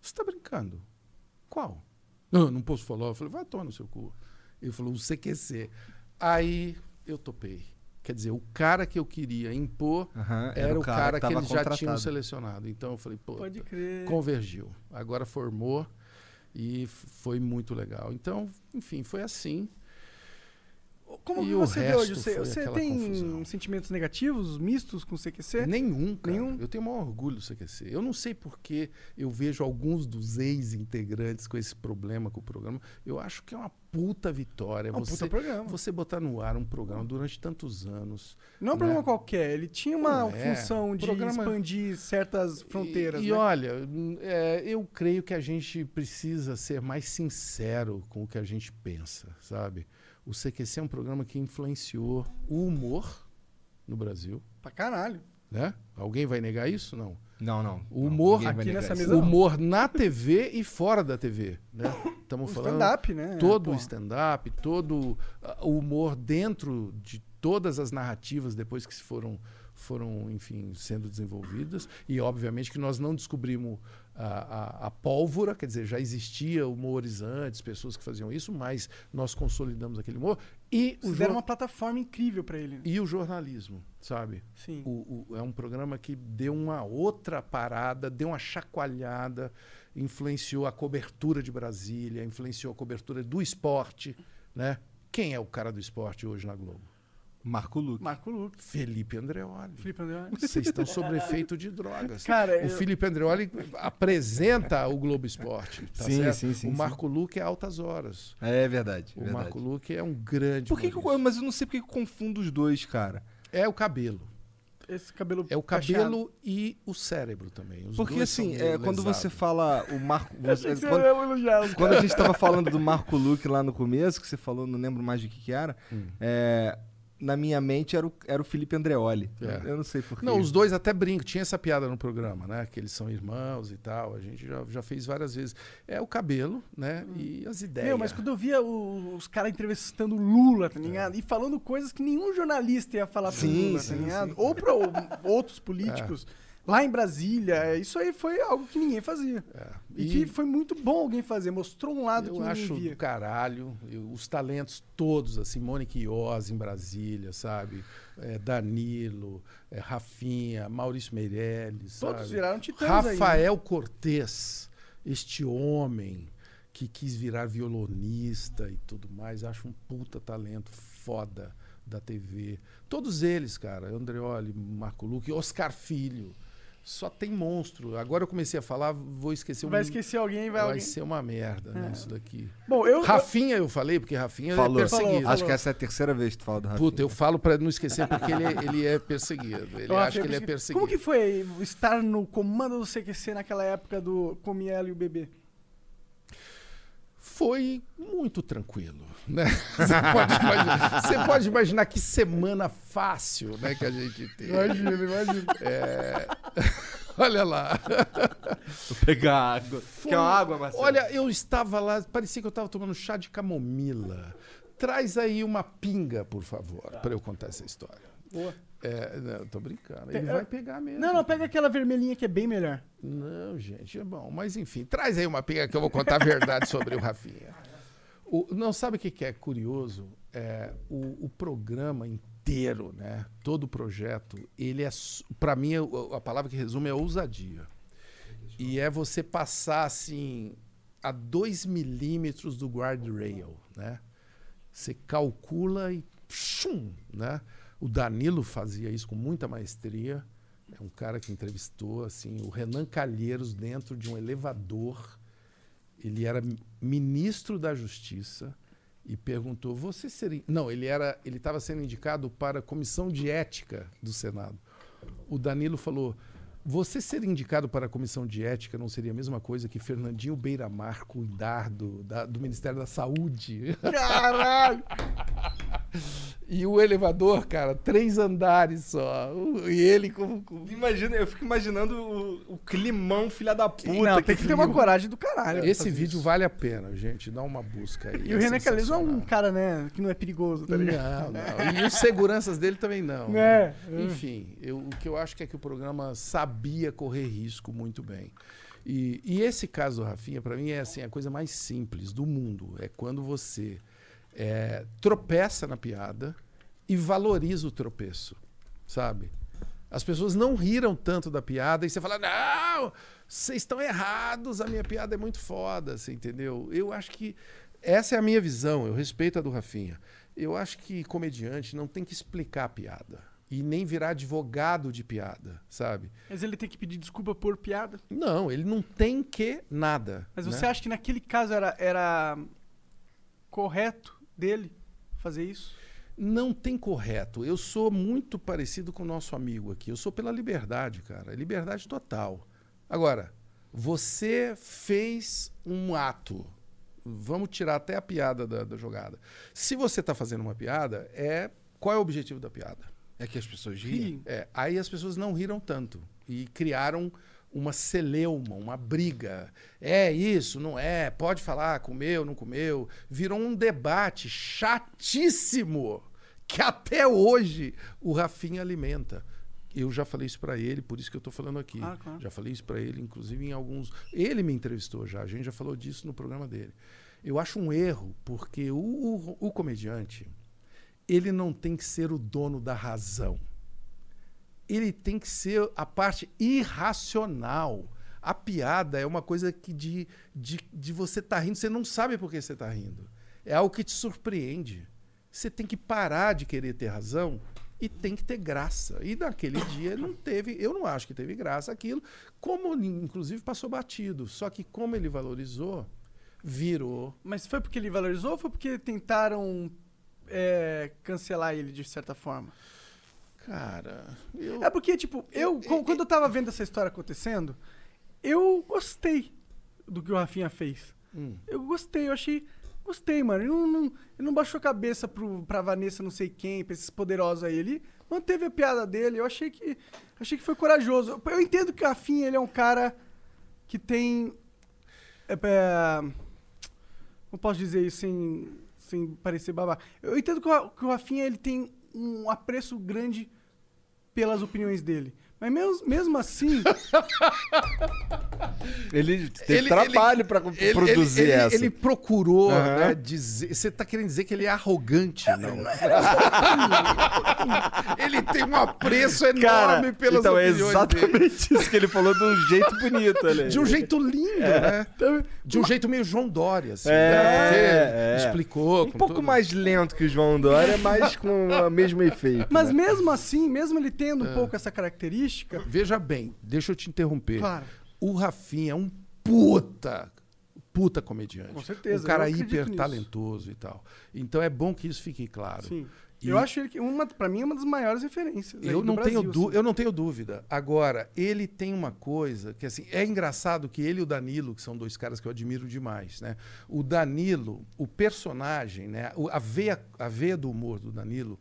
Você tá brincando? Qual? Não, não posso falar. Eu falei, vai tomar no seu cu. Ele falou, o CQC. Aí eu topei. Quer dizer, o cara que eu queria impor Aham, era, o cara, que, tava eles já tinham selecionado. Então eu falei, pô, Pode crer. convergiu. Agora formou e foi muito legal. Então, enfim, foi assim. Como E você vê hoje? Você, você tem confusão. sentimentos negativos, mistos com o CQC? Nenhum, cara. Nenhum? Eu tenho o maior orgulho do CQC. Eu não sei por que eu vejo alguns dos ex-integrantes com esse problema com o programa. Eu acho que é uma puta vitória. É um você, puta programa. você botar no ar um programa durante tantos anos. Não é um né? programa qualquer, ele tinha uma é. função de Programa- expandir certas fronteiras. E, e né? olha, é, eu creio que a gente precisa ser mais sincero com o que a gente pensa, sabe? O CQC é um programa que influenciou o humor no Brasil, Pra caralho. né? Alguém vai negar isso? Não. Não, não. O humor vai aqui nessa mesa O não. humor na TV e fora da TV, né? O Estamos falando stand-up, né? todo o stand-up, todo ah, o humor dentro de todas as narrativas depois que se foram foram, enfim, sendo desenvolvidas. E, obviamente, que nós não descobrimos a, a, a pólvora, quer dizer, já existia humores antes, pessoas que faziam isso, mas nós consolidamos aquele humor. E o, Fizeram jor- uma plataforma incrível pra ele. né? e o jornalismo, sabe? Sim. O- o- é um programa que deu uma outra parada, deu uma chacoalhada, influenciou a cobertura de Brasília, influenciou a cobertura do esporte, né? Quem é o cara do esporte hoje na Globo? Marco Luque. Marco Luque, Felipe Andreoli. Felipe André. Vocês estão sob efeito de drogas. Cara, o eu- Felipe Andreoli apresenta o Globo Esporte. Tá Sim, certo? sim, sim, O sim. Marco Luque é altas horas. É verdade. O verdade. Marco Luque é um grande. Por que que eu, mas eu não sei porque que eu confundo os dois, cara. É o cabelo. Esse cabelo É o cacheado. cabelo e o cérebro também. Os Porque assim, é, quando você fala o Marco. Você, quando, é elogiado. quando a gente tava falando do Marco Luque lá no começo, que você falou, não lembro mais de que, que era, Hum. é, na minha mente era o, era o Felipe Andreoli. É. Eu não sei porquê. Não, os dois até brincam. Tinha essa piada no programa, né? Que eles são irmãos e tal. A gente já, já fez várias vezes. É o cabelo, né? E as ideias. Meu, mas quando eu via o- os caras entrevistando o Lula, tá ligado? E falando coisas que nenhum jornalista ia falar pro Sim, Lula, sim, tá ligado? sim. Ou pra o- outros políticos. Lá em Brasília, isso aí foi algo que ninguém fazia. E, E- que foi muito bom alguém fazer, mostrou um lado que Eu ninguém acho via. do caralho. Eu- os talentos todos, assim, Mônica Iose em Brasília, sabe? É, Danilo, é, Rafinha, Maurício Meirelles. Todos sabe? viraram titãs aí, né? Rafael Cortez, este homem que quis virar violonista e tudo mais. Acho um puta talento foda da TV. Todos eles, cara. Andreoli, Marco Luque, Oscar Filho. Só tem monstro. Agora eu comecei a falar, vou esquecer Vai um. esquecer alguém, vai, Vai alguém. ser uma merda, né? Isso daqui. Bom, eu. Rafinha eu falei, porque Rafinha Falou. é perseguido. Falou, Acho que essa é a terceira vez que tu fala do Rafinha. Puta, eu falo pra não esquecer porque ele, ele é perseguido. Ele eu acha que ele é perseguido. Como que foi estar no comando do CQC naquela época do Comiela e o Bebê? Foi muito tranquilo, né? Você pode, imaginar, você pode imaginar que semana fácil, né, que a gente teve. Imagina, imagina. É, Olha lá. Vou pegar água. Quer uma água, Marcelo? Olha, eu estava lá, parecia que eu estava tomando chá de camomila. Traz aí uma pinga, por favor, para eu contar essa história. Boa. É, não, tô brincando. Ele Pe- vai pegar mesmo. Não, não, pega aquela vermelhinha que é bem melhor. Não, gente, é bom. Mas enfim, traz aí uma pinga que eu vou contar a verdade sobre o Rafinha. O- não sabe o que, que é curioso? É, o, o programa inteiro, né? Todo o projeto, ele é. Para mim, a, a palavra que resume é ousadia. E é você passar assim a 2 milímetros do guardrail, né? Você calcula e chum, né? O Danilo fazia isso com muita maestria. É um cara que entrevistou assim o Renan Calheiros dentro de um elevador. Ele era mi- ministro da Justiça e perguntou: "Você seria?" Não, ele era, ele estava sendo indicado para a comissão de ética do Senado. O Danilo falou: "Você ser indicado para a comissão de ética não seria a mesma coisa que Fernandinho Beiramar cuidar do, da- do Ministério da Saúde?" Caralho! E o elevador, cara, três andares só. O- E ele com. com- Imagina, eu fico imaginando o, o climão, filha da puta. não, tem que ter uma coragem do caralho. Esse vídeo isso. vale a pena, gente. Dá uma busca aí. E o é Renan Calheiros não é um cara, né, que não é perigoso, tá ligado? Não, não. E os seguranças dele também não. É, né? Enfim, eu- o que eu acho que é que o programa sabia correr risco muito bem. E, e esse caso do Rafinha, para mim, é assim, a coisa mais simples do mundo. É quando você é, tropeça na piada e valoriza o tropeço, sabe? As pessoas não riram tanto da piada e você fala, não, vocês estão errados, a minha piada é muito foda, você entendeu? Eu acho que essa é a minha visão, eu respeito a do Rafinha. Eu acho que comediante não tem que explicar a piada e nem virar advogado de piada, sabe? Mas ele tem que pedir desculpa por piada. Não, ele não tem que nada. Mas né? você acha que naquele caso era, era correto dele fazer isso? Não tem correto. Eu sou muito parecido com o nosso amigo aqui. Eu sou pela liberdade, cara. Liberdade total. Agora, você fez um ato. Vamos tirar até a piada da, da jogada. Se você está fazendo uma piada, é qual é o objetivo da piada? É que as pessoas riem. É, aí as pessoas não riram tanto e criaram uma celeuma, uma briga. É isso, não é? Pode falar, comeu, não comeu. Virou um debate chatíssimo que até hoje o Rafinha alimenta. Eu já falei isso para ele, por isso que eu estou falando aqui. Ah, claro. Já falei isso para ele, inclusive em alguns. Ele me entrevistou já, a gente já falou disso no programa dele. Eu acho um erro, porque o, o, o comediante, ele não tem que ser o dono da razão. Ele tem que ser a parte irracional. A piada é uma coisa que de, de, de você estar rindo, você não sabe por que você está rindo. É algo que te surpreende. Você tem que parar de querer ter razão e tem que ter graça. E naquele dia não teve, eu não acho que teve graça aquilo, como inclusive passou batido. Só que como ele valorizou, virou. Mas foi porque ele valorizou ou foi porque tentaram é, cancelar ele de certa forma? Cara, eu. É porque, tipo, eu, co- quando eu tava vendo essa história acontecendo, eu gostei do que o Rafinha fez. Hum. Eu gostei, eu achei. Gostei, mano. Ele não, não- ele não baixou a cabeça pro, pra Vanessa não sei quem, pra esses poderosos aí. Ele manteve a piada dele. Eu achei que. Achei que foi corajoso. Eu entendo que o Rafinha ele é um cara que tem. É, é, como posso dizer isso sem, sem parecer babaca? Eu entendo que o, que o Rafinha ele tem um apreço grande pelas opiniões dele. Mas mesmo, mesmo assim. Ele teve trabalho pra ele- produzir ele- ele- essa. Ele procurou Aham. né, dizer. Você está querendo dizer que ele é arrogante, não? ele tem um apreço enorme Cara, pelas então é exatamente isso que ele falou de um jeito bonito. Aí. De um jeito lindo, né? Então, De um jeito meio João Dória, assim. É, né? É. Explicou. Um com pouco todo- mais lento que o João Dória, mas com o mesmo efeito. Mas né? mesmo assim, mesmo ele tendo um pouco essa característica. Veja bem, deixa eu te interromper. Claro. O Rafinha é um puta, puta comediante. Com certeza, Um cara hiper nisso. talentoso e tal. Então é bom que isso fique claro. Sim. E Eu acho ele que uma, pra mim é uma das maiores referências. eu não, Brasil, tenho assim. eu não tenho dúvida. Agora, ele tem uma coisa que assim, é engraçado que ele e o Danilo, que são dois caras que eu admiro demais, né? O Danilo, o personagem, né? A, veia, a veia do humor do Danilo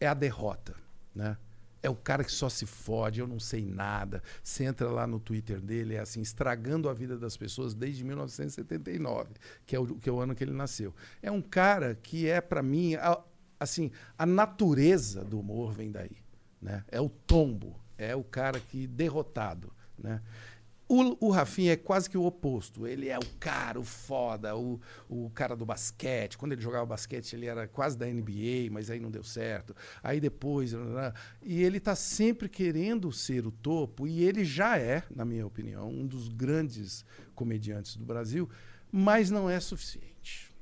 é a derrota, né? É o cara que só se fode, eu não sei nada. Você entra lá no Twitter dele, é assim, estragando a vida das pessoas desde 1979, que é o, que é o ano que ele nasceu. É um cara que é, para mim, a- assim, a natureza do humor vem daí. Né? É o tombo, é o cara que derrotado. Né? O, o Rafinha é quase que o oposto. Ele é o cara, o foda, o, o cara do basquete. Quando ele jogava basquete, ele era quase da NBA, mas aí não deu certo. Aí depois. E ele está sempre querendo ser o topo, e ele já é, na minha opinião, um dos grandes comediantes do Brasil, mas não é suficiente.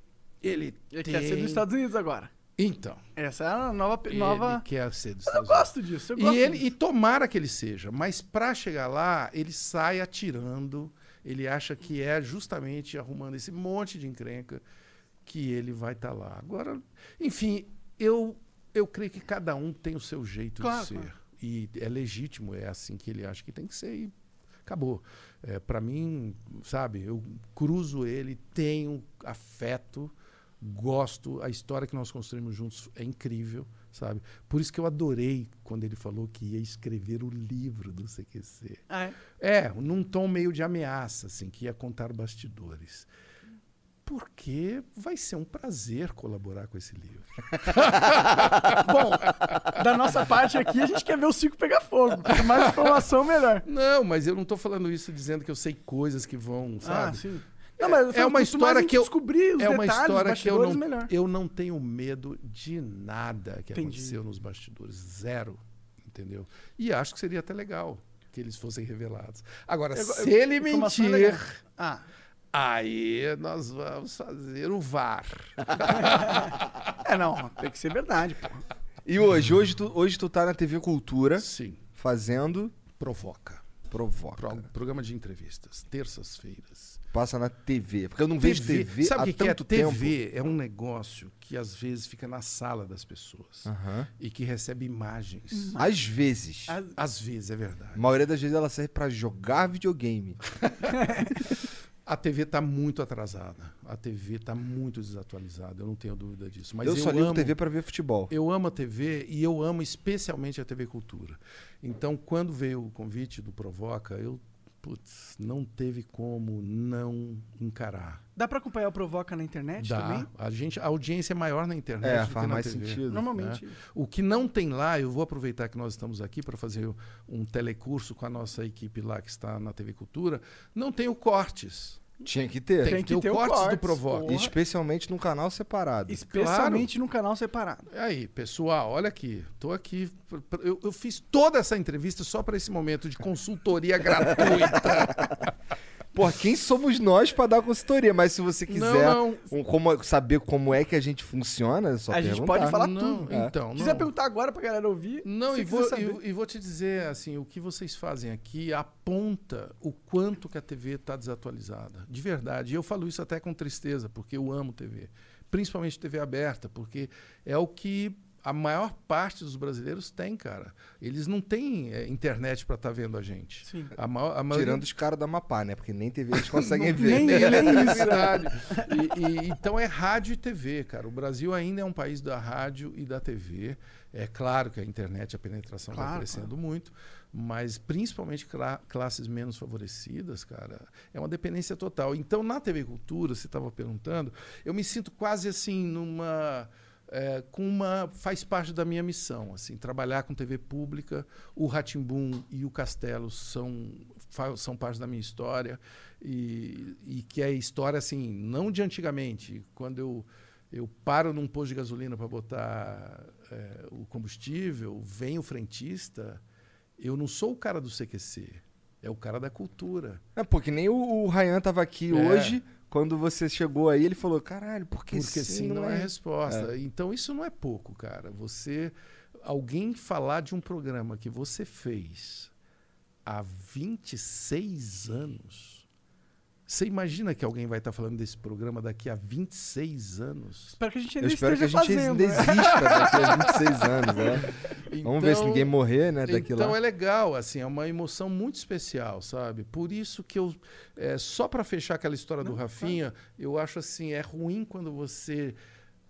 Ele, Ele tem... quer ser dos Estados Unidos agora. Então. Essa é a nova. Ele nova... quer ser dos Eu Estados gosto Unidos. disso, eu E, gosto ele, disso. e tomara que ele seja, mas para chegar lá, ele sai atirando. Ele acha que é justamente arrumando esse monte de encrenca que ele vai estar lá. Agora, enfim, eu, eu creio que cada um tem o seu jeito Claro, de ser. claro. E é legítimo, é assim que ele acha que tem que ser e acabou. É, para mim, sabe, eu cruzo ele, tenho afeto, gosto, a história que nós construímos juntos é incrível, sabe? Por isso que eu adorei quando ele falou que ia escrever o livro do CQC. Ah, é? É, num tom meio de ameaça, assim, que ia contar bastidores. Porque vai ser um prazer colaborar com esse livro. Bom, da nossa parte aqui, a gente quer ver o circo pegar fogo. Quanto mais informação, melhor. Não, mas eu não estou falando isso dizendo que eu sei coisas que vão, sabe? Ah, sim. Não, mas é uma história que eu descobrir os é uma detalhes, história que eu bastidores, não melhor. eu não tenho medo de nada que Entendi. aconteceu nos bastidores, zero, entendeu? E acho que seria até legal que eles fossem revelados. Agora, Eu- se eu- ele informação mentir. Ah. aí nós vamos fazer o VAR. É, não, tem que ser verdade, pô. E hoje, hoje tu, hoje tu tá na TV Cultura Sim, fazendo provoca. Provoca. Pro- programa de entrevistas, terças-feiras. Passa na TV. Porque eu não vejo TV, Sabe há que, que é? tanto tempo. TV é um negócio que às vezes fica na sala das pessoas Aham. e que recebe imagens. Às vezes. As- Às vezes, é verdade. A maioria das vezes ela serve pra jogar videogame. A TV está muito atrasada. A TV está muito desatualizada. Eu não tenho dúvida disso. Mas eu, eu, só ligo amo, TV pra ver futebol. Eu amo a TV e eu amo especialmente a TV Cultura. Então, quando veio o convite do Provoca, eu putz, não teve como não encarar. Dá pra acompanhar o Provoca na internet Dá. também? A, gente, a audiência é maior na internet. É, faz mais TV, sentido. Normalmente. né? O que não tem lá, eu vou aproveitar que nós estamos aqui para fazer um telecurso com a nossa equipe lá que está na TV Cultura. Não tem o cortes. Tinha que ter. Tem, que ter o cortes do Provoca. porra. Especialmente num canal separado. Especialmente num canal separado. Aí, pessoal, olha aqui. Tô aqui. Eu, eu fiz toda essa entrevista só para esse momento de consultoria gratuita. Pô, quem somos nós pra dar consultoria? Mas se você quiser Não, um- como- saber como é que a gente funciona, é só a gente perguntar. pode falar Não, tudo. então, Se quiser não. perguntar agora pra galera ouvir. Não, e vou, saber. e, e vou te dizer, assim, o que vocês fazem aqui aponta o quanto que a TV está desatualizada. De verdade. E eu falo isso até com tristeza, porque eu amo TV. Principalmente TV aberta, porque é o que a maior parte dos brasileiros tem, cara. Eles não têm é, internet para estar vendo a gente. Sim. A, maior, a maioria- Tirando os caras da Mapá, né? Porque nem TV eles conseguem Não- ver. nem- nem, nem nem isso. verdade. E, e- então é rádio e TV, cara. O Brasil ainda é um país da rádio e da TV. É claro que a internet, a penetração vai Claro, crescendo muito, mas principalmente cla- classes menos favorecidas, cara, é uma dependência total. Então, na TV Cultura, você estava perguntando, eu me sinto quase assim numa é, com uma faz parte da minha missão, assim, trabalhar com TV pública. O Ratimbum e o Castelo são são parte da minha história e, e que é história assim, não de antigamente, quando eu eu paro num posto de gasolina para botar é, o combustível, vem o frentista, eu não sou o cara do CQC, é o cara da cultura. É, pô, que nem o, o Ryan tava aqui É. hoje, quando você chegou aí, ele falou, caralho, porque, Porque sim não é resposta. Então isso não é pouco, cara. Você alguém falar de um programa que você fez há 26 anos. Você imagina que alguém vai estar falando desse programa daqui a 26 anos? Espero que a gente Eu ainda espero que a gente fazendo. ainda né? exista daqui a 26 anos, né? Vamos ver se Então- ninguém morrer, né, daqui então lá. é legal, assim, é uma emoção muito especial, sabe? Por isso que eu, é, só para fechar aquela história do Rafinha, eu acho assim, é ruim quando você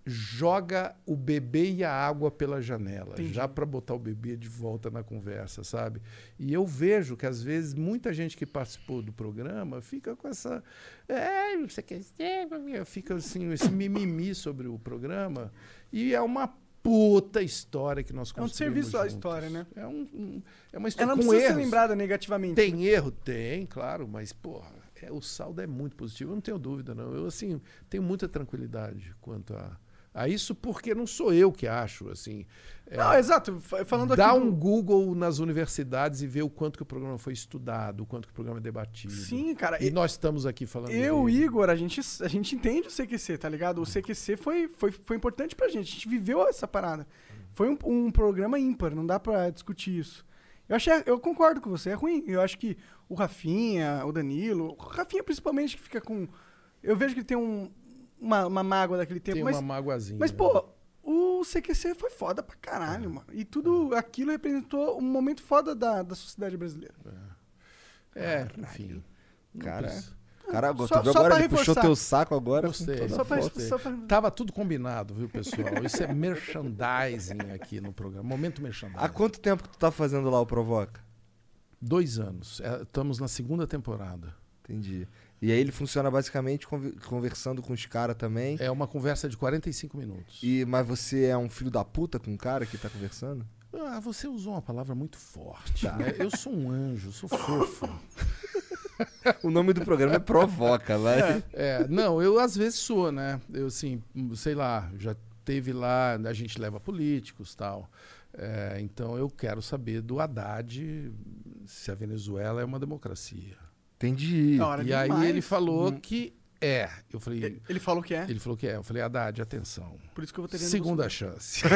joga o bebê e a água pela janela, Entendi. já para botar o bebê de volta na conversa, sabe? E eu vejo que às vezes muita gente que participou do programa fica com essa, é, você quer ser, fica assim esse mimimi sobre o programa e é uma puta história que nós É um construímos serviço à juntos. história, né? É, um, um- é uma história Ela não com precisa ser erros. lembrada negativamente. Tem erro? Tem, claro, mas, porra, é, o saldo é muito positivo, eu não tenho dúvida, não. Eu, assim, tenho muita tranquilidade quanto a, a isso, porque não sou eu que acho, assim. é, Não, exato. Fa- Falando Dá aqui. do- um Google nas universidades e vê o quanto que o programa foi estudado, o quanto que o programa é debatido. Sim, cara. E e- nós estamos aqui falando Eu, dele. Igor, a gente, a gente entende o CQC, tá ligado? O CQC foi, foi, foi importante pra gente. A gente viveu essa parada. Foi um, um programa ímpar, não dá pra discutir isso. Eu, achei, eu concordo com você, é ruim. Eu acho que o Rafinha, o Danilo, o Rafinha principalmente, que fica com. Eu vejo que tem um, uma, uma mágoa daquele tempo, Tem mas. uma mágoazinha. Mas, né? pô, o CQC foi foda pra caralho, mano. E tudo aquilo representou um momento foda da, da sociedade brasileira. É, enfim. não Cara, precisa. Cara, Só- tu viu só agora? Ele puxou teu saco agora. Gostei. Só pra- só pra- Tava tudo combinado, viu, pessoal? Isso é merchandising aqui no programa. Momento merchandising. Há quanto tempo que tu tá fazendo lá o Provoca? Dois anos. É, estamos na segunda temporada. Entendi. E aí ele funciona basicamente conver- conversando com os caras também. É uma conversa de 45 minutos. E, mas você é um filho da puta com o cara que tá conversando? Ah, você usou uma palavra muito forte. Tá. né? Eu sou um anjo, sou fofo. O nome do programa é Provoca, vai. É, não, eu às vezes sou, né? Eu assim, sei lá, já teve lá, a gente leva políticos tal. É, então eu quero saber do Haddad se a Venezuela é uma democracia. Entendi. Hora E aí demais. ele falou que é. Eu falei, Ele- falou que é. ele falou que é. Eu falei, Haddad, atenção. Por isso que eu vou ter Segunda chance.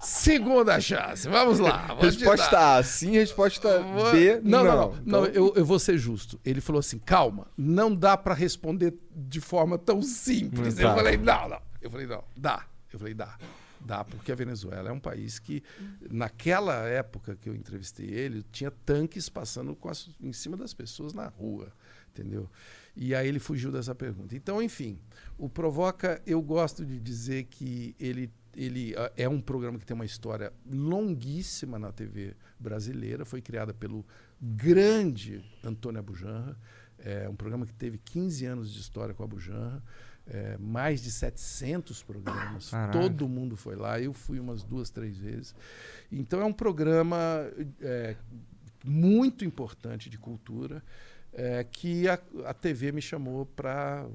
Segunda chance. Vamos lá. dar. Resposta A, sim. Resposta Vou- B, não, não. não, não. Então, Não, eu, eu vou ser justo. Ele falou assim: calma, não dá pra responder de forma tão simples. Não Eu dá. falei: não, não. Eu falei: não, dá. Eu falei: dá. Dá, porque a Venezuela é um país que, naquela época que eu entrevistei ele, tinha tanques passando as- em cima das pessoas na rua, entendeu? E aí ele fugiu dessa pergunta. Então, enfim, o Provoca, eu gosto de dizer que ele ele ah, é um programa que tem uma história longuíssima na TV brasileira. Foi criada pelo grande Antônio Abujanra. É um programa que teve 15 anos de história com a Abujanra. É, mais de 700 programas. Caralho. Todo mundo foi lá. Eu fui umas duas, três vezes. Então é um programa é, muito importante de cultura é, que a, a TV me chamou para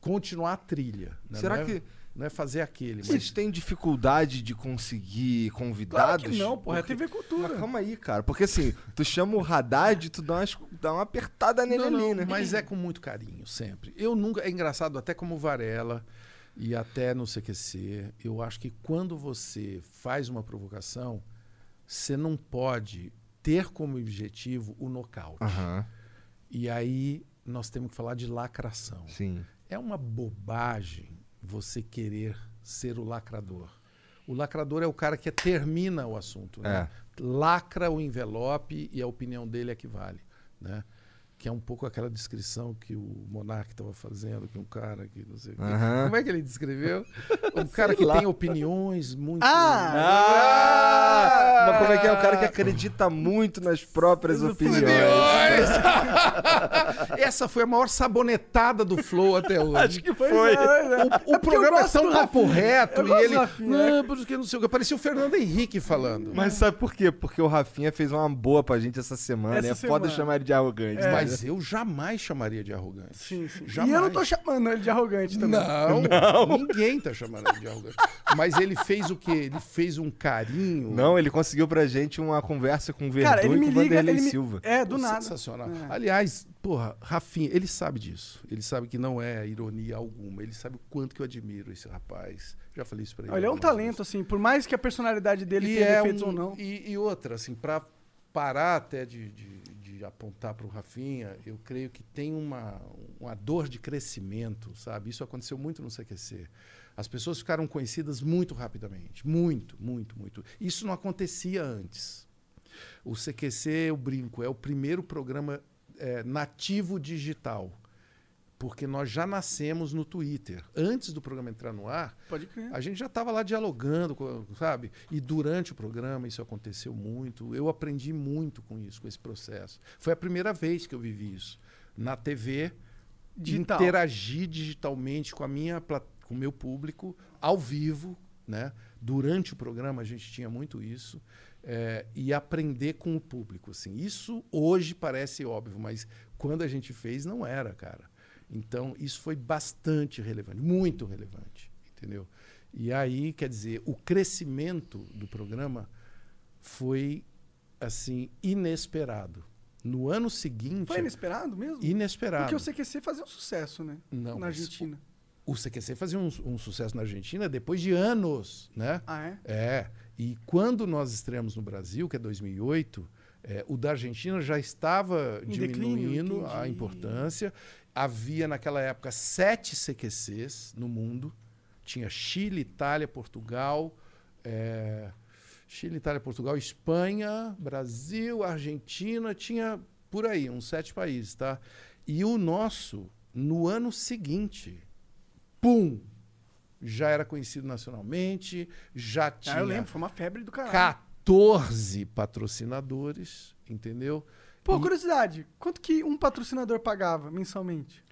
continuar a trilha. né? Será é, que- não é fazer aquele, Vocês mas têm dificuldade de conseguir Claro convidados? que não, porra. É Porque- TV Cultura. Mas calma aí, cara. Porque assim, tu chama o Haddad e tu dá, umas- dá uma apertada nele Não, não, ali, né? mas é com muito carinho, sempre. Eu nunca. É engraçado, até como Varela e até no CQC, eu acho que quando você faz uma provocação, você não pode ter como objetivo o nocaute. Aham, E aí nós temos que falar de lacração. sim. É uma bobagem você querer ser o lacrador. O lacrador é o cara que termina o assunto, né? Lacra o envelope e a opinião dele é que vale, né? Que é um pouco aquela descrição que o Monark estava fazendo, que um cara que não sei o quê. Aham. Como é que ele descreveu? Um cara que lá. tem opiniões muito Ah! Mas como é que é? O cara que acredita muito nas próprias opiniões. Essa foi a maior sabonetada do Flow até hoje. Acho que Pois é, é. O, o porque eu programa é tão papo reto Eu e ele. Não, porque não sei o que. Parecia o Fernando Henrique falando. Mas sabe por quê? Porque o Rafinha fez uma boa pra gente essa semana. Essa é foda semana. chamar ele de arrogante. né? Mas eu jamais chamaria de arrogante. Sim, sim. Jamais. E eu não tô chamando ele de arrogante também. Não, ninguém tá chamando ele de arrogante. Mas ele fez o quê? Ele fez um carinho. Não, ele conseguiu pra gente uma conversa com o Verdun Cara, ele e me com o liga. Ele me... Silva. É, do nada. Sensacional. É. Aliás, porra, Rafinha, ele sabe disso. Ele sabe que não é ironia alguma. Ele sabe o quanto que eu admiro esse rapaz. Já falei isso pra ele. Ele é um algumas vezes. talento, assim, por mais que a personalidade dele E tenha é defeitos um- ou não. E, e outra, assim, para parar até de, de, apontar para o Rafinha, eu creio que tem uma, uma dor de crescimento, sabe? Isso aconteceu muito no CQC. As pessoas ficaram conhecidas muito rapidamente. Muito, muito, muito. Isso não acontecia antes. O CQC, eu brinco, é o primeiro programa eh, nativo digital. Porque nós já nascemos no Twitter. Antes do programa entrar no ar, a gente já estava lá dialogando, sabe? E durante o programa isso aconteceu muito. Eu aprendi muito com isso, com esse processo. Foi a primeira vez que eu vivi isso. Na TV, Digital. interagir digitalmente com a minha com o meu público ao vivo, né? Durante o programa a gente tinha muito isso é, e aprender com o público, assim. Isso hoje parece óbvio, mas quando a gente fez não era, cara. Então isso foi bastante relevante, muito relevante, entendeu? E aí, quer dizer, o crescimento do programa foi assim inesperado. No ano seguinte, Foi inesperado mesmo? inesperado. Porque o CQC fazia um sucesso, né? Não, Na Argentina. o CQC fazia um, um sucesso na Argentina depois de anos, né? Ah, é? É. E quando nós estreamos no Brasil, que é 2008, é, o da Argentina já estava Em declínio, diminuindo a entendi. importância. Havia naquela época sete CQCs no mundo. Tinha Chile, Itália, Portugal, é, Chile, Itália, Portugal, Espanha, Brasil, Argentina, tinha por aí, uns sete países, tá? E o nosso, no ano seguinte, pum, já era conhecido nacionalmente, já tinha Ah, eu lembro, foi uma febre do caralho. 14 patrocinadores, entendeu? Pô, E- curiosidade, quanto que um patrocinador pagava mensalmente?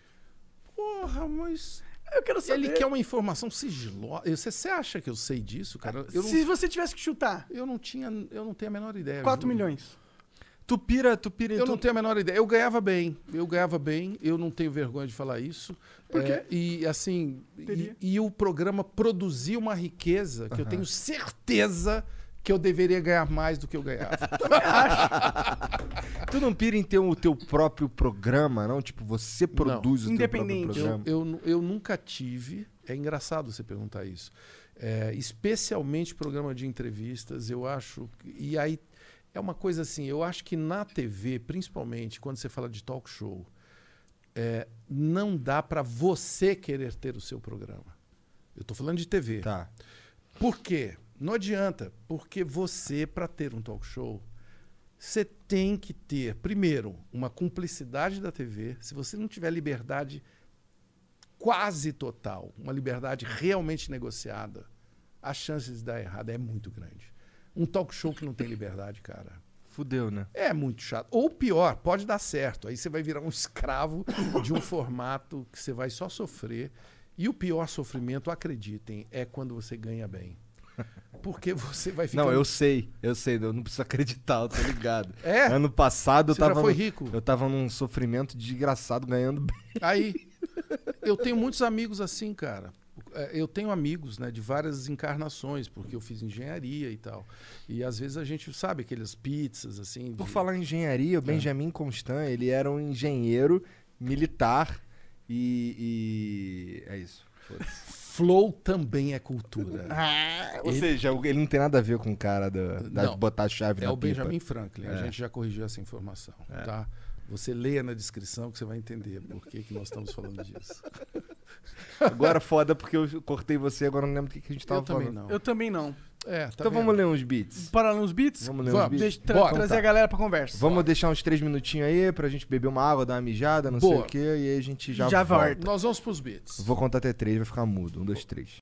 Porra, mas Eu quero saber. ele quer uma informação sigilosa. Você, você acha que eu sei disso, cara? Eu Se não, você tivesse que chutar, eu não tinha, eu não tenho a menor ideia. 4 juro. milhões. Tu pira, tu pira Eu tu- não tenho a menor ideia. Eu ganhava bem. Eu ganhava bem. Eu não tenho vergonha de falar isso. Por quê? É, e assim, e, e o programa produziu uma riqueza que eu tenho certeza que eu deveria ganhar mais do que eu ganhava. Tu não pira em ter o teu próprio programa, não? Tipo, você produz o teu próprio Independente. programa. Eu, nu- eu nunca tive. É engraçado você perguntar isso. É, especialmente programa de entrevistas, eu acho. E aí é uma coisa assim. Eu acho que na TV, principalmente quando você fala de talk show, é, não dá para você querer ter o seu programa. Eu estou falando de TV. Tá. Por quê? Não adianta, porque você, para ter um talk show, você tem que ter, primeiro, uma cumplicidade da TV. Se você não tiver liberdade quase total, uma liberdade realmente negociada, a chance de dar errado é muito grande. Um talk show que não tem liberdade, cara, Fudeu, né? é muito chato. Ou pior, pode dar certo. Aí você vai virar um escravo de um formato que você vai só sofrer. E o pior sofrimento, acreditem, é quando você ganha bem. Porque você vai ficar. Não, eu sei, eu sei, eu não preciso acreditar, eu tô ligado. É? Ano passado eu Você já tava. foi no- rico? Eu tava num sofrimento desgraçado ganhando bem. Aí, eu tenho muitos amigos assim, cara. É, Eu tenho amigos, né, de várias encarnações, porque eu fiz engenharia e tal. E às vezes a gente sabe aquelas pizzas assim. Por de- falar em engenharia, o Benjamin Constant, ele era um engenheiro militar e. e- É isso. foda-se. Flow também é cultura. Ou Ele- seja, ele não tem nada a ver com o cara da, da Não, botar a chave É na o pipa. Benjamin Franklin. A É. gente já corrigiu essa informação, tá? Você leia na descrição que você vai entender por que, que nós estamos falando disso. Agora foda porque eu cortei você, agora não lembro o que, que a gente tava Eu também falando. não. Eu também não. É, tá Então vendo? vamos ler uns beats. Para nos beats? Vamos ler Vamos. uns beats. Deixa tra- Bora. trazer Então tá. a galera pra conversa. Vamos deixar uns três minutinhos aí pra gente beber uma água, dar uma mijada, não sei Boa. o quê, e aí a gente já, Já volta. volta. Nós vamos pros beats. Vou contar até três, vai ficar mudo. Um, dois, três.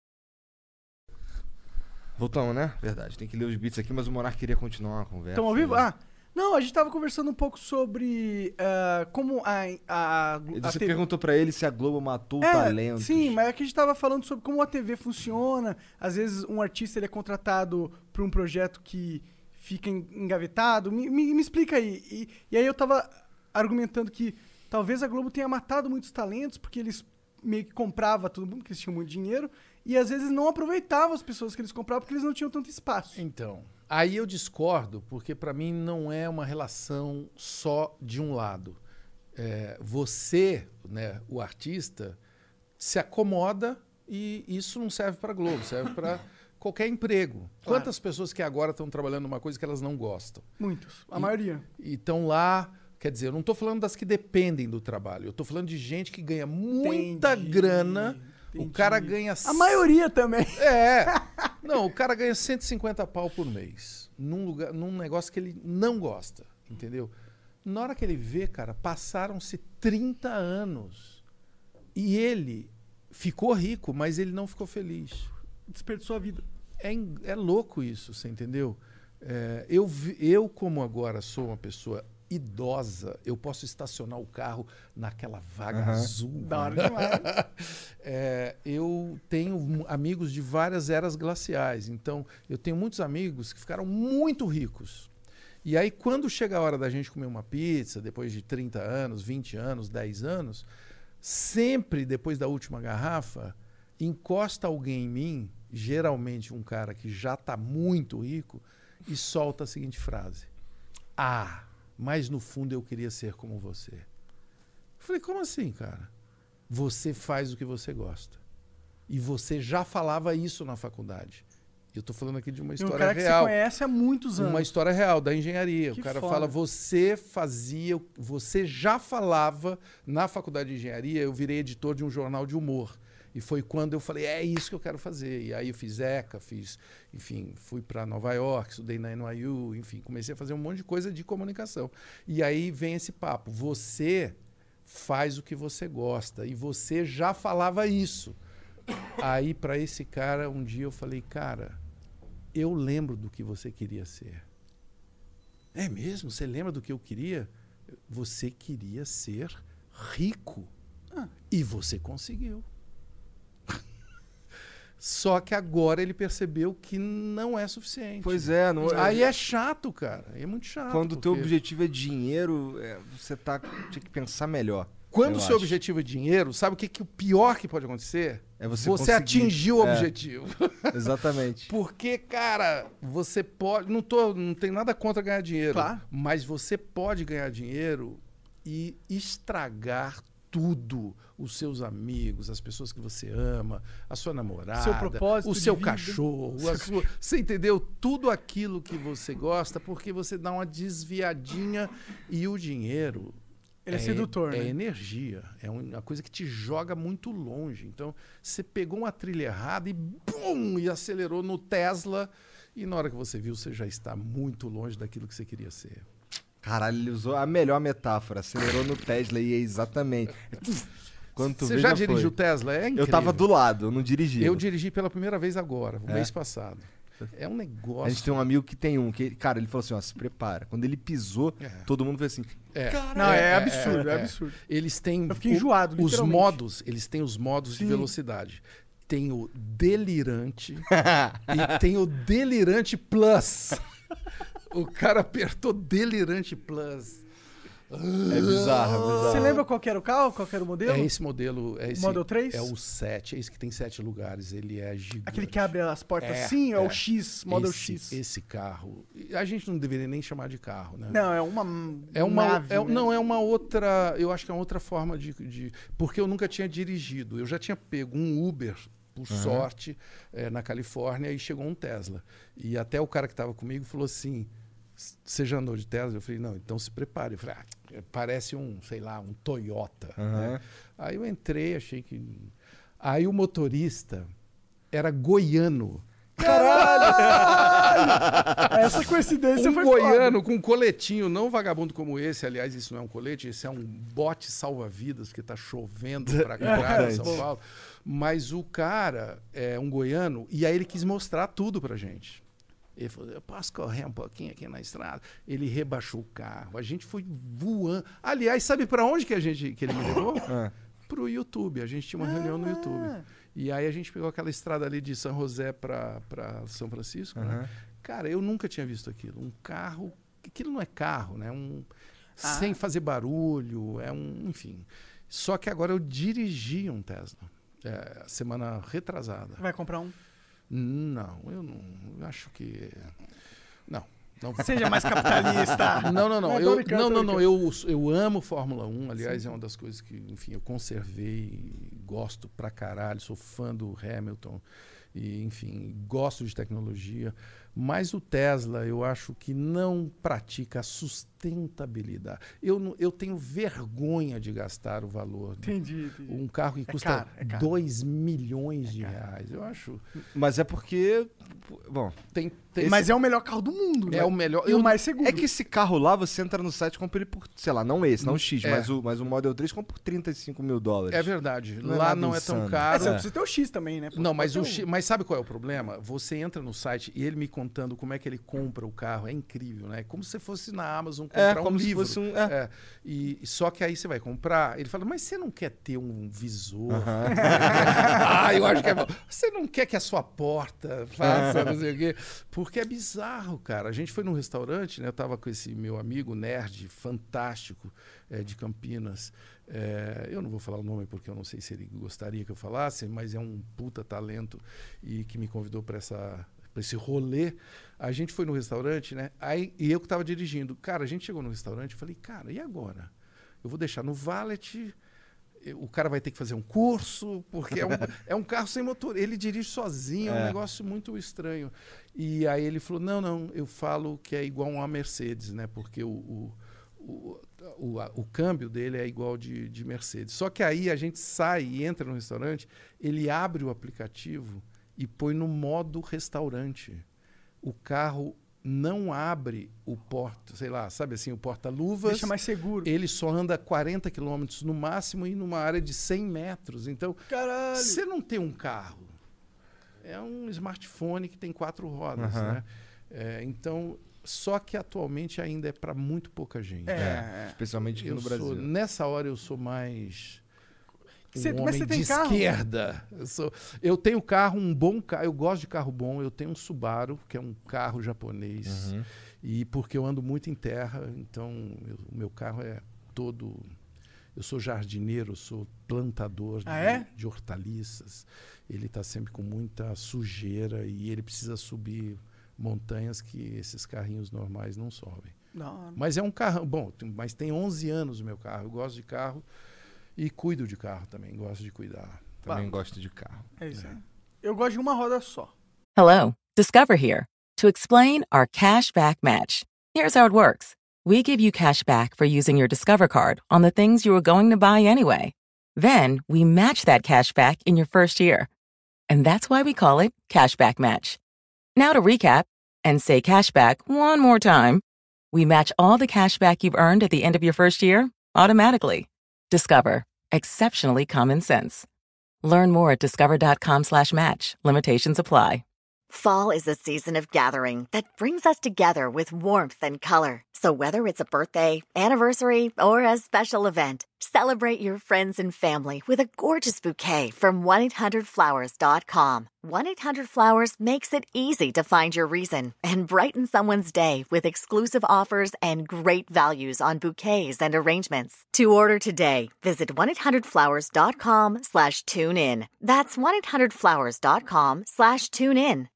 Voltamos, né? Verdade. Tem que ler os beats aqui, mas o Monark queria continuar a conversa. Estão ao vivo? né? Ah, não, a gente tava conversando um pouco sobre ah, como a, a, a Você TV perguntou pra ele se a Globo matou É, o talento. Sim, mas é que a gente tava falando sobre como a TV funciona. Às vezes um artista ele é contratado para um projeto que fica en- engavetado. Me, me- me explica aí. E, e aí eu tava argumentando que talvez a Globo tenha matado muitos talentos porque eles meio que comprava todo mundo, porque eles tinham muito dinheiro, e às vezes não aproveitavam as pessoas que eles compravam porque eles não tinham tanto espaço. Então, aí eu discordo, porque para mim não é uma relação só de um lado. É, você, né, o artista, se acomoda e isso não serve para Globo, serve para qualquer emprego. Quantas pessoas que agora estão trabalhando numa coisa que elas não gostam? Muitos, a E- maioria. E estão lá, quer dizer, eu não estou falando das que dependem do trabalho, eu estou falando de gente que ganha muita Entendi, grana. O entendi. cara ganha A maioria também. é. Não, o cara ganha 150 pau por mês num, lugar, num negócio que ele não gosta, entendeu? Na hora que ele vê, cara, passaram-se 30 anos e ele ficou rico, mas ele não ficou feliz. Desperdiçou a vida. É, é louco isso, você entendeu? É, eu, eu, como agora sou uma pessoa idosa, eu posso estacionar o carro naquela vaga Aham. azul. Da hora demais. É, eu tenho amigos de várias eras glaciais. Então, eu tenho muitos amigos que ficaram muito ricos. E aí, quando chega a hora da gente comer uma pizza, depois de 30 anos, 20 anos, 10 anos, sempre depois da última garrafa, encosta alguém em mim, geralmente um cara que já está muito rico, e solta a seguinte frase: Ah, mas no fundo eu queria ser como você. Eu falei, como assim, cara? Você faz o que você gosta. E você já falava isso na faculdade. Eu estou falando aqui de uma E um história cara que você real. conhece há muitos anos. Uma história real da engenharia. Que o cara foda. fala, você fazia, você já falava na faculdade de engenharia, eu virei editor de um jornal de humor. E foi quando eu falei, é isso que eu quero fazer. E aí eu fiz ECA, fiz, enfim, fui para Nova York, estudei na NYU, enfim, comecei a fazer um monte de coisa de comunicação. E aí vem esse papo, você faz o que você gosta e você já falava isso. Aí para esse cara, um dia eu falei, cara, eu lembro do que você queria ser. É mesmo? Você lembra do que eu queria? Você queria ser rico. E você conseguiu. Só que agora ele percebeu que não é suficiente. Pois é, não Aí é chato, cara. É muito chato. Quando o teu porque- objetivo é dinheiro, é, você tá, tinha que pensar melhor. Quando o seu acho. objetivo é dinheiro, sabe o que, que o pior que pode acontecer? É você você atingiu o É. objetivo. Exatamente. Porque, cara, você pode. Não, tô, não tem nada contra ganhar dinheiro. Claro. Mas você pode ganhar dinheiro e estragar tudo. Os seus amigos, as pessoas que você ama, a sua namorada, Seu propósito o seu vida. cachorro, a sua, você entendeu? Tudo aquilo que você gosta, porque você dá uma desviadinha e o dinheiro. Ele é sedutor, É né? energia. É uma coisa que te joga muito longe. Então, você pegou uma trilha errada e bum! E acelerou no Tesla. E na hora que você viu, você já está muito longe daquilo que você queria ser. Caralho, ele usou a melhor metáfora. Acelerou no Tesla e é exatamente. Quando tu Você já, dirigiu foi. Tesla? É incrível. Eu tava do lado, eu não dirigi. Eu dirigi pela primeira vez agora, o É? mês passado. É um negócio. A gente tem um amigo que tem um, que, cara, ele falou assim, ó, se prepara. Quando ele pisou, É. todo mundo fez assim, É. Não, é, absurdo, é, absurdo. Eles têm Eu fiquei enjoado, os modos, eles têm os modos de Sim. velocidade. Tem o delirante e tem o delirante plus. o cara apertou delirante plus. é bizarro, é bizarro. Você lembra qual que era o carro? Qual que era o modelo? É esse modelo, é esse Model 3? É o 7, é esse que tem sete lugares, ele é gigante. Aquele que abre as portas É, assim, é, o é. X, Model esse, X. Esse carro, a gente não deveria nem chamar de carro, né? Não, é uma É uma, nave, é- né? Não, é uma outra. Eu acho que é uma outra forma de, de- Porque eu nunca tinha dirigido. Eu já tinha pego um Uber, por sorte, eh, na Califórnia, e chegou um Tesla. E até o cara que estava comigo falou assim: Você já andou de Tesla? Eu falei: Não, então se prepare. Eu falei: ah, Parece um, sei lá, um Toyota. né? Aí eu entrei, achei que. Aí o motorista era goiano. Essa coincidência um foi goiano com um coletinho, não vagabundo como esse, aliás, isso não é um colete, esse é um bote salva-vidas, porque está chovendo pra caralho em São Paulo. Mas o cara é um goiano, e aí ele quis mostrar tudo pra gente. Ele falou, eu posso correr um pouquinho aqui na estrada? Ele rebaixou o carro, a gente foi voando. Aliás, sabe para onde que, a gente, que ele me levou? Ah. Pro YouTube, a gente tinha uma reunião no YouTube. E aí a gente pegou aquela estrada ali de São José para São Francisco, né? Cara, eu nunca tinha visto aquilo. Um carro. Aquilo não é carro, né? Um, Sem fazer barulho, é um. Enfim. Só que agora eu dirigi um Tesla. É, semana retrasada. Vai comprar um. Não, eu não. Eu acho que. Não. Não, Seja mais capitalista. não, não, não. Eu, não, não, não. Eu, eu amo Fórmula 1. Aliás, é uma das coisas que, enfim, eu conservei, gosto pra caralho, sou fã do Hamilton. E, enfim, gosto de tecnologia. Mas o Tesla, eu acho que não pratica a sustentabilidade. Eu, eu tenho vergonha de gastar o valor. de Entendi, entendi. Um carro que custa caro, é caro. 2 milhões de reais. Eu acho. Mas é porque, bom, Tem, tem Mas é o melhor carro do mundo, é né? o melhor. E eu- o mais seguro. é que esse carro lá, você entra no site e compra ele por, sei lá, não esse, não o X, É. mas, o, mas o Model 3 compra por 35 mil dólares. É verdade. Não é Lá não é tão insano. É, caro. você precisa ter o X também, né? Pô, Não, mas, o X- mas sabe qual é o problema? Você entra no site e ele me contando como é que ele compra o carro. É incrível, né? Como se fosse na Amazon É, comprar um como se livro. fosse um- é. É. E, só que aí você vai comprar, ele fala, mas você não quer ter um visor? ah, eu acho que é bom. Você não quer que a sua porta faça, não sei o quê. Porque é bizarro, cara. A gente foi num restaurante, né? Eu tava com esse meu amigo nerd fantástico eh, de Campinas. Eh, eu não vou falar o nome porque eu não sei se ele gostaria que eu falasse, mas é um puta talento e que me convidou para essa esse rolê. A gente foi no restaurante, né? Aí, e eu que estava dirigindo. Cara, a gente chegou no restaurante e falei, cara, e agora? Eu vou deixar no valet, o cara vai ter que fazer um curso, porque é um, é um carro sem motor. Ele dirige sozinho, é um É. negócio muito estranho. E aí ele falou: não, não, eu falo que é igual uma Mercedes, né? Porque o, o, o, o, o câmbio dele é igual de, de Mercedes. Só que aí a gente sai e entra no restaurante, ele abre o aplicativo e põe no modo restaurante. O carro não abre o porta, sei lá, sabe assim, o porta-luvas. Deixa mais seguro. Ele só anda 40 quilômetros no máximo e numa área de 100 metros. Então, Caralho. você não tem um carro. É um smartphone que tem quatro rodas, Aham. né? É, então, só que atualmente ainda é para muito pouca gente. É. Especialmente aqui Eu no sou- Brasil. nessa hora eu sou mais Cê- mas homem você tem de carro? esquerda. Eu, sou, eu tenho carro, um bom carro. Eu gosto de carro bom. Eu tenho um Subaru, que é um carro japonês. Uhum. E porque eu ando muito em terra, então o meu carro é todo. Eu sou jardineiro, eu sou plantador Ah, de, é? de hortaliças. Ele está sempre com muita sujeira e ele precisa subir montanhas que esses carrinhos normais não sobem. Não, Mas é um carro, bom, tem- mas tem 11 anos o meu carro. Eu gosto de carro e cuido de carro também, gosto de cuidar. Também gosto de carro. é isso aí. Eu gosto de uma roda só. Hello, Discover here to explain our cash back match. Here's how it works we give you cash back for using your Discover card on the things you were going to buy anyway. Then we match that cash back in your first year. And that's why we call it Cashback Match. Now to recap and say cashback one more time. We match all the cashback you've earned at the end of your first year automatically. Discover. Exceptionally common sense. Learn more at discover.com/match. Limitations apply. Fall is a season of gathering that brings us together with warmth and color. So whether it's a birthday, anniversary, or a special event, celebrate your friends and family with a gorgeous bouquet from 1-800-Flowers.com. 1-800-Flowers makes it easy to find your reason and brighten someone's day with exclusive offers and great values on bouquets and arrangements. To order today, visit 1-800-Flowers.com slash tune in. That's 1-800-Flowers.com slash tune in.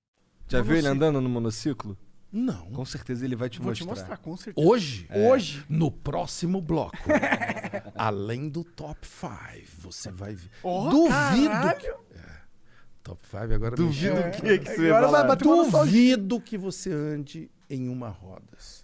Já viu ele andando no monociclo? Não. Com certeza ele vai te Vou te mostrar. mostrar, com certeza. Hoje? Hoje. No próximo bloco. Além do top 5, você vai ver. Ó, Duvido. caralho. Top 5 agora Duvido o que, que você Agora vai falar. Duvido que você ande em uma rodas.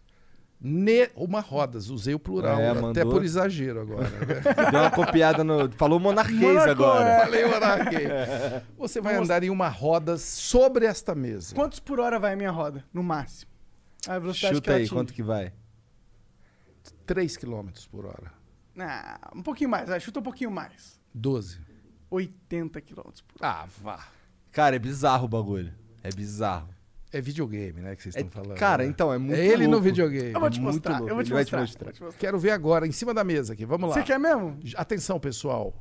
Ne uma rodas, usei o plural, É, até por exagero agora. né? Deu uma copiada no. Falou monarquês agora. é. Falei monarquês. Você vai andar em uma roda sobre esta mesa. Quantos por hora vai a minha roda? No máximo. A velocidade que Chuta ela aí, atinge. quanto que vai? 3 km por hora. Ah, um pouquinho mais, vai, chuta um pouquinho mais. 12. 80 km por hora. Ah, vá. Cara, é bizarro o bagulho. É bizarro. É videogame, né, que vocês É- estão falando. cara, né? então, é muito É ele no louco. videogame. Eu vou te muito mostrar, louco, eu vou te mostrar. te mostrar. Quero ver agora, em cima da mesa aqui. Vamos lá. Você quer mesmo? Atenção, pessoal.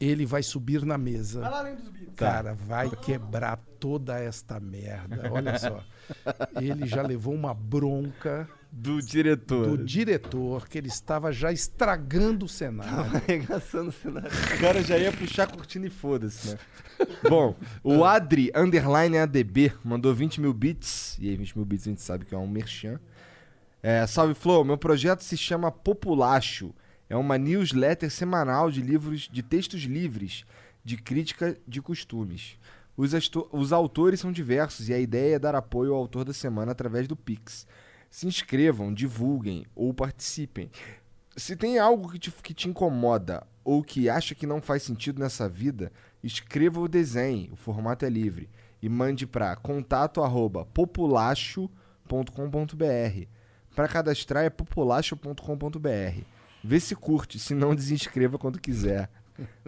Ele vai subir na mesa. Vai lá além dos beats. Cara, vai quebrar toda esta merda. Olha só. Ele já levou uma bronca Do diretor. do diretor que ele estava já estragando o cenário. Arregaçando o cenário. O cara já ia puxar a cortina e foda-se, né? Bom, o Adri, underline ADB, mandou 20 mil bits. E aí, 20 mil bits a gente sabe que é um merchan. É, salve Flow, meu projeto se chama Populacho. É uma newsletter semanal de livros, de textos livres, de crítica de costumes. Os, os autores são diversos e a ideia é dar apoio ao autor da semana através do Pix. Se inscrevam, divulguem ou participem. Se tem algo que te, que te incomoda ou que acha que não faz sentido nessa vida, escreva o desenho, o formato é livre, e mande para contato@populacho.com.br. Para cadastrar é populacho.com.br. Vê se curte, se não desinscreva quando quiser.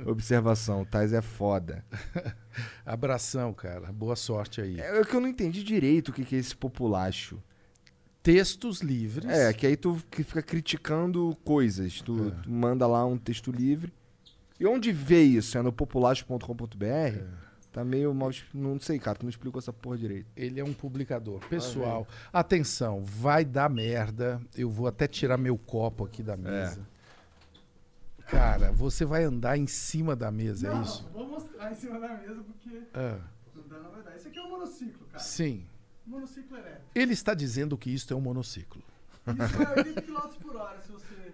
Observação, Tais é foda. Abração, cara. Boa sorte aí. É que eu não entendi direito o que que é esse populacho. Textos livres. É, que aí tu que fica criticando coisas. Tu, É. tu manda lá um texto livre. E onde vê isso? É no populacho.com.br? É. Tá meio mal. Não sei, cara. Tu não explicou essa porra direito. Ele é um publicador. Pessoal, atenção, vai dar merda. Eu vou até tirar meu copo aqui da mesa. Cara, você vai andar em cima da mesa, é isso? Vou mostrar em cima da mesa porque Ah, não dá na verdade. Esse aqui é um monociclo, cara. sim. Monociclo elétrico. Ele está dizendo que isto é um monociclo. Isso é 80 km por hora, se você...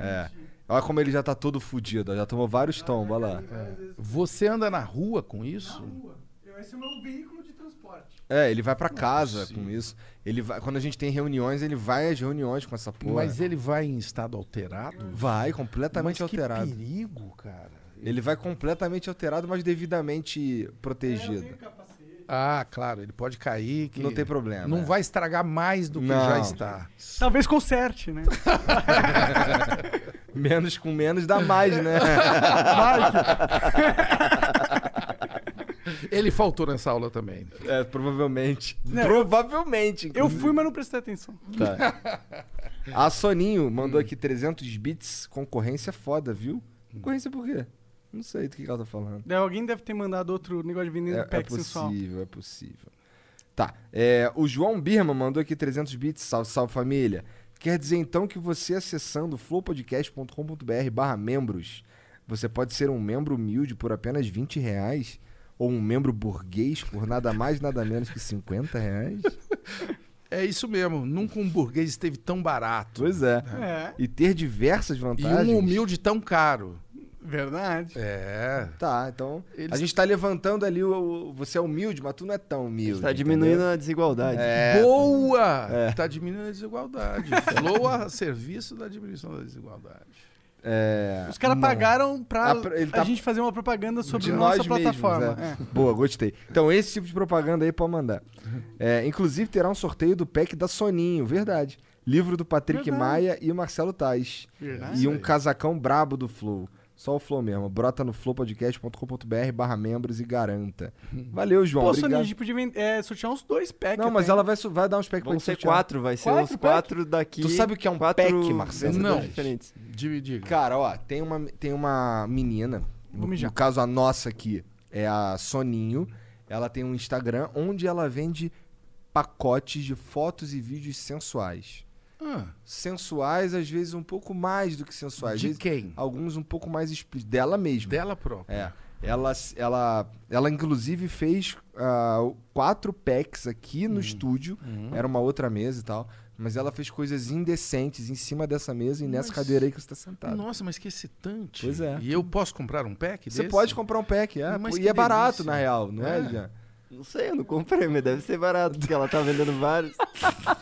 É. Olha como ele já tá todo fudido. Já tomou vários tombos, olha lá. Você anda na rua com isso? Rua. Eu- Esse é o meu veículo de transporte. É, ele vai pra casa possível. com isso. Ele vai, quando a gente tem reuniões, ele vai às reuniões com essa porra. Mas ele vai em estado alterado? Vai completamente Mas que alterado. perigo, cara. Ele vai completamente alterado, mas devidamente É, Eu protegido. tenho capacete. Ah, claro, ele pode cair. Que Não tem problema. Não é. vai estragar mais do que Não. já está. Talvez conserte, né? Menos com menos dá mais, né? Ele faltou nessa aula também. é, provavelmente. Não, provavelmente. Eu inclusive. fui, mas não prestei atenção. Tá. A Soninho mandou aqui 300 bits. Concorrência foda, viu? Concorrência por quê? Não sei do que ela tá falando. Daí Alguém deve ter mandado outro negócio de veneno É, é pack sensual. possível, é possível. Tá. É, o João Birman mandou aqui 300 bits. Salve, salve família. Quer dizer então que você acessando flowpodcast.com.br barra membros, você pode ser um membro humilde por apenas 20 reais? Ou um membro burguês por nada mais nada menos que 50 reais? É isso mesmo. Nunca um burguês esteve tão barato. Pois é. É, E ter diversas E vantagens. um humilde tão caro. Verdade. É. Tá, então. Eles- A gente tá levantando ali o, o- Você é humilde, mas tu não é tão humilde. Está diminuindo entendeu? a desigualdade. É, Boa! É. Tá diminuindo a desigualdade. Flow a serviço da diminuição da desigualdade. é, Os caras pagaram pra a tá- gente fazer uma propaganda sobre nossa plataforma. mesmos, é. É. Boa, gostei. Então, esse tipo de propaganda aí pode mandar. É, inclusive, terá um sorteio do pack da Soninho, verdade. Livro do Patrick Verdade. Maia e o Marcelo Tais. Verdade. E um casacão brabo do Flow. Só o Flow mesmo. Brota no flowpodcast.com.br barra membros e garanta. Valeu, João. Pô, Soninho, a obrigado. gente podia é, sortear uns dois packs. Não, mas ela vai, vai dar uns packs Vão pra ser gente sortear. quatro, vai ser Quatro os pack? quatro daqui. Tu sabe o que é um quatro pack, Marcelo? Não. diferentes. Dividir. Cara, ó, tem uma, tem uma menina, no, no caso a nossa aqui, é a Soninho. Ela tem um Instagram onde ela vende pacotes de fotos e vídeos sensuais. Ah, Sensuais, às vezes um pouco mais do que sensuais. De vezes, quem? Alguns um pouco mais explícitos. Dela mesma. Dela própria. É. Ela, ela, ela inclusive fez ah, quatro packs aqui no estúdio. Era uma outra mesa e tal. Mas ela fez coisas indecentes em cima dessa mesa e nessa Mas- cadeira aí que você tá sentado. Nossa, mas que excitante. Pois é. E eu posso comprar um pack Você desse? pode comprar um pack, é. Mas e é barato, delícia. na real, não é, É. Não sei, eu não comprei, mas deve ser barato, porque ela tá vendendo vários.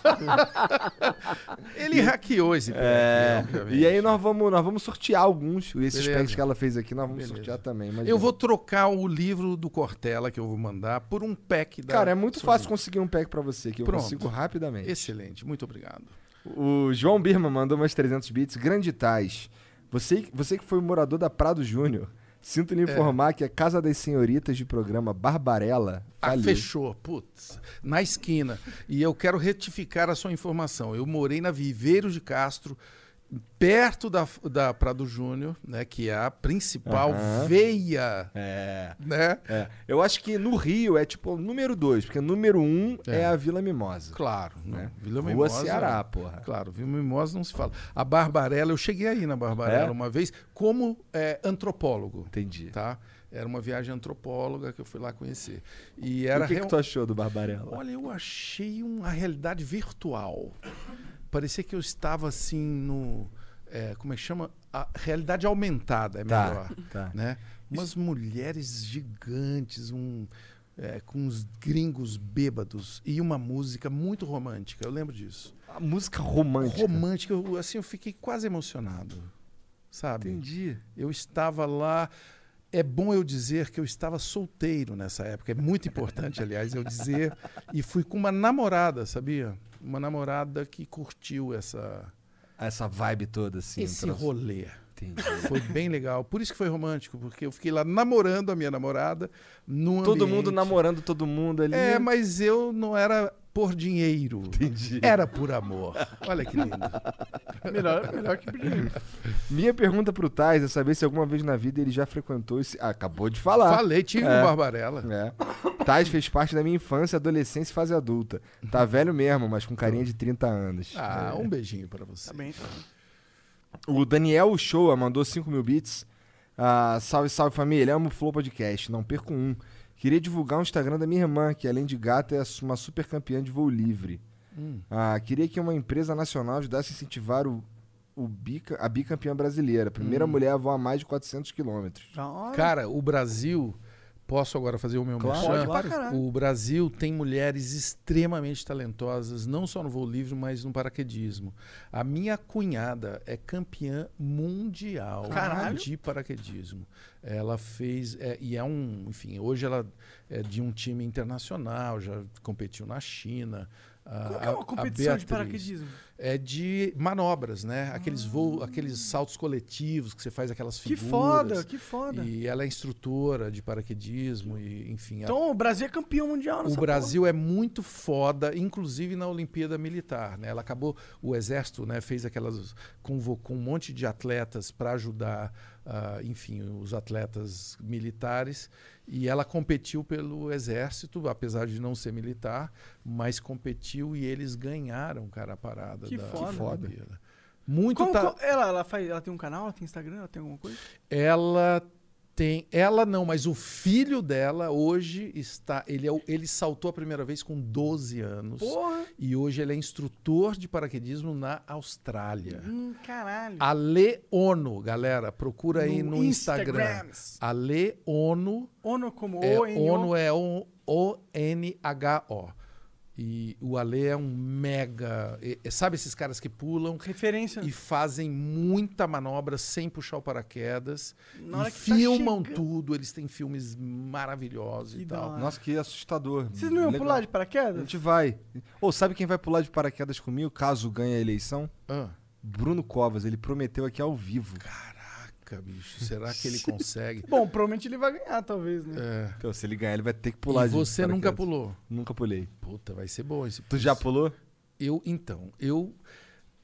Ele hackeou esse pack, É. E aí nós vamos, nós vamos sortear alguns. Esses packs que ela fez aqui, nós vamos Beleza. sortear também. mas Eu já. vou trocar o livro do Cortella que eu vou mandar por um pack da. Cara, é muito fácil conseguir um pack pra você, que eu Pronto. consigo rapidamente. Excelente, muito obrigado. O João Birman mandou umas 300 bits. Grande Tais. Você, você que foi morador da Prado Júnior, sinto lhe informar que a Casa das Senhoritas de programa Barbarella Ah, fechou, putz, na esquina. E eu quero retificar a sua informação. Eu morei na Viveiros de Castro, perto da, da Prado Júnior, né, que é a principal Aham. veia, É. né? É. Eu acho que no Rio é tipo número 2, porque número 1 um é. É. a Vila Mimosa. Claro. Né? Vila Rua Mimosa. Ceará, porra. Claro, Vila Mimosa não se fala. A Barbarella, eu cheguei aí na Barbarella É? uma vez como é, antropólogo. Entendi. Tá? Era uma viagem antropóloga que eu fui lá conhecer. E E era o que, que real- tu achou do Barbarella? Olha, eu achei uma realidade virtual. Parecia que eu estava assim no. é, como é que chama? A realidade aumentada é Tá, melhor. tá. Né? Umas mulheres gigantes, um, é, com uns gringos bêbados e uma música muito romântica. Eu lembro disso. A música romântica. Romântica, eu, assim, eu fiquei quase emocionado. Sabe? Entendi. Eu estava lá. É bom eu dizer que eu estava solteiro nessa época. É muito importante, aliás, eu dizer. E fui com uma namorada, sabia? Uma namorada que curtiu essa, Essa vibe toda, assim. esse troço. rolê. Entendi. Foi bem legal. Por isso que foi romântico, porque eu fiquei lá namorando a minha namorada num Todo mundo ambiente- namorando todo mundo ali. É, mas eu não era por dinheiro. Entendi. Era por amor. Olha que lindo. Melhor, melhor que pedir. Minha pergunta pro Tais é saber se alguma vez na vida ele já frequentou esse. Ah, acabou de falar. Falei, tive É. no Barbarella. É. Tais fez parte da minha infância, adolescência e fase adulta. Tá velho mesmo, mas com carinha de 30 anos. Ah, É. um beijinho pra você. Tá bem. O Daniel Shoa mandou 5 mil bits. Ah, salve, salve família. Amo o Flow Podcast. Não perco um. Queria divulgar o Instagram da minha irmã, que além de gata é uma super campeã de voo livre. Hum. Ah, queria que uma empresa nacional ajudasse a incentivar o, o bica, a bicampeã brasileira. Primeira Hum. mulher a voar mais de 400 quilômetros. Cara, o Brasil. Posso agora fazer o meu Claro, merchan? Pode pra caralho. O Brasil tem mulheres extremamente talentosas, não só no voo livre, mas no paraquedismo. A minha cunhada é campeã mundial Caralho. de paraquedismo. Ela fez, é, e é um, enfim, hoje ela é de um time internacional, já competiu na China. A- Qual que é a- uma a competição de paraquedismo? É de manobras, né? Aqueles voos, aqueles saltos coletivos que você faz aquelas Que figuras. foda, que foda. E ela é instrutora de paraquedismo e, enfim. a- Então o Brasil é campeão mundial nessa o Brasil é muito foda, inclusive na Olimpíada Militar, né? Ela acabou, o exército, né, fez aquelas convocou um monte de atletas para ajudar, ah, enfim, os atletas militares e ela competiu pelo exército, apesar de não ser militar, mas competiu e eles ganharam, cara, a parada Que da foda. da Olimpíada. Muito Como- ta- como- ela, ela, faz, ela tem um canal, ela tem Instagram, ela tem alguma coisa? ela tem. Ela não, mas o filho dela hoje está. Ele, é, ele saltou a primeira vez com 12 anos. Porra! E hoje ele é instrutor de paraquedismo na Austrália. Hum, caralho. Ale Ono, galera, procura aí No no, Instagram. Instagrams. Ale Ono. Como É, O, N, ono é o- O-N-H-O. E o Ale é um mega. e- sabe esses caras que pulam Referência. e fazem muita manobra sem puxar o paraquedas. Na hora e que tá filmam chegando. tudo. Eles têm filmes maravilhosos Que e tal. hora. Nossa, que assustador. Vocês não iam Legal. pular de A paraquedas? gente vai. Ou sabe quem vai pular de paraquedas comigo caso ganhe a eleição? Ah, Bruno Covas. Ele prometeu aqui ao vivo. caraca. Caraca, bicho, será que ele consegue? Bom, provavelmente ele vai ganhar, talvez, né? É. Então, se ele ganhar, ele vai ter que pular E de você nunca paraquedas. pulou? Nunca pulei. Puta, vai ser bom esse Tu já pulou? Eu, então, eu.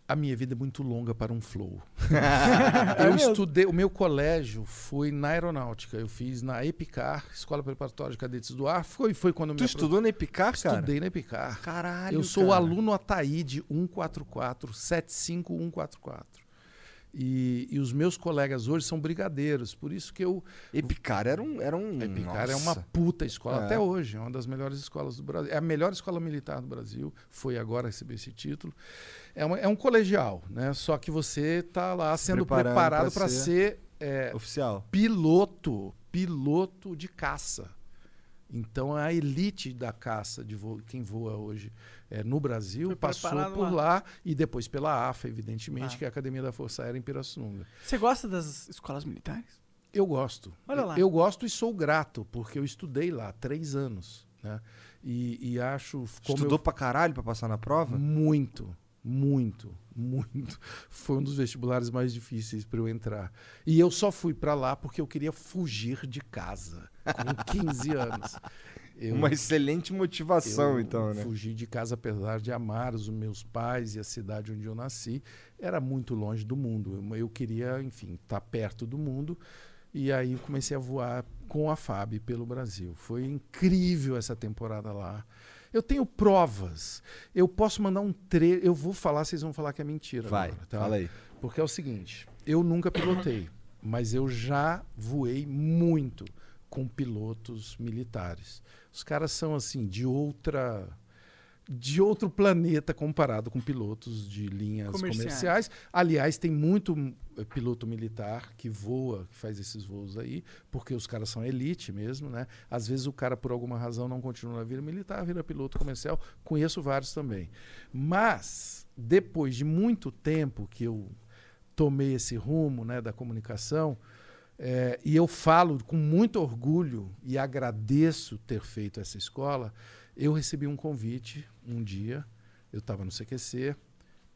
A minha vida é muito longa para um flow. É eu mesmo? estudei, o meu colégio foi na aeronáutica. Eu fiz na EPICAR, Escola Preparatória de Cadetes do Ar. Foi, foi quando Tu me estudou na Epicar, cara? Estudei na EPICAR. Caralho, Eu sou o cara. aluno Ataíde 144, 75144. E, e os meus colegas hoje são brigadeiros, por isso que eu. Epicar era um. Era um Epicar é uma puta escola, É. até hoje, é uma das melhores escolas do Brasil. É a melhor escola militar do Brasil, foi agora receber esse título. É, uma- é um colegial, né? Só que você está lá sendo preparando preparado para ser ser, é, Oficial. piloto, piloto de caça. Então a elite da caça de voo, quem voa hoje é, no Brasil Foi passou por lá. lá. e depois pela AFA, evidentemente, Ah. que é a Academia da Força Aérea em Pirassununga. Você gosta das escolas militares? Eu gosto. Olha lá. Eu gosto e sou grato, porque eu estudei lá três anos. Né? E, e acho. Como Estudou eu, pra caralho pra passar na prova? Muito, muito, muito. Foi um dos vestibulares mais difíceis para eu entrar. E eu só fui para lá porque eu queria fugir de casa com 15 anos. Eu- Uma excelente motivação, então, né? Fugi de casa apesar de amar os meus pais e a cidade onde eu nasci. Era muito longe do mundo. Eu, eu queria, enfim, estar perto do mundo. E aí comecei a voar com a FAB pelo Brasil. Foi incrível essa temporada lá. Eu tenho provas. Eu posso mandar um trecho. Eu vou falar, vocês vão falar que é mentira. Vai, agora, tá? fala aí. Porque é o seguinte: eu nunca pilotei, mas eu já voei muito com pilotos militares. Os caras são assim de outra de outro planeta comparado com pilotos de linhas Comerciais. comerciais. Aliás, tem muito eh, piloto militar que voa, que faz esses voos aí, porque os caras são elite mesmo, né? Às vezes o cara por alguma razão não continua na vida militar, vira piloto comercial. Conheço vários também. Mas depois de muito tempo que eu tomei esse rumo, né, da comunicação, é, e eu falo com muito orgulho e agradeço ter feito essa escola. Eu recebi um convite um dia, eu estava no CQC,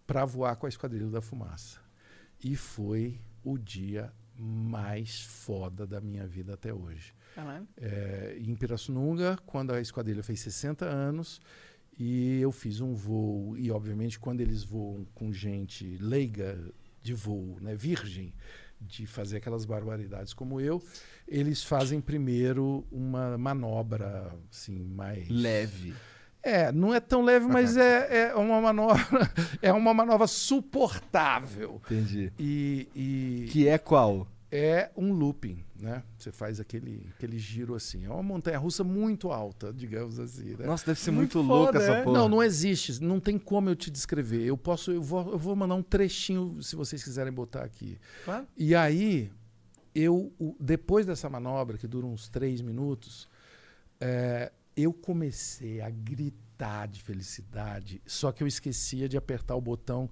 para voar com a Esquadrilha da Fumaça. E foi o dia mais foda da minha vida até hoje. É, em Pirassununga, quando a esquadrilha fez 60 anos, e eu fiz um voo, e obviamente quando eles voam com gente leiga de voo, né, virgem, de fazer aquelas barbaridades como eu, eles fazem primeiro uma manobra assim mais Leve. É, não é tão leve, mas é, é uma manobra é uma manobra suportável. Entendi. E, e Que é qual? É um looping, né? Você faz aquele, aquele giro assim. É uma montanha russa muito alta, digamos assim. Né? Nossa, deve ser Muito muito, louca foda, essa é? porra. Não, não existe. Não tem como eu te descrever. Eu posso, eu vou, eu vou mandar um trechinho se vocês quiserem botar aqui. Claro. E aí, eu, depois dessa manobra, que dura uns três minutos, é, eu comecei a gritar de felicidade, só que eu esquecia de apertar o botão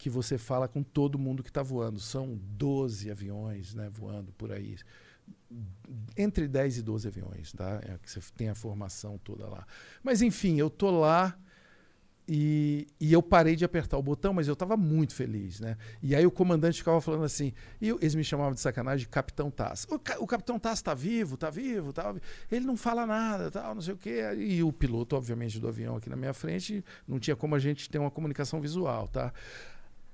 que você fala com todo mundo que está voando. São 12 aviões né, voando por aí. Entre 10 e 12 aviões, tá? É que você tem a formação toda lá. Mas enfim, eu tô lá e, e eu parei de apertar o botão, mas eu estava muito feliz, né? E aí o comandante ficava falando assim, e eles me chamavam de sacanagem de Capitão Tass. O, o Capitão Tass está vivo, está vivo, tá vi-" Ele não fala nada, tal, não sei o quê. E o piloto, obviamente, do avião aqui na minha frente, não tinha como a gente ter uma comunicação visual, tá?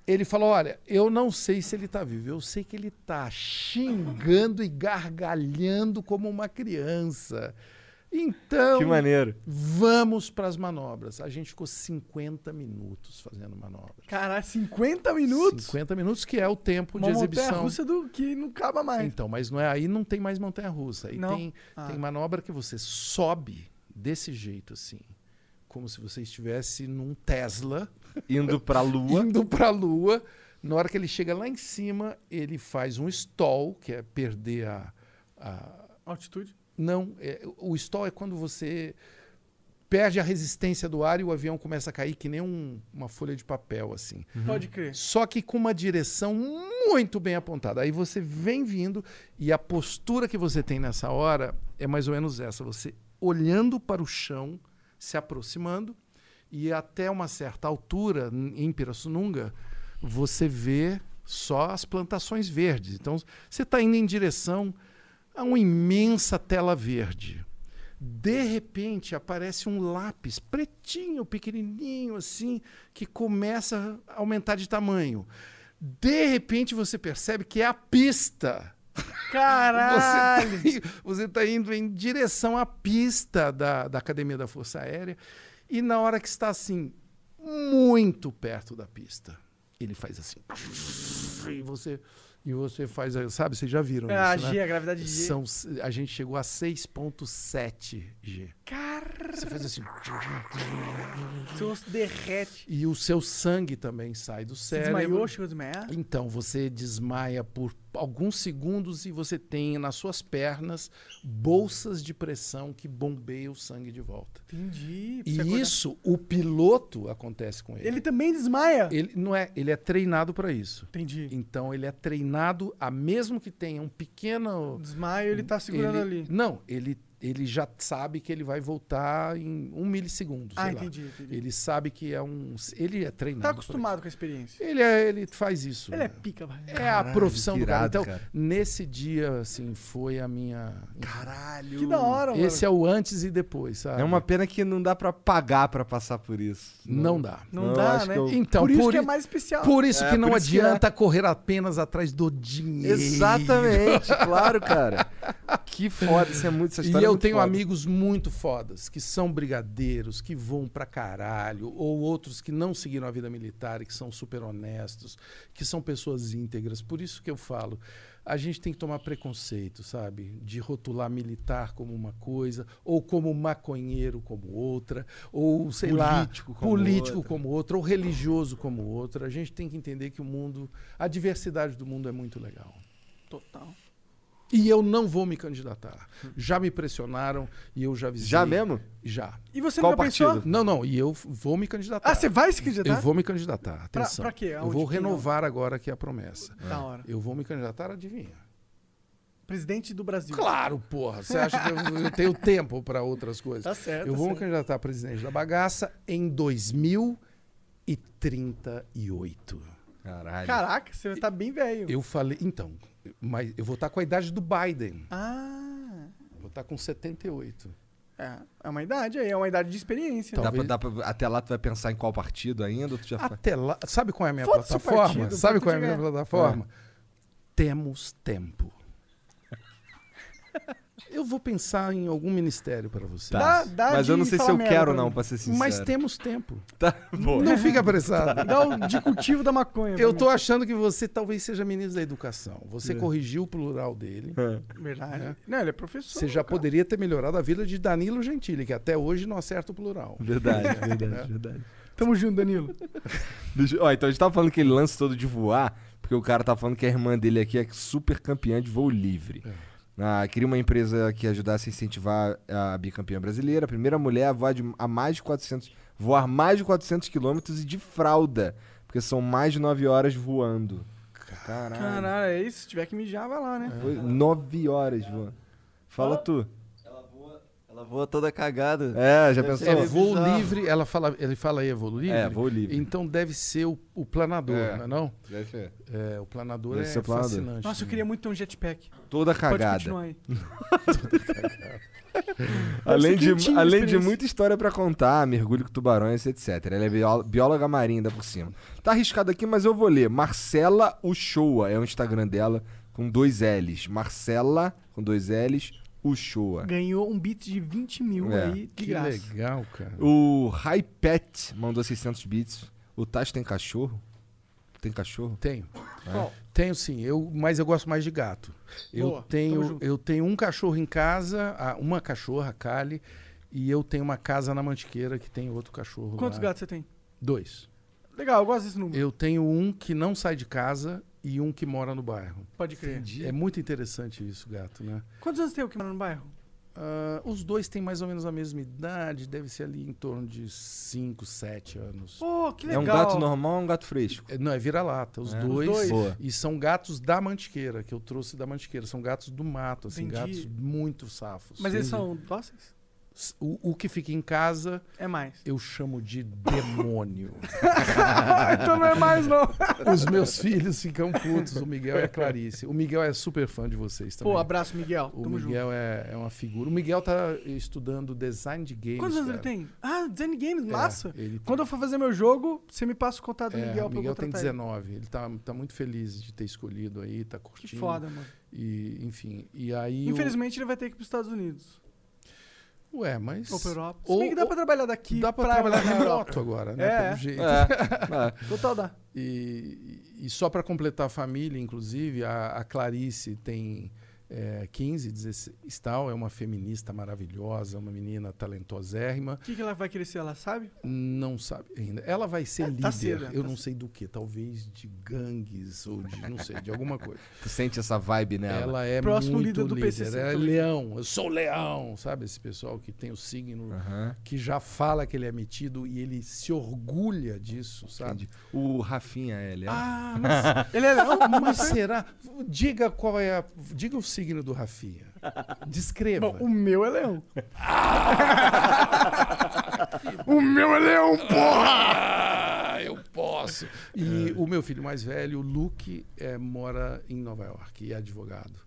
Ele falou: Olha, eu não sei se ele está vivo, eu sei que ele está xingando e gargalhando como uma criança. Então, Que maneiro. vamos para as manobras. A gente ficou 50 minutos fazendo manobras. Caralho, 50 minutos? 50 minutos, que é o tempo Uma de montanha exibição. russa do que não acaba mais. Então, mas não é aí não tem mais montanha russa. Aí Não? tem, Ah. tem manobra que você sobe desse jeito assim, como se você estivesse num Tesla Indo pra lua. indo para a lua. Na hora que ele chega lá em cima, ele faz um stall, que é perder a. a- Altitude? Não, é- o stall é quando você perde a resistência do ar e o avião começa a cair que nem um- uma folha de papel, assim. Pode crer. Só que com uma direção muito bem apontada. Aí você vem vindo e a postura que você tem nessa hora é mais ou menos essa: você olhando para o chão, se aproximando, e até uma certa altura, em Pirassununga, você vê Só as plantações verdes. Então, você está indo em direção a uma imensa tela verde. De repente aparece um lápis pretinho, pequenininho assim, que começa a aumentar de tamanho. De repente você percebe que é a pista. Caralho! Você está indo em direção à pista da, da Academia da Força Aérea e na hora que está assim, muito perto da pista, ele faz assim. E você, e você faz, sabe, vocês já viram É, a isso, G, né? a gravidade G. São, a gente chegou a 6.7 G. Cara, Você faz assim. seu osso derrete. E o seu sangue também sai do Você cérebro. desmaiou, chegou a desmaiar? Então, você desmaia por alguns segundos e você tem nas suas pernas bolsas de pressão que bombeiam o sangue de volta. Entendi. E Você acordar- isso, o piloto acontece com ele. Ele também desmaia? Ele não é, ele é treinado para isso. Entendi. Então ele é treinado a mesmo que tenha um pequeno Desmaio, ele tá segurando ele- ali. Não, ele ele já sabe que ele vai voltar em um milissegundo. Ah, sei lá. entendi, entendi. Ele sabe que é um. Ele é treinado. Tá acostumado com a experiência. Ele, é, ele faz isso. Ele é pica, vai. É a profissão do cara. Então, cara. nesse dia, assim, foi a minha. Caralho. Que da hora, mano. Esse é o antes e depois, sabe? É uma pena que não dá pra pagar pra passar por isso. Não dá. Não Eu dá, né? eu- Então, por isso por que é mais especial. Por isso É, que não isso que adianta correr apenas atrás do dinheiro. Exatamente, claro, cara. Que foda, isso é muito essa E história. é eu muito tenho foda. amigos muito fodas, que são brigadeiros, que vão pra caralho, ou outros que não seguiram a vida militar e que são super honestos, que são pessoas íntegras. Por isso que eu falo, a gente tem que tomar preconceito, sabe? De rotular militar como uma coisa, ou como maconheiro como outra, ou sei lá, Político como político outra. como outra, ou religioso como outra. A gente tem que entender que o mundo, a diversidade do mundo é muito legal. Total. E eu não vou me candidatar. Já me pressionaram e eu já avisei. Já mesmo? Já. E você Qual nunca partido? pensou? Não, não, e eu vou me candidatar. Ah, você vai se candidatar? Eu vou me candidatar. Pra- Atenção. pra quê? Eu Aonde? vou Quem? renovar agora aqui a promessa. Da hora. Eu vou me candidatar, adivinha? Presidente do Brasil. Claro, porra. Você acha que eu, eu tenho tempo para outras coisas? Tá certo, Eu tá vou me candidatar a presidente da bagaça em 2038. Caralho. Caraca, você tá bem velho. Eu falei, então, mas eu vou estar com a idade do Biden. Ah, Vou estar com 78. é, é uma idade aí, é uma idade de experiência. Dá pra, Talvez- dá pra- até lá tu vai pensar em qual partido ainda? Tu já Até lá, sabe qual é a minha Foda-se o plataforma? partido, sabe qual é a minha é- plataforma? Temos tempo. Eu vou pensar em algum ministério para você. Dá- dá Mas eu não sei se eu quero, não, pra ser sincero. Mas temos tempo. Tá, boa. Não fica apressado. Dá o de cultivo da maconha. Eu tô achando que você talvez seja ministro da educação. Você É. corrigiu o plural dele. mim. Verdade. Não, ele é professor. Você já cara. poderia ter melhorado a vida de Danilo Gentili, que até hoje não acerta o plural. Verdade, verdade, verdade. Tamo junto, Danilo. Deixa- ó, então a gente tava falando que ele lance todo de voar, porque o cara tá falando que a irmã dele aqui é super campeã de voo livre. Ah, queria uma empresa que ajudasse a incentivar a bicampeã brasileira, a primeira mulher a voar, de, a mais de 400, voar mais de 400 quilômetros e de fralda, porque são mais de 9 horas voando. Caralho. Caralho, é isso. Se tiver que mijar, vai lá, né? Foi 9 horas voando. Fala tu. Ela voa toda cagada. É, já Deve pensou? É voo bizarro. livre, ela fala, ele fala aí, é voo livre? É, voo livre. Então deve ser o, o planador, É. não é não? Deve ser. É, o planador Deve é planador. fascinante. Nossa, eu queria muito ter um jetpack. Toda Pode cagada. continuar aí. Além, ser de, quentinho a além de muita história pra contar, mergulho com tubarões, etc. Ela é bió- bióloga marinha ainda por cima. Tá arriscado aqui, mas eu vou ler. Marcela Uchoa é o Instagram dela, com dois L's. Marcela, com dois L's, Uchoa. Ganhou um beat de 20 mil É. aí, de Que graça. legal, cara. O Hypet mandou 600 bits. O Tati tem cachorro? Tem cachorro? Tenho. Qual? Tenho sim, eu, mas eu gosto mais de gato. Eu Boa, tenho, eu tenho um cachorro em casa, uma cachorra, a Kali, e eu tenho uma casa na Mantiqueira que tem outro cachorro. Quantos lá. gatos você tem? Dois. Legal, eu gosto desse número. Eu tenho um que não sai de casa e um que mora no bairro. Pode crer. É muito interessante isso, gato, né? Quantos anos tem o que mora no bairro? Ah, os dois têm mais ou menos a mesma idade, deve ser ali em torno de 5, 7 anos. Pô, que É legal. um gato normal ou um gato fresco? É, Não, é vira-lata, os, É. dois, Os dois. Boa. E são gatos da Mantiqueira, que eu trouxe da Mantiqueira. São gatos do mato, assim, Entendi. gatos muito safos. Mas eles Entendi. são dóceis? O, o que fica em casa, É mais. eu chamo de demônio. então não é mais, não. Os meus filhos ficam putos, o Miguel e a Clarice. O Miguel é super fã de vocês também. Pô, abraço, Miguel. O Tamo Miguel é, é uma figura. O Miguel tá estudando design de games. Quantos anos ele tem? Ah, Design Games, massa. ele tem. Quando eu for fazer meu jogo, você me passa o contato do É, Miguel o pra eu Miguel tem contratar ele. 19. Ele tá, tá muito feliz de ter escolhido aí, tá curtindo. Que foda, mano. E, enfim, e aí. o- Infelizmente ele vai ter que ir pros Estados Unidos. Ué, mas. Ou pra Europa. Se Ou- bem que dá pra trabalhar daqui. Dá pra, pra trabalhar remoto agora, né? É. Pelo jeito. É. Total dá. E, e só para completar a família, inclusive, a, a Clarice tem é, 15, 16 tal, é uma feminista maravilhosa, uma menina talentosérrima. O que, que ela vai querer ser, ela sabe? Não sabe ainda. Ela vai ser É, líder. tá cedo, eu tá não sei do que, talvez de gangues ou de não sei, de alguma coisa. Tu sente essa vibe nela? Ela é Próximo muito líder do líder. PCC Ela é leão. Eu sou leão, sabe esse pessoal que tem o signo Aham. que já fala que ele é metido e ele se orgulha disso, sabe? Entendi. O Rafinha, ele é. Ah, mas Ele é leão? Mas será? Diga qual é a. Diga o signo do Rafinha. Descreva. Bom, o meu é leão. o meu é leão, porra! Ah, eu posso. E o meu filho mais velho, o Luke, é, mora em Nova York e é advogado.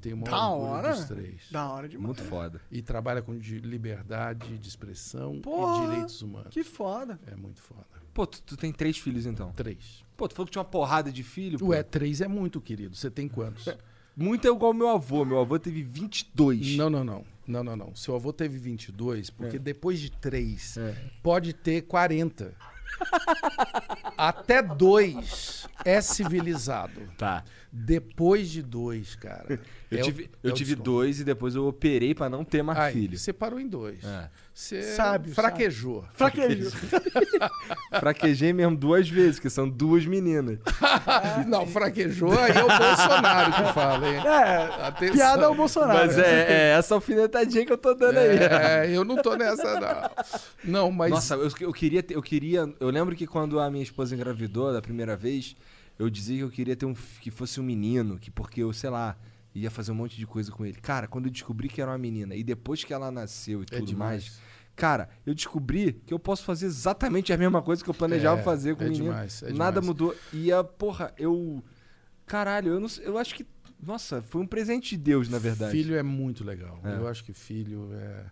Tem uma Da hora. dos três. Da hora demais. Muito foda. E trabalha com de liberdade de expressão Porra, e direitos humanos. Que foda. É muito foda. Pô, tu, tu tem três filhos então? Três. Pô, tu falou que tinha uma porrada de filho? pô. Ué, três é muito, querido. Você tem quantos? Muito é igual meu avô. Meu avô teve 22. Não, não, não. Não, não, não. Seu avô teve 22, porque depois de 3, É. pode ter 40. Até 2 é civilizado. Tá. Depois de 2, cara. Eu é tive, é eu o tive desconto. dois e depois eu operei pra não ter mais Aí, filho. Você parou em 2. É. Você Sábio, fraquejou. Fraquejo. Fraquejei mesmo duas vezes, que são duas meninas. Não, fraquejou, aí é o Bolsonaro que fala, hein? É, Atenção. piada ao Bolsonaro. Mas é, é essa alfinetadinha que eu tô dando aí. É, eu não tô nessa, não. Não, mas. Nossa, eu, eu queria ter, eu queria. Eu lembro que quando a minha esposa engravidou da primeira vez, eu dizia que eu queria ter um que fosse um menino, que porque eu, sei lá, ia fazer um monte de coisa com ele. Cara, quando eu descobri que era uma menina e depois que ela nasceu e É tudo demais. mais, cara, eu descobri que eu posso fazer exatamente a mesma coisa que eu planejava É, fazer com é o menino. demais, é Nada demais. mudou. E a porra, eu caralho, eu não eu acho que nossa, foi um presente de Deus, na verdade. Filho é muito legal. É. Eu acho que filho é.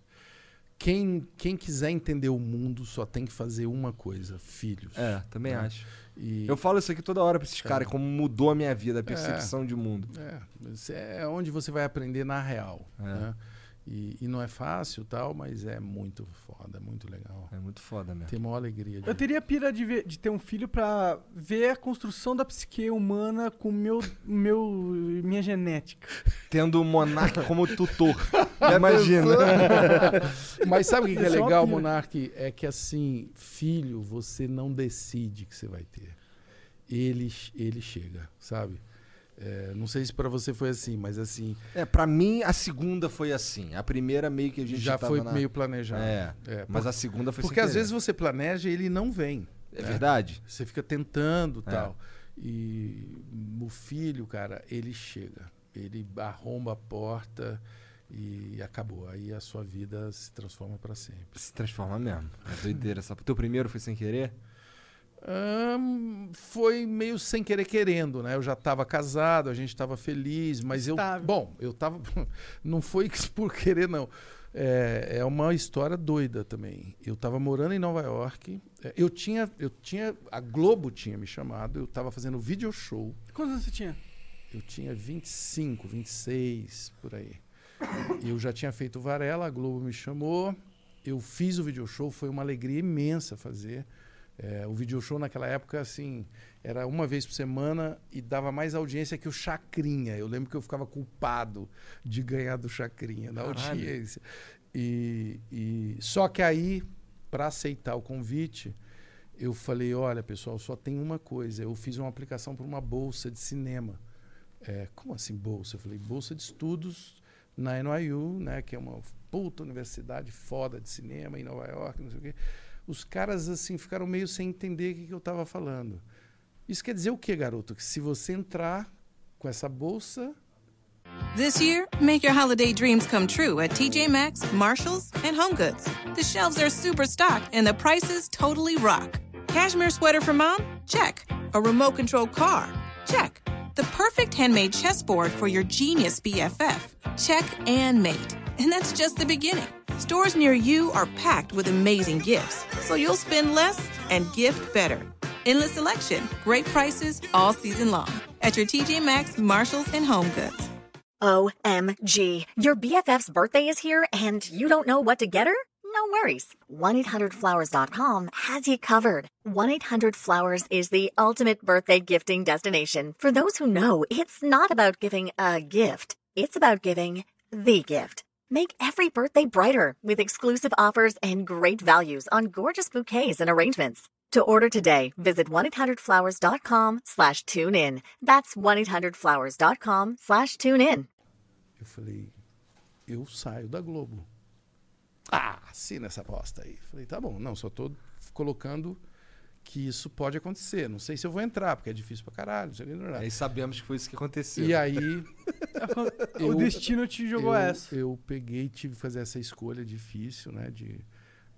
Quem, quem quiser entender o mundo só tem que fazer uma coisa: filhos. É, também É. acho. E Eu falo isso aqui toda hora pra esses caras, como mudou a minha vida, a percepção de mundo. é, é onde você vai aprender na real. É. né? E, e não é fácil tal, mas é muito foda, é muito legal. É muito foda mesmo. Tem maior alegria. De... Eu teria pira de, ver- de ter um filho pra ver a construção da psique humana com meu, meu, minha genética. Tendo o Monark como tutor. Imagina. Mas sabe o que, que é é uma legal. Monark? É que assim, filho, você não decide que você vai ter. Ele, ele chega, sabe? É, não sei se pra você foi assim, mas assim, É, pra mim, a segunda foi assim. A primeira meio que a gente já foi na- meio planejado. É, É, mas a segunda foi Porque às vezes você planeja e ele não vem. É né? verdade? Você fica tentando É. tal. E o filho, cara, ele chega. Ele arromba a porta e acabou. Aí a sua vida se transforma pra sempre. Se transforma mesmo. É doideira. Essa... Teu primeiro foi sem querer? Foi meio sem querer querendo, né? Eu já estava casado, a gente estava feliz, mas eu. Estável. Bom, eu tava. Não foi por querer, não. É, é uma história doida também. Eu estava morando em Nova York. é, Eu tinha, eu tinha. A Globo tinha me chamado, eu estava fazendo video show. Quantos anos você tinha? Eu tinha 25, 26, por aí. Eu já tinha feito Varela, a Globo me chamou. Eu fiz o video show, foi uma alegria imensa fazer. É, o video show naquela época, assim, era uma vez por semana e dava mais audiência que o Chacrinha. Eu lembro que eu ficava culpado de ganhar do Chacrinha, na Caralho. audiência. E, e- só que aí, para aceitar o convite, eu falei: olha, pessoal, só tem uma coisa. Eu fiz uma aplicação para uma bolsa de cinema. É, como assim bolsa? Eu falei, bolsa de estudos na NYU, né, que é uma puta universidade foda de cinema em Nova York, não sei o quê. Os caras assim ficaram meio sem entender o que, que eu estava falando. Isso quer dizer o quê, garoto? Que se você entrar com essa bolsa, This year, make your holiday dreams come true at TJ Maxx, Marshalls, and HomeGoods. The shelves are super stocked and the prices totally rock. Cashmere sweater for mom? Check. A remote control car? Check. The perfect handmade chessboard for your genius BFF? Check and mate. And that's just the beginning. Stores near you are packed with amazing gifts, so you'll spend less and gift better. Endless selection, great prices all season long at your TJ Maxx, Marshalls, and Home HomeGoods. OMG. Your BFF's birthday is here and you don't know what to get her? No worries. 1-800-Flowers.com has you covered. 1-800-Flowers is the ultimate birthday gifting destination. For those who know, it's not about giving a gift. It's about giving the gift. Make every birthday brighter with exclusive offers and great values on gorgeous bouquets and arrangements. To order today, visit 1-800-Flowers.com slash tune in. That's 1-800-Flowers.com slash tune in. Eu falei, eu saio da Globo. Ah, assina essa aposta aí. Falei, tá bom, não, só tô colocando que isso pode acontecer. Não sei se eu vou entrar, porque é difícil pra caralho. Não. Aí sabemos que foi isso que aconteceu. E aí. O destino te jogou eu, essa. Eu peguei e tive que fazer essa escolha difícil, né? De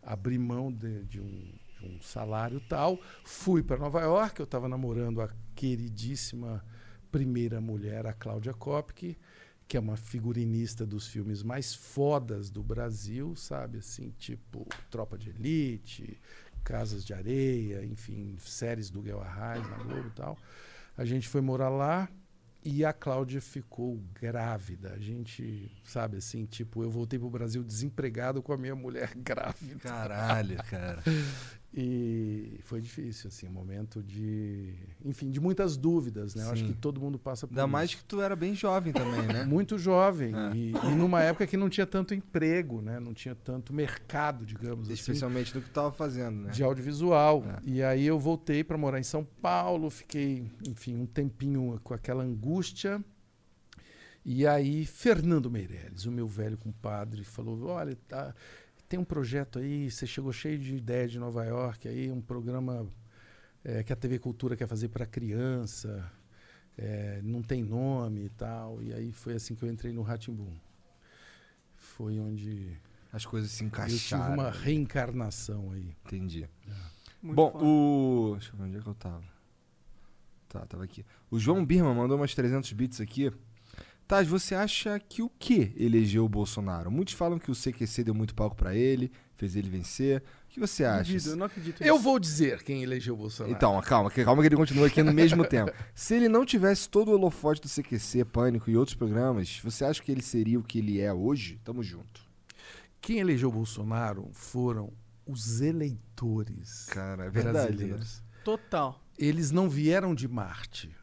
abrir mão de, de um, de um salário tal. Fui para Nova York, eu estava namorando a queridíssima primeira mulher, a Cláudia Kopke, que é uma figurinista dos filmes mais fodas do Brasil, sabe? Assim, tipo Tropa de Elite, Casas de Areia, enfim, séries do Guel Arraes na Globo e tal. A gente foi morar lá e a Cláudia ficou grávida. A gente, sabe assim, tipo, eu voltei pro Brasil desempregado com a minha mulher grávida. Caralho, cara. E foi difícil, assim, um momento de. Enfim, de muitas dúvidas, né? Eu acho Sim. que todo mundo passa por Ainda isso. mais que tu era bem jovem também, né? Muito jovem. É. E, e numa época que não tinha tanto emprego, né? Não tinha tanto mercado, digamos assim. Especialmente do que tu tava fazendo, né? De audiovisual. E aí eu voltei para morar em São Paulo, fiquei, enfim, um tempinho com aquela angústia. E aí Fernando Meirelles, o meu velho compadre, falou: "Olha, tá, tem um projeto aí, você chegou cheio de ideia de Nova York aí, um programa eh, que a TV Cultura quer fazer para criança, eh, não tem nome e tal". E aí foi assim que eu entrei no Ratimbum. Foi onde As coisas se eu tive encaixaram. uma reencarnação aí. Entendi. Muito Bom, foda. o. Deixa eu ver onde é que eu tava. Tá, tava aqui. O João Birman mandou umas 300 bits aqui. Taz, você acha que o que elegeu o Bolsonaro? Muitos falam que o CQC deu muito palco pra ele, fez ele vencer. O que você acha? Eu não acredito Eu vou dizer quem elegeu o Bolsonaro. Então, calma, que- calma que ele continua aqui no mesmo tempo. Se ele não tivesse todo o holofote do CQC, Pânico e outros programas, você acha que ele seria o que ele é hoje? Tamo junto. Quem elegeu o Bolsonaro foram os eleitores Cara, é verdade. né? brasileiros. Total. Eles não vieram de Marte.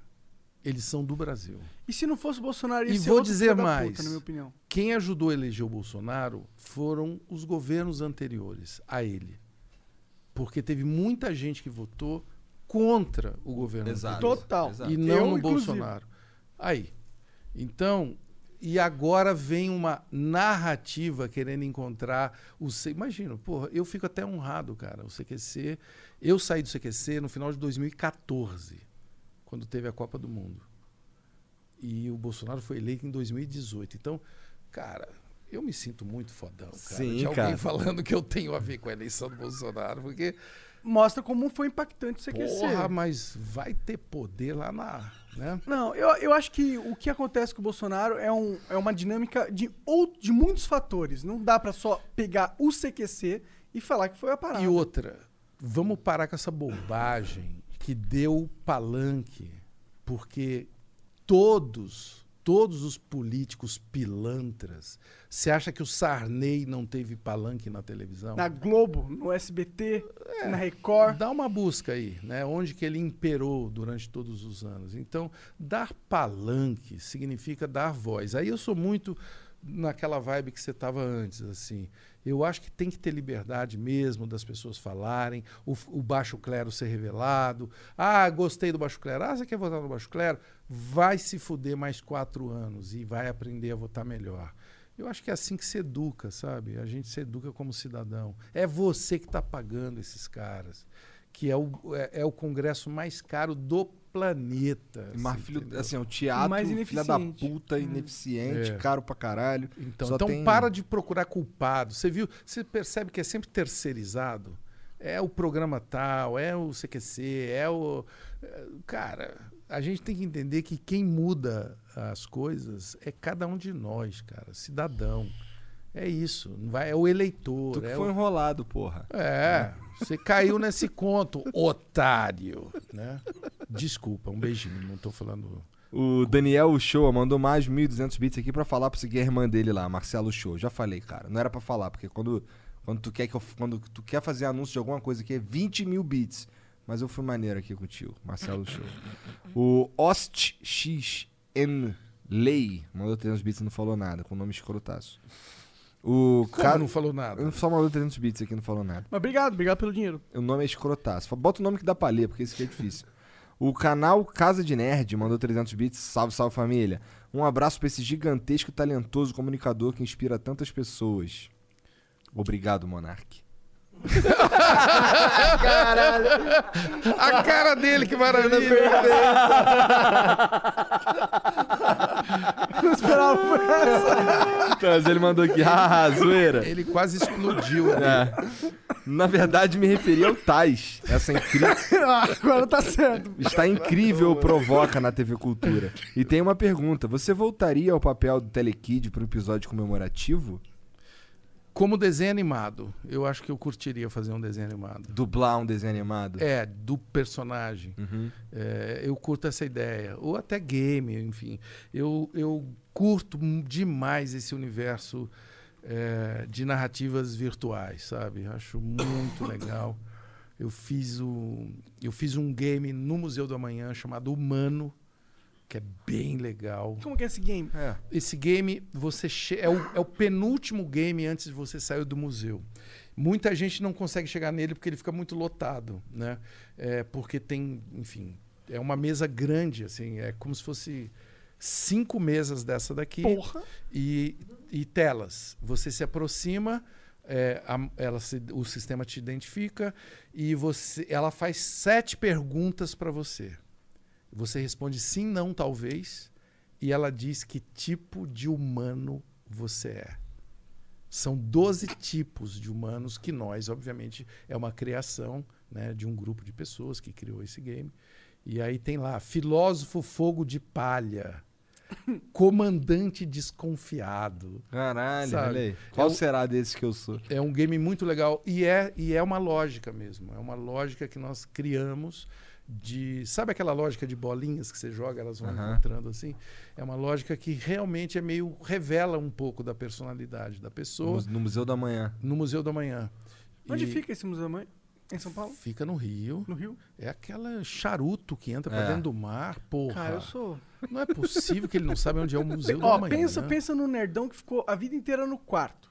Eles são do Brasil. E se não fosse o Bolsonaro, ia E ser vou outro dizer mais. puta, na minha opinião. Quem ajudou a eleger o Bolsonaro foram os governos anteriores a ele. Porque teve muita gente que votou contra o governo Exato. anterior. Total. Exato. E não Eu, no inclusive. Bolsonaro. Aí. Então, e agora vem uma narrativa querendo encontrar o C... Imagina, porra, eu fico até honrado, cara. O CQC. Eu saí do CQC no final de 2014, quando teve a Copa do Mundo. E o Bolsonaro foi eleito em 2018. Então, cara. Eu me sinto muito fodão, cara. Sim, de alguém cara. falando que eu tenho a ver com a eleição do Bolsonaro, porque Mostra como foi impactante o CQC. Porra, mas vai ter poder lá na. Né? Não, eu, eu acho que o que acontece com o Bolsonaro é, um, é uma dinâmica de, ou, de muitos fatores. Não dá pra só pegar o CQC e falar que foi a parada. E outra, vamos parar com essa bobagem que deu palanque, porque todos, todos os políticos pilantras. Você acha que o Sarney não teve palanque na televisão? Na Globo, no SBT, na Record. Dá uma busca aí, né? Onde que ele imperou durante todos os anos. Então, dar palanque significa dar voz. Aí eu sou muito naquela vibe que você estava antes, assim. Eu acho que tem que ter liberdade mesmo das pessoas falarem, o, o baixo clero ser revelado. Ah, gostei do baixo clero. Ah, você quer votar no baixo clero? Vai se fuder mais quatro anos e vai aprender a votar melhor. Eu acho que é assim que se educa, sabe? A gente se educa como cidadão. É você que está pagando esses caras, que é o, é, é o congresso mais caro do planeta. Mas, você filho, entendeu? assim, é um teatro, Mais filha da ineficiente. puta, ineficiente, É. caro pra caralho. Então, então tem- para de procurar culpado. Você viu? Você percebe que é sempre terceirizado. É o programa tal, é o CQC, é o. é, Cara, a gente tem que entender que quem muda as coisas é cada um de nós, cara, cidadão. É isso. Vai, é o eleitor. Tu que é foi o- enrolado, porra. É, você caiu nesse conto, otário. Né? Desculpa, um beijinho, não tô falando. O Daniel Show mandou mais 1.200 bits aqui pra falar pra seguir a irmã dele lá, Marcelo Show. Já falei, cara. Não era pra falar, porque quando, quando, tu, quer que eu, quando tu quer fazer anúncio de alguma coisa aqui é 20 mil bits. Mas eu fui maneiro aqui contigo, Marcelo Show. O OstXN Lei mandou 300 bits e não falou nada, com o nome escrotaço. O Como cara não falou nada? Só mandou 300 bits aqui, não falou nada. Mas obrigado, obrigado pelo dinheiro. O nome é escrotaço. Bota o nome que dá pra ler, porque esse aqui é difícil. O canal Casa de Nerd mandou 300 bits. Salve, salve família. Um abraço pra esse gigantesco e talentoso comunicador que inspira tantas pessoas. Obrigado, Monark. Caralho. A cara dele, que maravilha. Não esperava por essa. Mas ele mandou aqui, ah, zoeira. Ele quase explodiu. É. Na verdade, me referi ao Tais. Essa incrível. Ah, Agora tá certo. Está incrível o Provoca na TV Cultura. E tem uma pergunta: você voltaria ao papel do Telekid para um episódio comemorativo? Como desenho animado, eu acho que eu curtiria fazer um desenho animado. Dublar um desenho animado? É, do personagem. Uhum. É, eu curto essa ideia. Ou até game, enfim. Eu, eu curto demais esse universo é, de narrativas virtuais, sabe? Acho muito legal. Eu fiz, o, eu fiz um game no Museu do Amanhã chamado Humano, que é bem legal. Como que é esse game? Esse game você che- é, o, é o penúltimo game antes de você sair do museu. Muita gente não consegue chegar nele porque ele fica muito lotado, né? É, porque tem, enfim, é uma mesa grande, assim, é como se fosse cinco mesas dessa daqui Porra. E, e telas. Você se aproxima, é, a- ela se- o sistema te identifica e você, ela faz sete perguntas para você. Você responde sim, não, talvez, e ela diz que tipo de humano você é. São 12 tipos de humanos que nós, obviamente, é uma criação né, de um grupo de pessoas que criou esse game. E aí tem lá, filósofo fogo de palha, comandante desconfiado. Caralho, Sabe? olha aí. Qual É o- será desses que eu sou? é um game muito legal e é, e é uma lógica mesmo. É uma lógica que nós criamos de. Sabe aquela lógica de bolinhas que você joga, elas vão Aham. encontrando assim? É uma lógica que realmente é meio. revela um pouco da personalidade da pessoa. No, no Museu da Manhã. No Museu da Manhã. Onde E fica esse museu da mãe? Em São Paulo? Fica no Rio. No Rio? É aquela charuto que entra pra É. dentro do mar, porra. Cara, eu sou. Não é possível que ele não saiba onde é o Museu da Ó, Manhã. pensa, pensa no nerdão que ficou a vida inteira no quarto.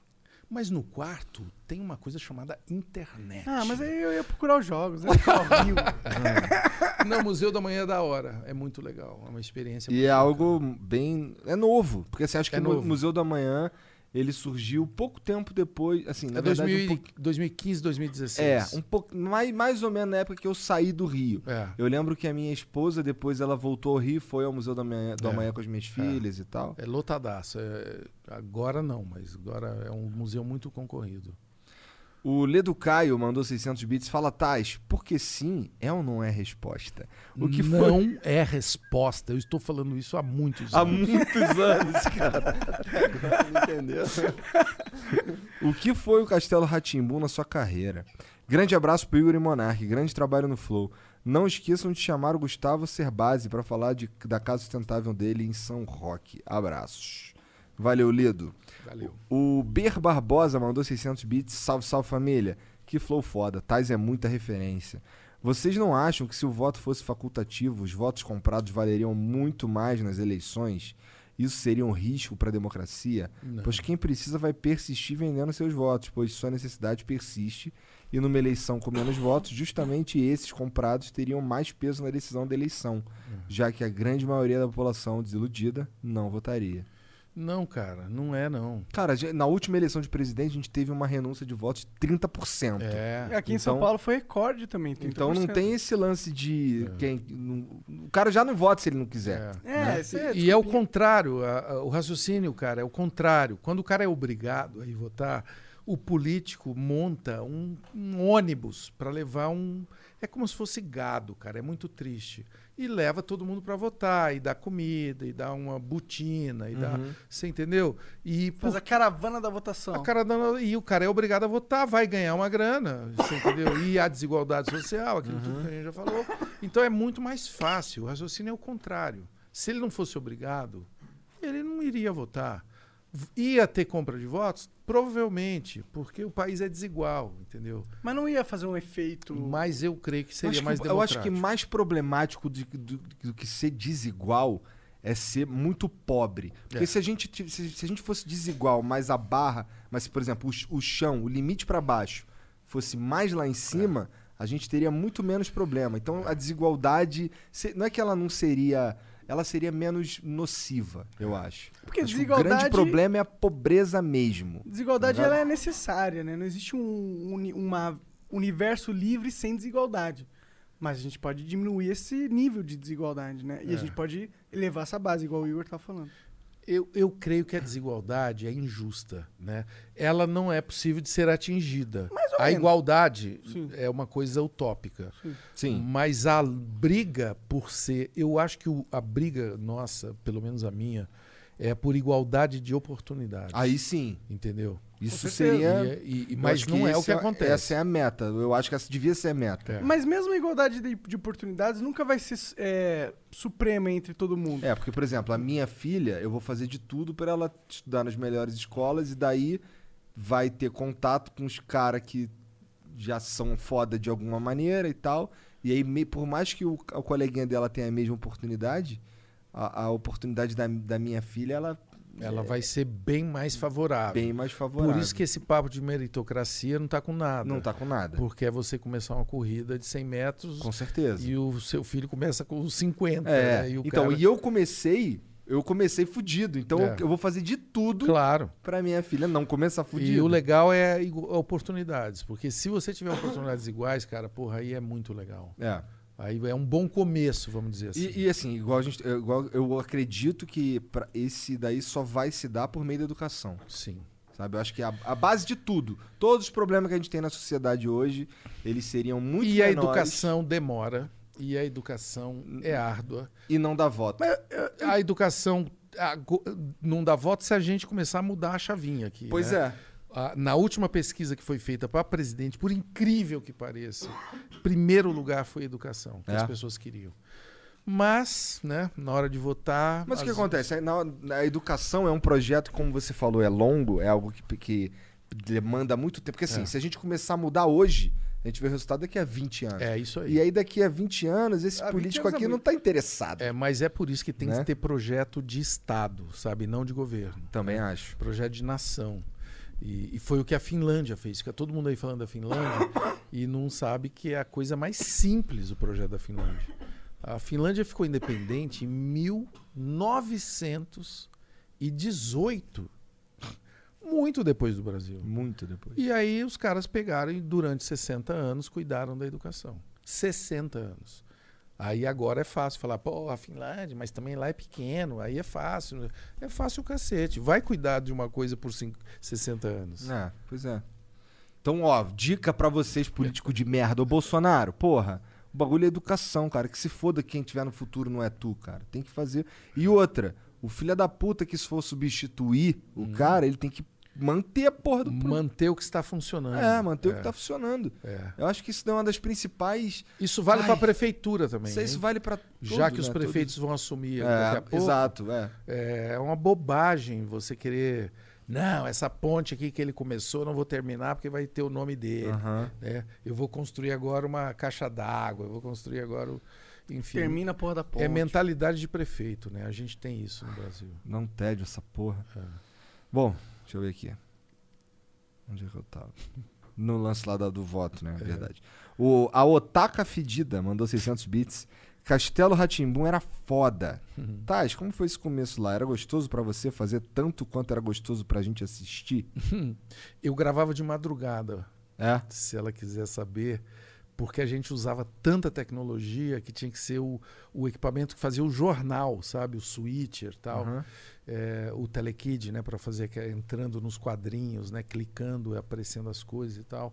Mas no quarto tem uma coisa chamada internet. Ah, mas aí eu ia procurar os jogos, né? Não, o Museu da Manhã é da hora. É muito legal. É uma experiência E muito é algo bem. É novo. Porque você acha que É no novo. Museu da Manhã ele surgiu pouco tempo depois. Assim, na É verdade. 2000 um pouco- 2015, 2016. É, um pouco. Mais, mais ou menos na época que eu saí do Rio. É. Eu lembro que a minha esposa, depois ela voltou ao Rio, foi ao Museu da Manhã, do É. Amanhã com as minhas filhas e tal. É lotadaço. É- agora não, mas agora é um museu muito concorrido. O Ledo Caio mandou 600 bits. Fala, Tais, porque sim é ou não é resposta? O que não foi. é resposta. Eu estou falando isso há muitos Há anos. muitos anos, cara. Não entendeu? O que foi o Castelo Ratimbu na sua carreira? Grande abraço pro Igor e Monark, grande trabalho no Flow. Não esqueçam de chamar o Gustavo Cerbasi para falar de- da casa sustentável dele em São Roque. Abraços. Valeu, Lido. Valeu. O Ber Barbosa mandou 600 bits. Salve, salve família. Que flow foda. Tais é muita referência. Vocês não acham que se o voto fosse facultativo, os votos comprados valeriam muito mais nas eleições? Isso seria um risco para a democracia? Não. Pois quem precisa vai persistir vendendo seus votos, pois sua necessidade persiste. E numa eleição com menos votos, justamente esses comprados teriam mais peso na decisão da eleição, já que a grande maioria da população desiludida não votaria. Não, cara, não é não. Cara, na última eleição de presidente, a gente teve uma renúncia de votos de 30%. É. E aqui em São Então- Paulo foi recorde também. 30%. Então não tem esse lance de quem. não- o cara já não vota se ele não quiser. É, né? esse é E é o contrário, a- a- o raciocínio, cara, é o contrário. Quando o cara é obrigado a ir votar, o político monta um, um ônibus para levar um. É como se fosse gado, cara, é muito triste. E leva todo mundo para votar, e dá comida, e dá uma botina, e dá. Uhum. Você entendeu? E Faz a caravana da votação. a cara dando- e o cara é obrigado a votar, vai ganhar uma grana, você entendeu? E a desigualdade social, aquilo tudo que a gente já falou. Então é muito mais fácil. O raciocínio é o contrário. Se ele não fosse obrigado, ele não iria votar. Ia ter compra de votos? Provavelmente, porque o país é desigual, entendeu? Mas não ia fazer um efeito. Mas eu creio que seria acho que- mais eu acho que mais problemático de- do, do que ser desigual é ser muito pobre. Porque É. se, a gente, se, se a gente fosse desigual, mas a barra, mas se, por exemplo, o, o chão, o limite para baixo, fosse mais lá em cima, a gente teria muito menos problema. Então a desigualdade, se- não é que ela não seria. Ela seria menos nociva, eu acho. Porque Acho que O desigualdade- grande problema é a pobreza mesmo. Desigualdade Tá ela é necessária, né? Não existe um uni- uma universo livre sem desigualdade. Mas a gente pode diminuir esse nível de desigualdade, né? E a É. gente pode elevar essa base, igual o Igor tá falando. Eu, eu creio que a desigualdade é injusta, né? Ela não é possível de ser atingida. Mais ou A menos. igualdade Sim. é uma coisa utópica. Sim. Mas a briga por ser, eu acho que o- a briga nossa, pelo menos a minha, é por igualdade de oportunidades. Aí sim. Entendeu? Isso seria. E- e- eu mas não é o que acontece. Essa é a meta. Eu acho que essa devia ser a meta. É. Mas mesmo a igualdade de, de oportunidades nunca vai ser é, suprema entre todo mundo. É, porque, por exemplo, a minha filha, eu vou fazer de tudo para ela estudar nas melhores escolas e daí vai ter contato com os caras que já são foda de alguma maneira e tal. E aí, por mais que o, o coleguinha dela tenha a mesma oportunidade, a, a oportunidade da, da minha filha, ela Ela vai ser bem mais favorável. bem mais favorável. Por isso que esse papo de meritocracia não está com nada. Não tá com nada. Porque é você começar uma corrida de 100 metros Com certeza. e o seu filho começa com os 50. É, né? E então, cara- e eu comecei, eu comecei fudido. Então, É. eu, vou fazer de tudo Claro. pra minha filha não começar fudido. E o legal é oportunidades. Porque se você tiver oportunidades iguais, cara, porra, aí é muito legal. É. Aí é um bom começo, vamos dizer assim. E, e, assim, igual a gente, eu- igual eu acredito que esse daí só vai se dar por meio da educação. Sim. Sabe? Eu acho que a, a base de tudo, todos os problemas que a gente tem na sociedade hoje, eles seriam muito E a menores educação demora. E a educação é árdua. e não dá voto. A educação ago- não dá voto se a gente começar a mudar a chavinha aqui. Pois né? é. A- na última pesquisa que foi feita para presidente, por incrível que pareça, primeiro lugar foi educação, que É. as pessoas queriam. Mas, né, na hora de votar. Mas o que acontece? Aí na- na educação é um projeto, como você falou, é longo, é algo que, que demanda muito tempo. Porque assim, É. se a gente começar a mudar hoje, a gente vê o resultado daqui a 20 anos. É isso aí. E aí daqui a 20 anos, esse 20 político anos é aqui não muito. tá interessado. É, mas é por isso que tem Né? que ter projeto de Estado, sabe? Não de governo. Também acho. Projeto de nação. E, e foi o que a Finlândia fez. Fica todo mundo aí falando da Finlândia e não sabe que é a coisa mais simples o projeto da Finlândia. A Finlândia ficou independente em 1918, muito depois do Brasil. Muito depois. E aí os caras pegaram e durante 60 anos cuidaram da educação. 60 anos. Aí agora é fácil falar, pô, a Finlândia, mas também lá é pequeno, aí é fácil. É fácil o cacete. Vai cuidar de uma coisa por cinco, 60 anos. É, pois é. Então, ó, dica pra vocês, político de merda. Ô, Bolsonaro, porra, o bagulho é educação, cara. Que se foda quem tiver no futuro não é tu, cara. Tem que fazer. E outra, o filho da puta que se for substituir o cara, ele tem que manter a porra do Manter o que está funcionando. É, manter o que tá funcionando. É. Eu acho que isso é uma das principais. Isso vale para a prefeitura também. Isso, isso vale pra Já que os né? prefeitos vão assumir Tudo. daqui a É, pouco. exato, é. É uma bobagem você querer. Não, essa ponte aqui que ele começou, eu não vou terminar porque vai ter o nome dele. Né? Eu vou construir agora uma caixa d'água, eu vou construir agora. o- Enfim. Termina a porra da ponte. É mentalidade de prefeito, né? A gente tem isso no Brasil. Não tédio essa porra. É. Bom, deixa eu ver aqui. Onde é que eu tava? No lance lá do voto, né? É verdade. O, a Otaka Fedida mandou 600 bits. Castelo Ratimbum era foda. Uhum. Tais, como foi esse começo lá? Era gostoso pra você fazer tanto quanto era gostoso pra gente assistir? Eu gravava de madrugada. É? Se ela quiser saber. Porque a gente usava tanta tecnologia que tinha que ser o, o equipamento que fazia o jornal, sabe? O switcher e tal. Aham. É, o telekid, né? Para fazer entrando nos quadrinhos, né? Clicando, aparecendo as coisas e tal.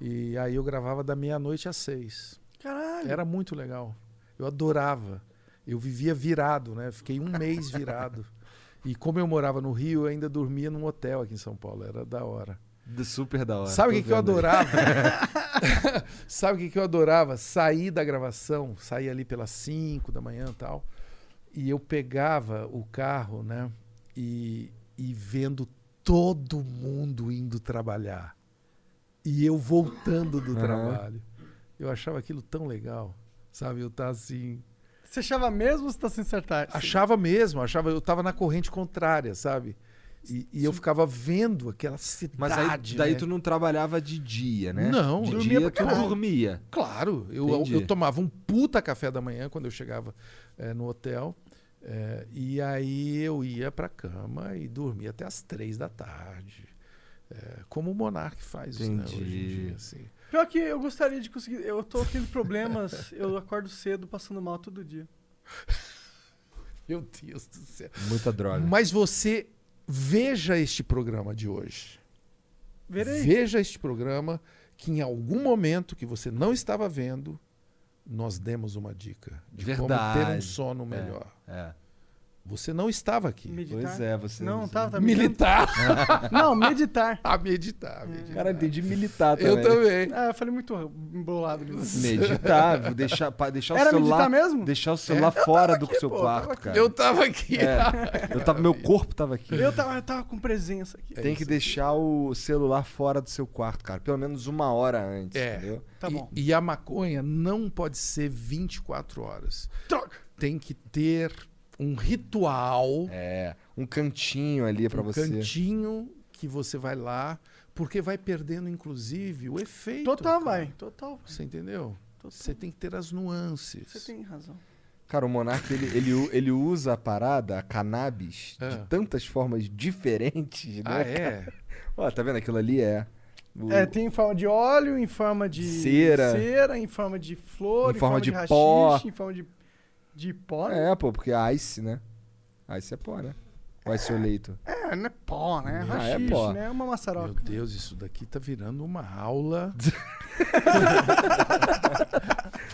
E aí eu gravava da meia-noite às seis. Caralho. Era muito legal. Eu adorava. Eu vivia virado, né? Fiquei um mês virado. E como eu morava no Rio, eu ainda dormia num hotel aqui em São Paulo. Era da hora. Do super da hora. Sabe o que, que eu adorava? Sabe o que, que eu adorava? Sair da gravação, sair ali pelas 5 da manhã e tal. E eu pegava o carro, né? E, e vendo todo mundo indo trabalhar. E eu voltando do Aham. trabalho. Eu achava aquilo tão legal. Sabe? Eu tá assim. Você achava mesmo ou você tá sem acertar? Achava mesmo, achava. Eu tava na corrente contrária, sabe? E, e eu ficava vendo aquela cidade. Mas aí, daí né? tu não trabalhava de dia, né? Não, de dormia dia tu dormia. Claro, eu, Entendi. eu tomava um puta café da manhã quando eu chegava eh, no hotel. eh, e aí eu ia pra cama e dormia até as três da tarde. Eh, como o Monark faz né, hoje em dia. Assim. Pior que eu gostaria de conseguir. Eu tô tendo problemas, eu acordo cedo, passando mal todo dia. Meu Deus do céu. Muita droga. Mas você veja este programa de hoje. Verei. Veja este programa que em algum momento que você não estava vendo, nós demos uma dica de como ter um Verdade. sono É, melhor. é. Você não estava aqui. Meditar? Pois é, você- Não, você- tava, tava Militar. Não, meditar. Ah, meditar, meditar. Cara, entendi militar também. Eu também. Ah, eu falei muito embolado. Meditar, deixar, deixar Era o celular. meditar mesmo? Deixar o celular É. Fora tava do aqui, seu pô, quarto, tava aqui. cara. Eu tava aqui. É. Eu tava, meu corpo tava aqui. Eu tava, eu tava com presença aqui. Tem que deixar o celular fora do seu quarto, cara. Pelo menos uma hora antes, É. entendeu? Tá e, bom. e a maconha não pode ser 24 horas. Droga. Tem que ter um ritual. É, um cantinho ali pra um você. cantinho que você vai lá, porque vai perdendo, inclusive, o efeito. Total, cara. vai. Total. Você entendeu? Você tem que ter as nuances. Você tem razão. Cara, o Monark, ele, ele, ele usa a parada, a cannabis, de É. tantas formas diferentes, né? Ah, é? Ó, tá vendo? Aquilo ali é. o- É, tem em forma de óleo, em forma de Cera. cera em forma de flor, Em em, forma forma, de de, pó. rachixe, em forma de, de pó. né? É, pô, porque ice, né? Ice é pó, né? O ice oleito. É, não é pó, né? Ah, é pó. né? É uma maçaroca. Meu Deus, isso daqui tá virando uma aula.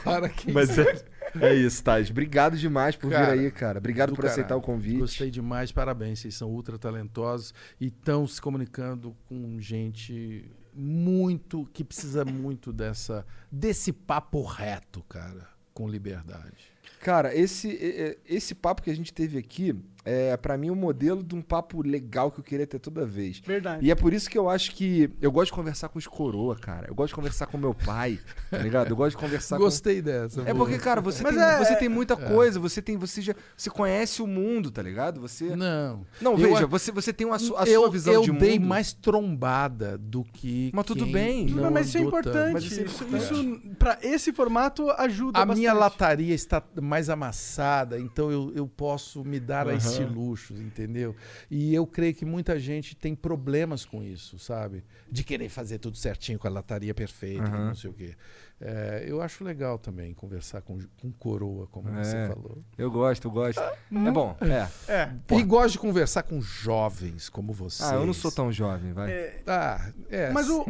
Para quem Mas é, é isso, Thais. Obrigado demais por Cara, vir aí, cara. Obrigado do por aceitar caralho. o convite. Gostei demais, parabéns. Vocês são ultra talentosos e estão se comunicando com gente muito que precisa muito dessa desse papo reto, cara, com liberdade. Cara, esse, esse papo que a gente teve aqui é, para mim, um modelo de um papo legal que eu queria ter toda vez. Verdade. E é por isso que eu acho que eu gosto de conversar com os coroa, cara. Eu gosto de conversar com meu pai, tá ligado? Eu gosto de conversar Gostei com... dessa. É porque, cara, você, Mas tem, é- você tem muita é. coisa, você tem, você já, você conhece o mundo, tá ligado? Você Não. Não, Eu veja, a- você, você tem uma, su- a eu, sua visão eu de dei mundo. mais trombada do que. Mas tudo bem. Não mas isso é importante. Mas isso é isso, importante. isso, pra esse formato, ajuda A minha bastante. lataria está mais amassada, então eu, eu posso me dar a Aham. esse luxo, entendeu? E eu creio que muita gente tem problemas com isso, sabe? De querer fazer tudo certinho com a lataria perfeita, Aham. não sei o quê. É, eu acho legal também conversar com, com coroa, como É. você falou. Eu gosto, eu gosto. É bom, é. É. E gosto de conversar com jovens como você. Ah, eu não sou tão jovem, vai. É, Ah, é. mas o, o,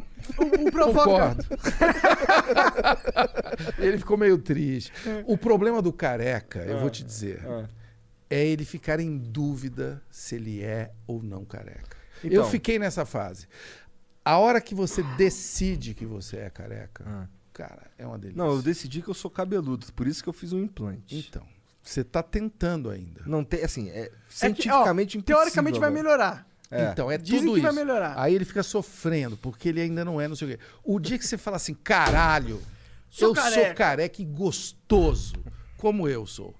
o Provoca... Ele ficou meio triste. O problema do careca, eu vou te dizer, Ah. É ele ficar em dúvida se ele é ou não careca. Então. Eu fiquei nessa fase. A hora que você decide que você é careca, Ah. cara, é uma delícia. Não, eu decidi que eu sou cabeludo, por isso que eu fiz um implante. Então, você tá tentando ainda. Não tem, assim, é É que, ó, cientificamente. Teoricamente vai agora. melhorar. É. Então, é Dizem tudo que isso. vai melhorar. Aí ele fica sofrendo, porque ele ainda não é, não sei o quê. O dia que você fala assim, caralho, Sou eu sou careca." careca e gostoso, como eu sou.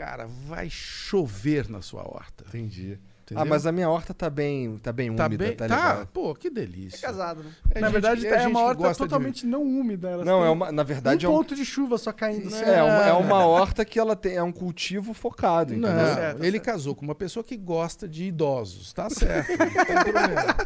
Cara, vai chover na sua horta. Entendi. entendeu? Ah, mas a minha horta tá bem, tá bem Tá úmida, bem- tá, tá? legal. Pô, que delícia. É casado, né? É na gente- verdade, é é, gente uma horta gosta de- totalmente não úmida. Não, é uma, na verdade um é um, ponto de chuva só caindo. assim. é, uma, é uma horta que ela tem, é um cultivo focado, Não, entendeu? certo, tá ele certo. casou com uma pessoa que gosta de idosos. Tá certo. não tem problema.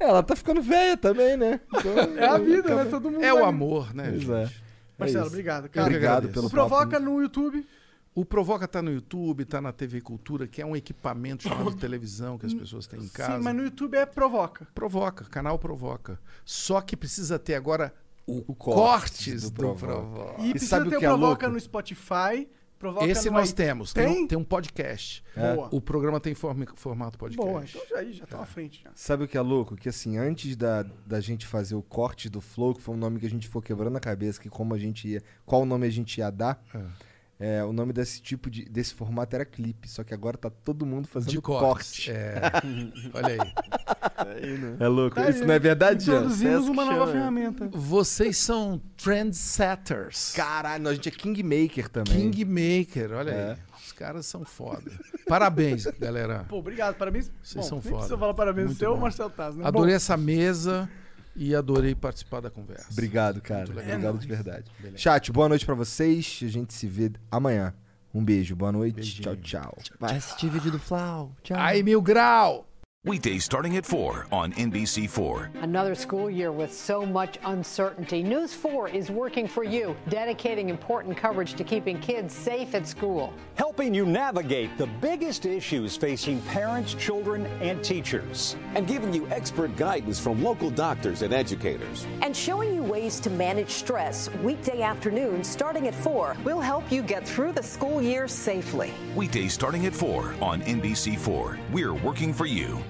É, ela tá ficando velha também, né? Então, É a vida, né? Todo mundo É o vai- amor, né, Pois é. Marcelo, isso. obrigado, cara. Obrigado pelo O Provoca papo. no YouTube. O Provoca tá no YouTube, tá na TV Cultura, que é um equipamento chamado televisão que as pessoas têm em casa. Sim, mas no YouTube é Provoca. Provoca, canal Provoca. Só que precisa ter agora o, cortes cortes do do, Provoca. Provoca. E, E precisa sabe o ter o que é Provoca louco? no Spotify. Provoca Esse nós i- temos. Tem, Tem? um, tem um podcast. Boa. O programa tem forma- formato podcast. Boa, então já, aí já tá à frente. Já. Sabe o que é louco? Que assim, antes da, da gente fazer o corte do Flow, que foi um nome que a gente ficou quebrando a cabeça, que como a gente ia. Qual nome a gente ia dar? É, o nome desse tipo de. desse formato era clipe. Só que agora tá todo mundo fazendo De corte. corte. É. Olha aí. É louco. Tá Isso aí, não é verdade? Introduzimos uma nova chama. ferramenta. Vocês são trendsetters. Caralho, a gente é Kingmaker também. Kingmaker, olha É. aí. Os caras são foda. Parabéns, galera. Pô, obrigado. Parabéns. Vocês Bom, são foda. precisa falar parabéns Muito seu bom. Marcelo Taz, né? Adorei Bom, essa mesa e adorei participar da conversa. Obrigado, cara. Obrigado de verdade. Chat, boa noite pra vocês. A gente se vê amanhã. Um beijo, boa noite. Tchau, tchau. Vai assistir vídeo do Flau. Tchau. Ai, mil grau! Weekdays starting at 4 on NBC4. Another school year with so much uncertainty. News 4 is working for you, dedicating important coverage to keeping kids safe at school. helping you navigate the biggest issues facing parents, children, and teachers. and giving you expert guidance from local doctors and educators. and showing you ways to manage stress weekday afternoons starting at 4. We'll help you get through the school year safely. Weekdays starting at 4 on NBC4. We're working for you.